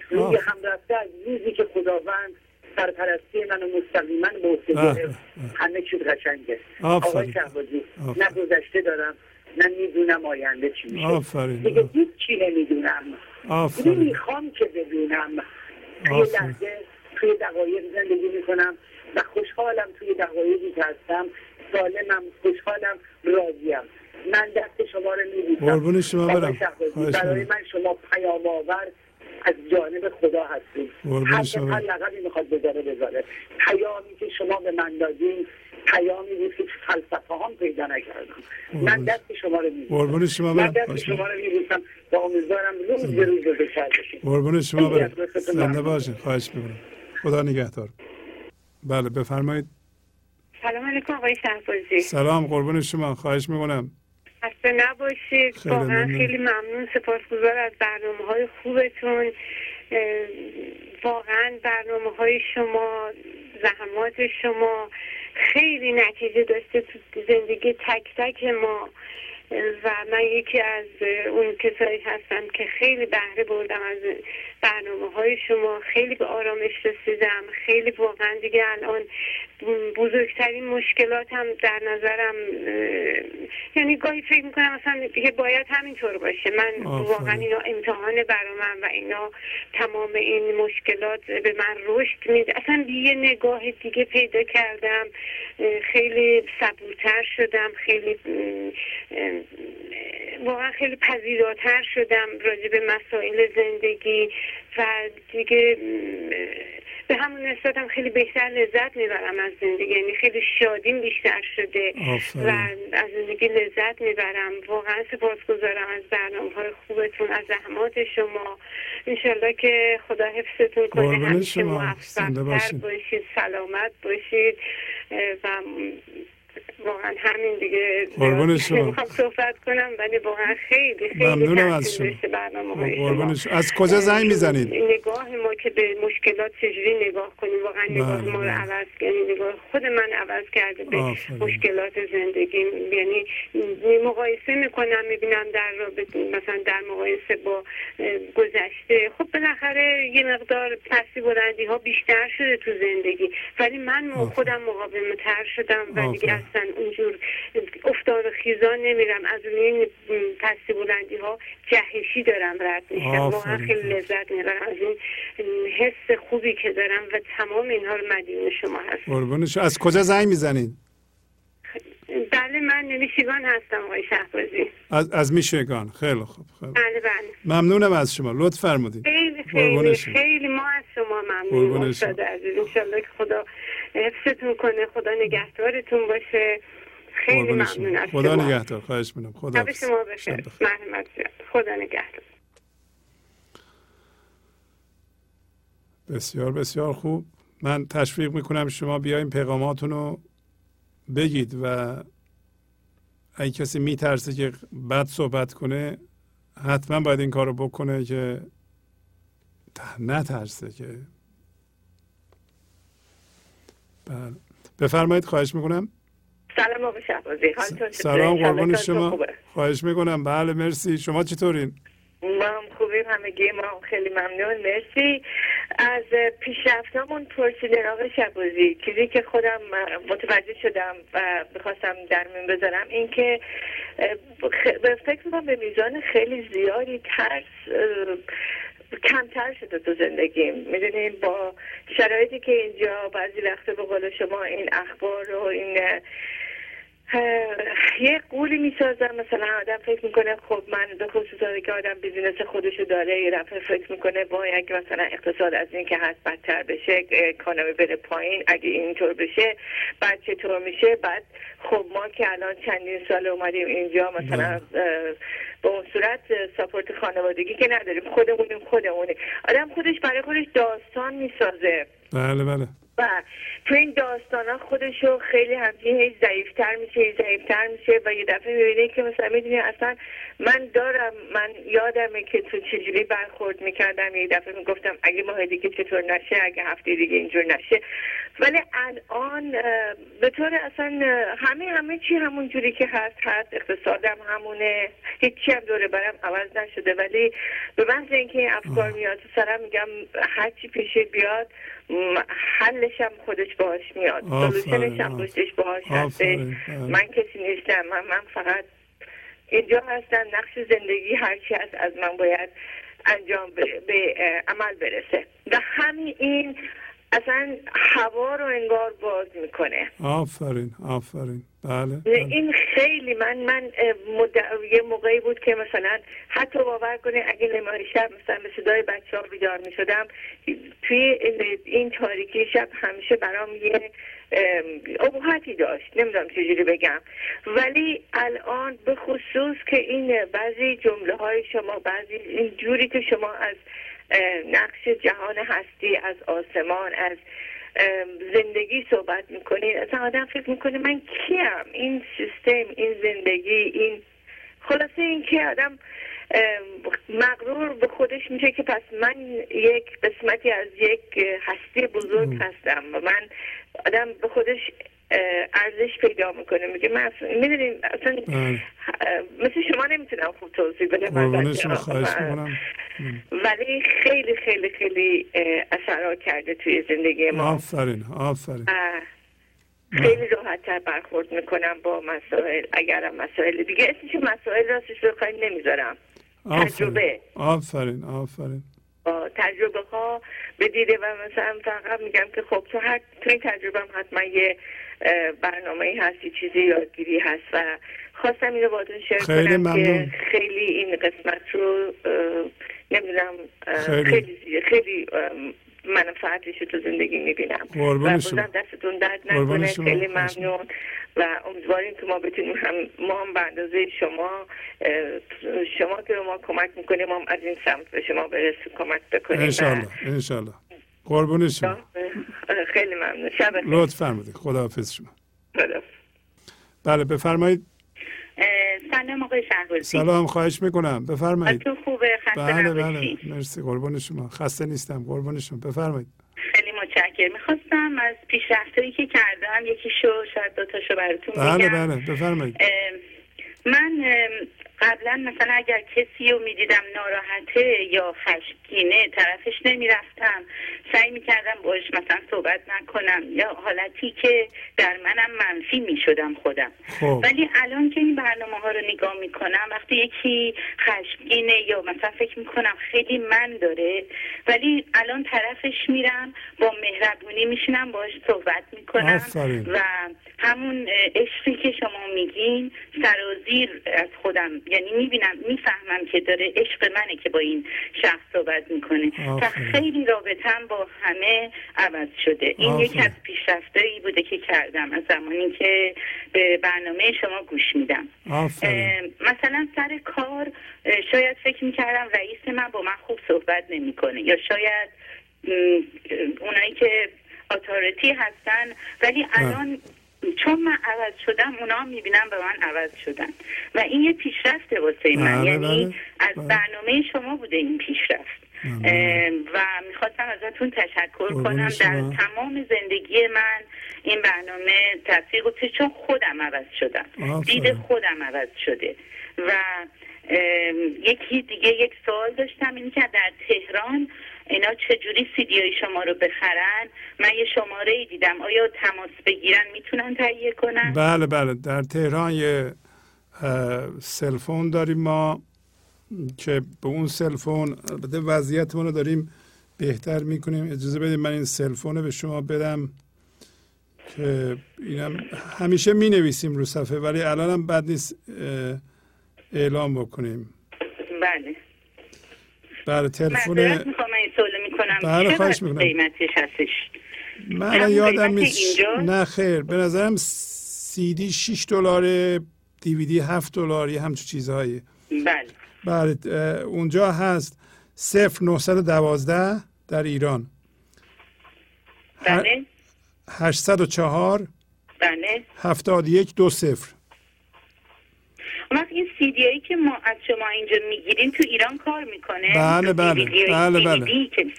روی. هم رفته از روزی که خداوند سرپرستی منو مستقیما به عهده. گرفت همه چیز قشنگه. آقای شهبازی. نه گذشته دارم نه می‌دونم آینده چی میشه آفرین. دیگه هیچ چی نمی‌دونم آفرین. می‌خوام که بدونم توی. لحظه توی دقایق زندگی می‌کنم و خوشحالم توی دقایقی که هستم سالمم خوشحالم راضیم من دست شما رو میبوسم قربون شما برم. برای. من شما پیام آور از جانب خدا هستید قربون هر برم. لقبی می‌خواد بذاره بذاره پیامی که شما به من دادین پیامی بود که تو فلسفه هم پیدا نکردم. من. دست شما رو میبوسم قربون شما من برم. دست خواهش شما رو میبوسم و امیدوارم روز به روز بزرگتر بشید قربون شما برم. زنده. باشین. خواهش می‌کنم. خدا نگهدار. بله بفرمایید. سلام علیکم آقای شهبازی. سلام قربون شما. خواهش می‌کنم. خسته نباشید. خیلی واقعا. خیلی ممنون. سپاسگزار از برنامه های خوبتون واقعا برنامه های شما زحمات شما خیلی نتیجه داشته تو زندگی تک تک ما. و من یکی از اون کسایی هستم که خیلی بهره بردم از برنامه های شما. خیلی به آرامش رسیدم. خیلی واقعا دیگه الان بزرگترین مشکلات هم در نظرم یعنی گاهی فکر می‌کنم مثلا که باید همینطور باشه. من. واقعا اینا امتحان برا من و اینا تمام این مشکلات به من رشد میده. اصلا یه نگاه دیگه پیدا کردم. خیلی صبورتر شدم. خیلی واقعا خیلی پذیراتر شدم راجع به مسائل زندگی و دیگه به همون نسبت هم خیلی بیشتر لذت می‌برم از زندگی. یعنی خیلی شادیم بیشتر شده. و از زندگی لذت می‌برم. واقعا سپاسگزارم از برنامه های خوبتون از زحمات شما. انشالله که خدا حفظتون کنه. همیشه موفقتر باشید. سلامت باشید و واقعا همین دیگه. نمی‌خوام صحبت کنم ولی واقعا خیلی خیلی ممنونم از شما. برنامه. از کجا زنگ می‌زنید نگاه ما که به مشکلات چجوری نگاه کنیم واقعا نگاه بله، ما رو بله. عوض یعنی نگاه خود من عوض کرده به آفرین. مشکلات زندگی یعنی مقایسه می‌کنم می‌بینم در رابطه مثلا در مقایسه با گذشته خب بالاخره یه مقدار پسی بلندی ها بیشتر شده تو زندگی ولی من. خودم مقاومه تر شدم و دیگه آفرین. اصلا اونجور افتاد و خیزان نمیرم. از روی این پسی بلندی ها جهشی دارم رد میشم. واقعا. خیلی لذت می‌برم. از این حس خوبی که دارم و تمام اینها رو مدیون شما هستم. قربون شما. از کجا زنگ می‌زنید بله من میشیگان هستم آقای شهبازی. از از میشگان خیلی خوب خیلی. بله بله. ممنونم از شما. لطف فرمودید خیلی خیلی. خیلی. ما از شما ممنونیم. استاد عزیز. که خدا حفظتون کنه خدا نگهدارتون باشه. خیلی ممنون شما. از خدا نگهدار. خواهش می‌کنم. خدا شب شما بخیر. خدا نگهدار. بسیار بسیار خوب. من تشویق می‌کنم شما بیاین پیغاماتون رو بگید و اگه کسی میترسه که بد صحبت کنه حتما باید این کار رو بکنه که نترسه که بله. بفرمایید خواهش می‌کنم. سلام آقای شهبازی. حالتون؟ سلام قربان شما. خواهش می‌کنم. بله مرسی. شما چطورین؟ ما هم خوبیم. همگی ما هم خیلی ممنون. مرسی. از پیشرفتامون پرسیدن آقای شبوزی چیزی که خودم متوجه شدم و بخواستم در میون بذارم این که به فکر می‌کنم به میزان خیلی زیادی ترس کمتر شده تو زندگیم. می‌دونین با شرایطی که اینجا بعضی وقتا به قول شما این اخبار و این یه قولی می‌سازم. مثلا آدم فکر می‌کنه خب من به خصوص که آدم بیزینس خودشو داره یه دفعه فکر می‌کنه وای اگه مثلا اقتصاد از این که هست بدتر بشه اکانومی بره پایین اگه اینطور بشه بعد چطور میشه؟ بعد خب ما که الان چندین سال اومدیم اینجا مثلا اه، به اون صورت ساپورت خانوادگی که نداریم. خودمونیم خودمونیم. آدم خودش برای خودش داستان می‌سازه. بله بله. و تو این داستان ها خودشو خیلی همچین هی ضعیفتر میشه هی ضعیفتر میشه و یه دفعه می‌بینه که مثلا می‌دونی اصلا من دارم من یادمه که تو چجوری برخورد می‌کردم. یه دفعه می‌گفتم اگه ماه دیگه چطور نشه اگه هفته دیگه اینجور نشه. ولی الان به طور اصلا همه همه چی همون جوری که هست هست. اقتصادم همونه. هیچی هم دوره برم عوض نشده. ولی به محض اینکه این افکار میاد تو سرم میگم هر چی پیش بیاد م، حلش باهاش میاد سلوشنش هم. پشتش باهاش بله. من کسی نیستم من, من فقط اینجا هستم نقش زندگی هرچی هست از من باید انجام به, عمل برسه و همین این اصلا هوا رو انگار باز می‌کنه. آفرین آفرین. بله, بله. این خیلی من من مد... یه موقعی بود که مثلا حتی باور کنه اگه نمای شب مثلا به صدای بچه ها بیدار می شدم توی این- تاریکی شب همیشه برام یه ابهتی داشت. نمی‌دونم چجوری بگم. ولی الان به خصوص که این بعضی جمله های شما بعضی این جوری که شما از نقش جهان هستی از آسمان از زندگی صحبت می‌کنین اصلا آدم فکر می‌کنه من کیم؟ این سیستم این زندگی این خلاصه این که آدم مغرور به خودش میشه که پس من یک قسمتی از یک هستی بزرگ هستم و من آدم به خودش ارزش پیدا می‌کنه. میگه من می‌دونین اصلا بله. مثل شما نمی‌تونم خوب توضیح بدم. ولی خیلی خیلی خیلی اثرات کرده توی زندگی ما. آفرین آفرین. خیلی راحتتر برخورد می‌کنم با مسائل اگرم مسائل دیگه اسمش مسائل راستش بخواین نمی‌ذارم. آفرین تجربه. آفرین آفرین. با تجربه ها به دیده و مثلا فقط میگم که خب تو هر تو این تجربه هم حتما یه برنامه هست یه چیزی یادگیری هست و خواستم اینو باهاتون شیر خیلی کنم ممنون. که خیلی این قسمت رو نمی‌دونم خیلی. خیلی خیلی منفعتش رو تو زندگی می‌بینم و. بازم دستتون درد نکنه. خیلی ممنون و امیدواریم که ما بتونیم هم ما هم به اندازه شما شما که به ما کمک می‌کنیم ما هم از این سمت به شما برسیم کمک بکنیم انشالله انشالله قربون شما. خیلی ممنون. شب. لطف فرمودید خداحافظ شما. خدا. بله بفرمایید. سلام آقای شهبازی سلام خواهش می‌کنم. بفرمایید. تو خوبه؟ خسته بله بله. مرسی. قربون شما. خسته نیستم. قربون شما. بفرمایید. خیلی متشکرم. می‌خواستم از پیشرفتایی که کردم یکیشو شاید دوتاشو براتون بله بگم. بله. بفرمایید. من قبلا مثلا اگر کسی رو می‌دیدم ناراحته یا خشمگینه طرفش نمی‌رفتم. سعی می‌کردم باش مثلا صحبت نکنم. یا حالتی که در منم منفی می‌شدم خودم. خب. ولی الان که این برنامه ها رو نگاه می‌کنم وقتی یکی خشمگینه یا مثلا فکر می‌کنم خیلی من داره ولی الان طرفش میرم با مهربونی میشینم باش صحبت می‌کنم آفرین. و همون عشقی که شما میگین سرازیر از خودم یعنی می‌بینم می‌فهمم که داره عشق منه که با این شخص صحبت می‌کنه. و. خیلی رابطم با همه عوض شده. این. یکی از پیشرفتایی بوده که کردم از زمانی که به برنامه شما گوش میدم. مثلا سر کار شاید فکر می‌کردم رئیس من با من خوب صحبت نمی‌کنه. یا شاید اونایی که اتوریتی هستن ولی الان چون من عوض شدم اونا می‌بینم به من عوض شدن و این یه پیشرفته واسه من بله، یعنی بله. از بله. برنامه شما بوده این پیشرفت و می‌خواستم ازتون تشکر کنم در. تمام زندگی من این برنامه تاثیر گذاشته چون خودم عوض شدم. دید خودم عوض شده و یکی دیگه یک سوال داشتم این که در تهران اینا چجوری سیدی های شما رو بخرن؟ من یه شماره ای دیدم. آیا تماس بگیرن می‌تونن تهیه کنن؟ بله بله. در تهران یه سلفون داریم ما که به اون cell phone البته وضعیتمون رو داریم بهتر می‌کنیم. اجازه بدید من این cell phone رو به شما بدم که اینم همیشه می نویسیم رو صفحه ولی الان هم بد نیست اعلام بکنیم. بله. بله تلفن من سوال می‌کنم. بله، خواهش می‌کنم. قیمتش هستش؟ من یادم نیست. اینجا؟ نه خیر. به نظرم سی دی 6 دلار دی وی دی 7 دلار یه همچون چیزهایی. بله. بله اونجا هست. 0912 در ایران. بله. 804 بله. 71 دو صفر. اون این سی دی هایی که ما از شما اینجا می‌گیریم تو ایران کار می‌کنه. بله، بله. بله، بله.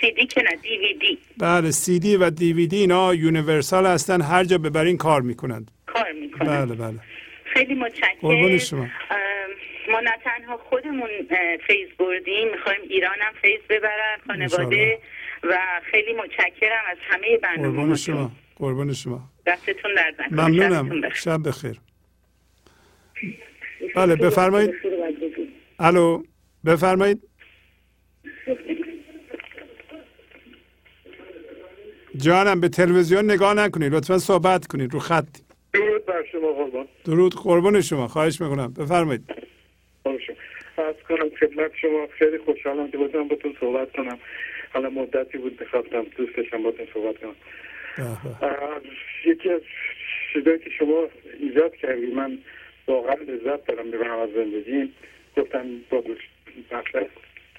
سی دی که نه دی وی دی بله سی دی و دی وی دی اینا universal هستن هر جا ببرین کار می‌کنند. کار می‌کنه بله بله. خیلی متشکرم. شما. ما نه تنها خودمون فیض بردیم می‌خوایم ایران هم فیض ببرن خانواده و خیلی متشکرم از همه برنامه قربون شما قربون شما. دستتون شبتون ممنونم. شب بخیر. بله بفرمایید. الو بفرمایید. جانم به تلویزیون نگاه نکنید. لطفا صحبت کنید رو خط. درود بر شما قربان. درود قربون شما. خواهش می‌کنم. بفرمایید. از کنم خدمت شما. خیلی خوشحالم که بودم باتون صحبت کنم. حالا مدتی بود بخواستم دوست داشتم باتون صحبت کنم. یکی از چیزایی که شما ایجاد کردی من واقعا لذت دارم ببرم از زندگی گفتم با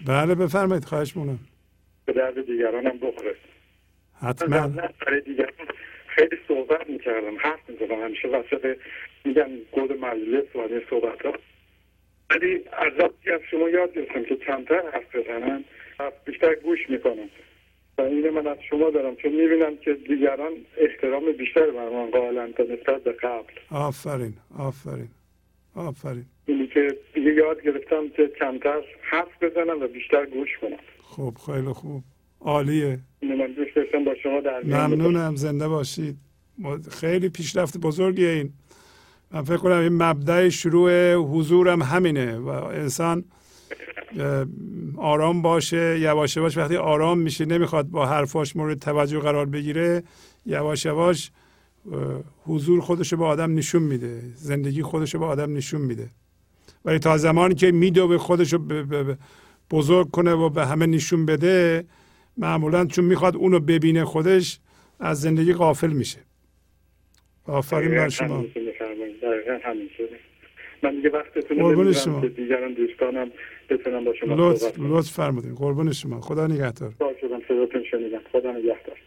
بله بفرمایید خواهش می‌کنم. به درد دیگرانم بخوره. حتما. برای دیگران خیلی صحبت می‌کردم حرف می‌زدم. همیشه وسط میگن گل مجلس و این صحبت ها ولی از وقتی از شما یاد گرفتم که کمتر حرف بزنم بیشتر گوش می‌کنم. و اینو من از شما دارم چون می‌بینم که دیگران احترام بیشتر بر من قائلن تا نسبت به قبل. آفرین آفرین. آفرین. اینی که دیگه یاد گرفتم که کمتر حرف بزنم و بیشتر گوش کنم. خوب خیلی خوب. عالیه. من دوست داشتم با شما در. ممنونم زنده باشید. خیلی پیشرفت بزرگیه این. من فکر کنم این مبدع شروع حضورم همینه و انسان آرام باشه یواش یواش وقتی آرام میشه نمی‌خواد با حرفاش مورد توجه قرار بگیره یواش یواش حضور خودشو به آدم نشون میده. زندگی خودشو به آدم نشون میده. ولی تا زمانی که میدوه ب- ب- بزرگ کنه و به همه نشون بده معمولا چون می‌خواد اونو ببینه خودش از زندگی غافل میشه. آفرین بر شما. من دیگه وقتتون قربون رو شما. دیگران دوستانم بتونم با شما لطف لطف فرمودین. قربون شما. خدا نگهدار. خدا نگهدار.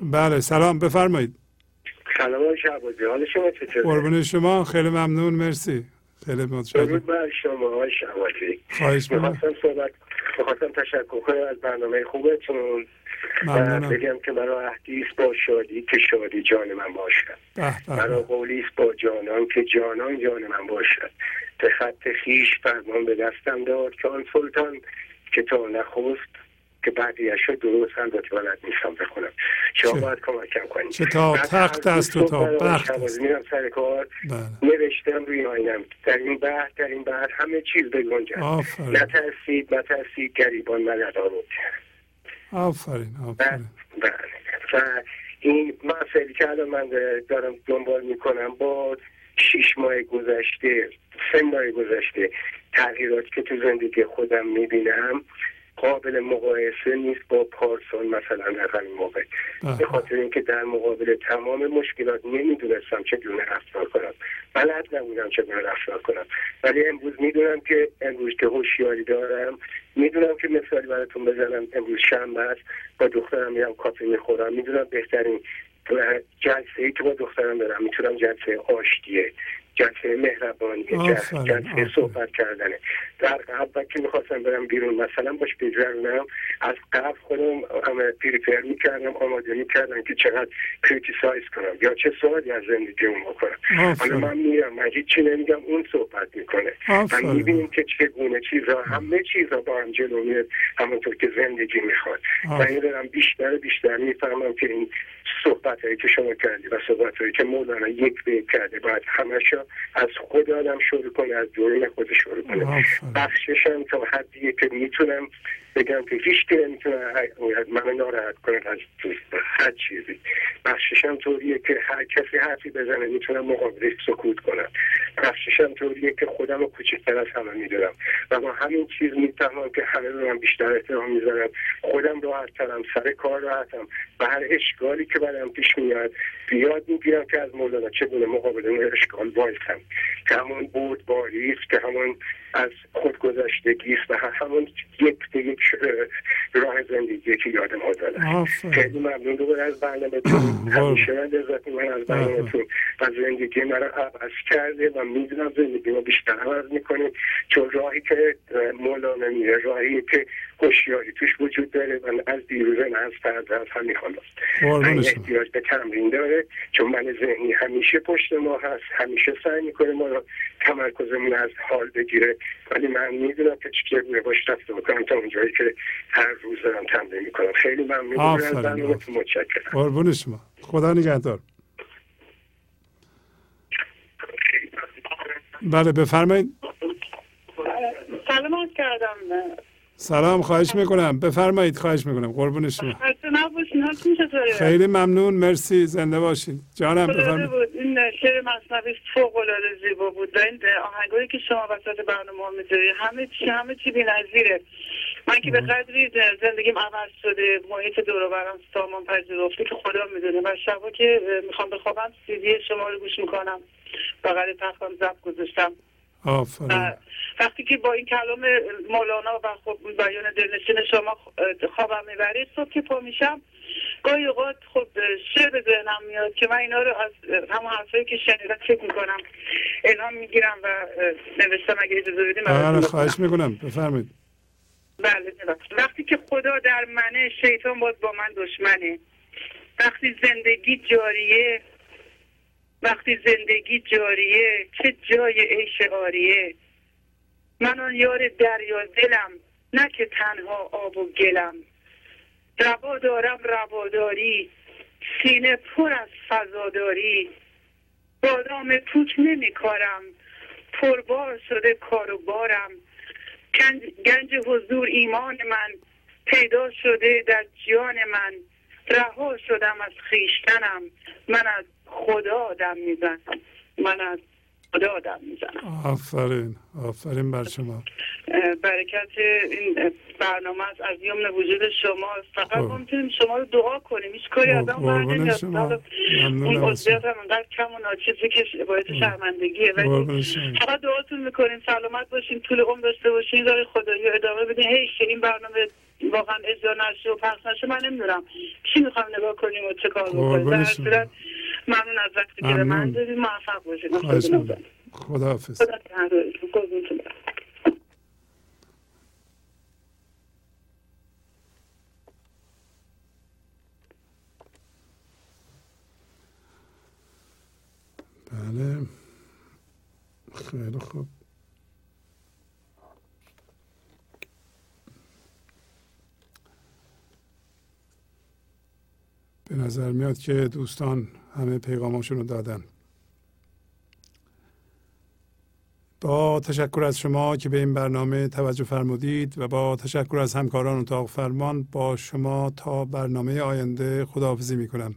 بله سلام بفرمایید. سلام آقای شعبازی حال شما چطوره؟ قربون شما خیلی ممنون مرسی. خیلی متشکرم. درود بر شما آقای شعبازی خواهش می‌کنم. صحبت می‌خواستم تشکر کنم از برنامه خوبتون. ممنونم. بگم که مرا عهدی با شادی که شادی جان من باشد. مرا قولی است با جانان که جانان جان من باشد. به خط خیش فرمان به دستم داد که آن سلطان که تا نخست که بقیهش رو درست البته بلد نیستم بخونم. شما؟ باید کمکم کنید. چه تا تخت است و تا بخت میرم سر کار. بله. نوشتم روی آینم. در این بحر در این بحر همه چیز بگنجد آفرین. نترسید نترسید گریبان من ندارد آفرین آفرین. بله. و این مسائلی که الان من دارم دنبال می‌کنم با شیش ماه گذشته سه ماه گذشته تغییراتی که تو زندگی خودم می‌بینم قابل مقایسه نیست با پارسال مثلا در همین موقع. به خاطر اینکه در مقابل تمام مشکلات نمی‌دونستم چگونه رفتار کنم. بلد نبودم چگونه رفتار کنم. ولی امروز می‌دونم که امروز که هوشیاری دارم می‌دونم که مثالی براتون بزنم. امروز شنبه است با دخترم میرم coffee می‌خورم. می‌دونم بهترین جلسه ای که با دخترم دارم. می‌تونم جلسه آشتیه. جلسه مهربانی آفرین. صحبت کردنه در قبل که می‌خواستم برم بیرون مثلا باش بگذرونم از قبل خودم prepare می‌کردم آماده می‌کردم که چقدر criticize کنم یا چه سوالی از زندگی اون بکنم حالا. من میرم من هیچی نمیگم اون صحبت می‌کنه و. می‌بینیم که چگونه چیزها همه چیزها با هم جلو میاد همونطور که زندگی می‌خواد و. این دارم بیشتر بیشتر می‌فهمم که این صحبت هایی که شما کردی و صحبت هایی که مولانا یک به کرده باید همشو از خود آدم شروع کنه از درون خود شروع کنه. بخششم تا حدیه که می‌تونم بگم که هیچ کی نمی‌تونه من ناراحت کنه از هر چیزی. بخششم طوریه که هر کسی حرفی بزنه می‌تونم مقابلش سکوت کنم. بخششم طوریه که خودم رو کوچکتر از همه می‌دونم. و با همین چیز می‌فهمم که همه به من بیشتر احترام می‌ذارم خودم راحتترم سر کار راحتم. و هر اشکالی که برام پیش میاد بیاد می‌گیرم که از مولانا چگونه مقابل اون اشکال وایسم. که همون بردباری است که همون از خودگذشتگی است و همون یک به اه، راه زندگی که یادم ها دادن. خیلی ممنون. دوباره از برنامهتون. همیشه من لذت من از برنامهتون. و زندگی من رو عوض کرده و می‌دونم زندگی ما بیشتر عوض می‌کنه چون راهی که مولانا میره راهی که هوشیاری توش وجود داره و از دیروز نه از فردا از همین حالا. احتیاج به تمرین داره چون من ذهنی همیشه پشت ما هست همیشه سعی می‌کنه ما رو تمرکزمون از حال بگیره. ولی من می‌دونم که چگونه باش رفته بکنم تا اونجایی که هر روز دارم تمرین می‌کنم. خیلی ممنون از آفرین، متشکرم. قربون شما. خدا نگهدار. بله بفرمایید. سلام کردم. سلام خواهش می‌کنم. بفرمایید خواهش می‌کنم. قربون شما. خیلی ممنون. مرسی. زنده باشید جانم بفرمایید. این شعر مصنوی فوق العاده زیبا بود و این آهنگایی که شما وسط برنامه می‌ذاری همه چی همه چی بی‌نظیره. من که به قدری زندگیم عوض شده محیط دور و برم سامان پذیرفته که خدا می‌دونه. و شبا که می‌خوام بخوابم سیدی شما رو گوش می‌کنم. بغل تختم ضبط گذاشتم. آفرین. وقتی که با این کلام مولانا و خب بیان دلنشین شما خوابم می‌برید صبح که پا میشم گاهی اوقات خب شعر به ذهنم میاد که من اینا رو از همون حرفایی که شنیدم فکر می‌کنم الهام می‌گیرم و نوشتم اگه اجازه بدیم بله خواهش می‌کنم. بفرمایید. بله. وقتی که خدا در منه شیطان باز با من دشمنه. وقتی زندگی جاریه وقتی زندگی جاریه چه جای عیش آریه من آن یار دریا دلم نه که تنها آب و گلم. روا دارم رواداری سینه پر از فضاداری. بادام پوچ نمی کارم پربار شده کار و بارم. گنج, گنج حضور ایمان من پیدا شده در جان من. رها شدم از خیشتنم من از خدا دم می‌زنم من از خدا دم می‌زنم. آفرین آفرین بر شما. برکت این برنامه است. از یمن وجود شما فقط خب. ما می‌تونیم شما رو دعا کنیم. هیچ کاری از بر قربون نمیاد. شما. اون عضویت هم انقدر کم و ناچیزه که باعث شرمندگیه. ولی. فقط دعاتون می‌کنیم. سلامت باشین. طول عمر داشته باشین. راه خدایی ادامه بدین. هی این برنامه واقعا اجرا نشه و پخش نشه من نمی‌دونم چی می‌خوام نگاه کنیم و چه کار بکنیم در. صورت ممنون از وقتی که به من. دادید. موفق خواهش خدا برم. بله. خیلی خوب. به نظر میاد که دوستان همه پیغاماشون رو دادن. با تشکر از شما که به این برنامه توجه فرمودید و با تشکر از همکاران اتاق فرمان با شما تا برنامه آینده خداحافظی می کنم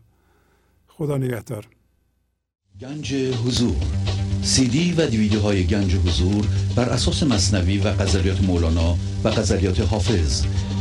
خدا نگهدار. گنج حضور. سی دی و دیویدیو های گنج حضور بر اساس مصنوی و غزلیات مولانا و غزلیات حافظ.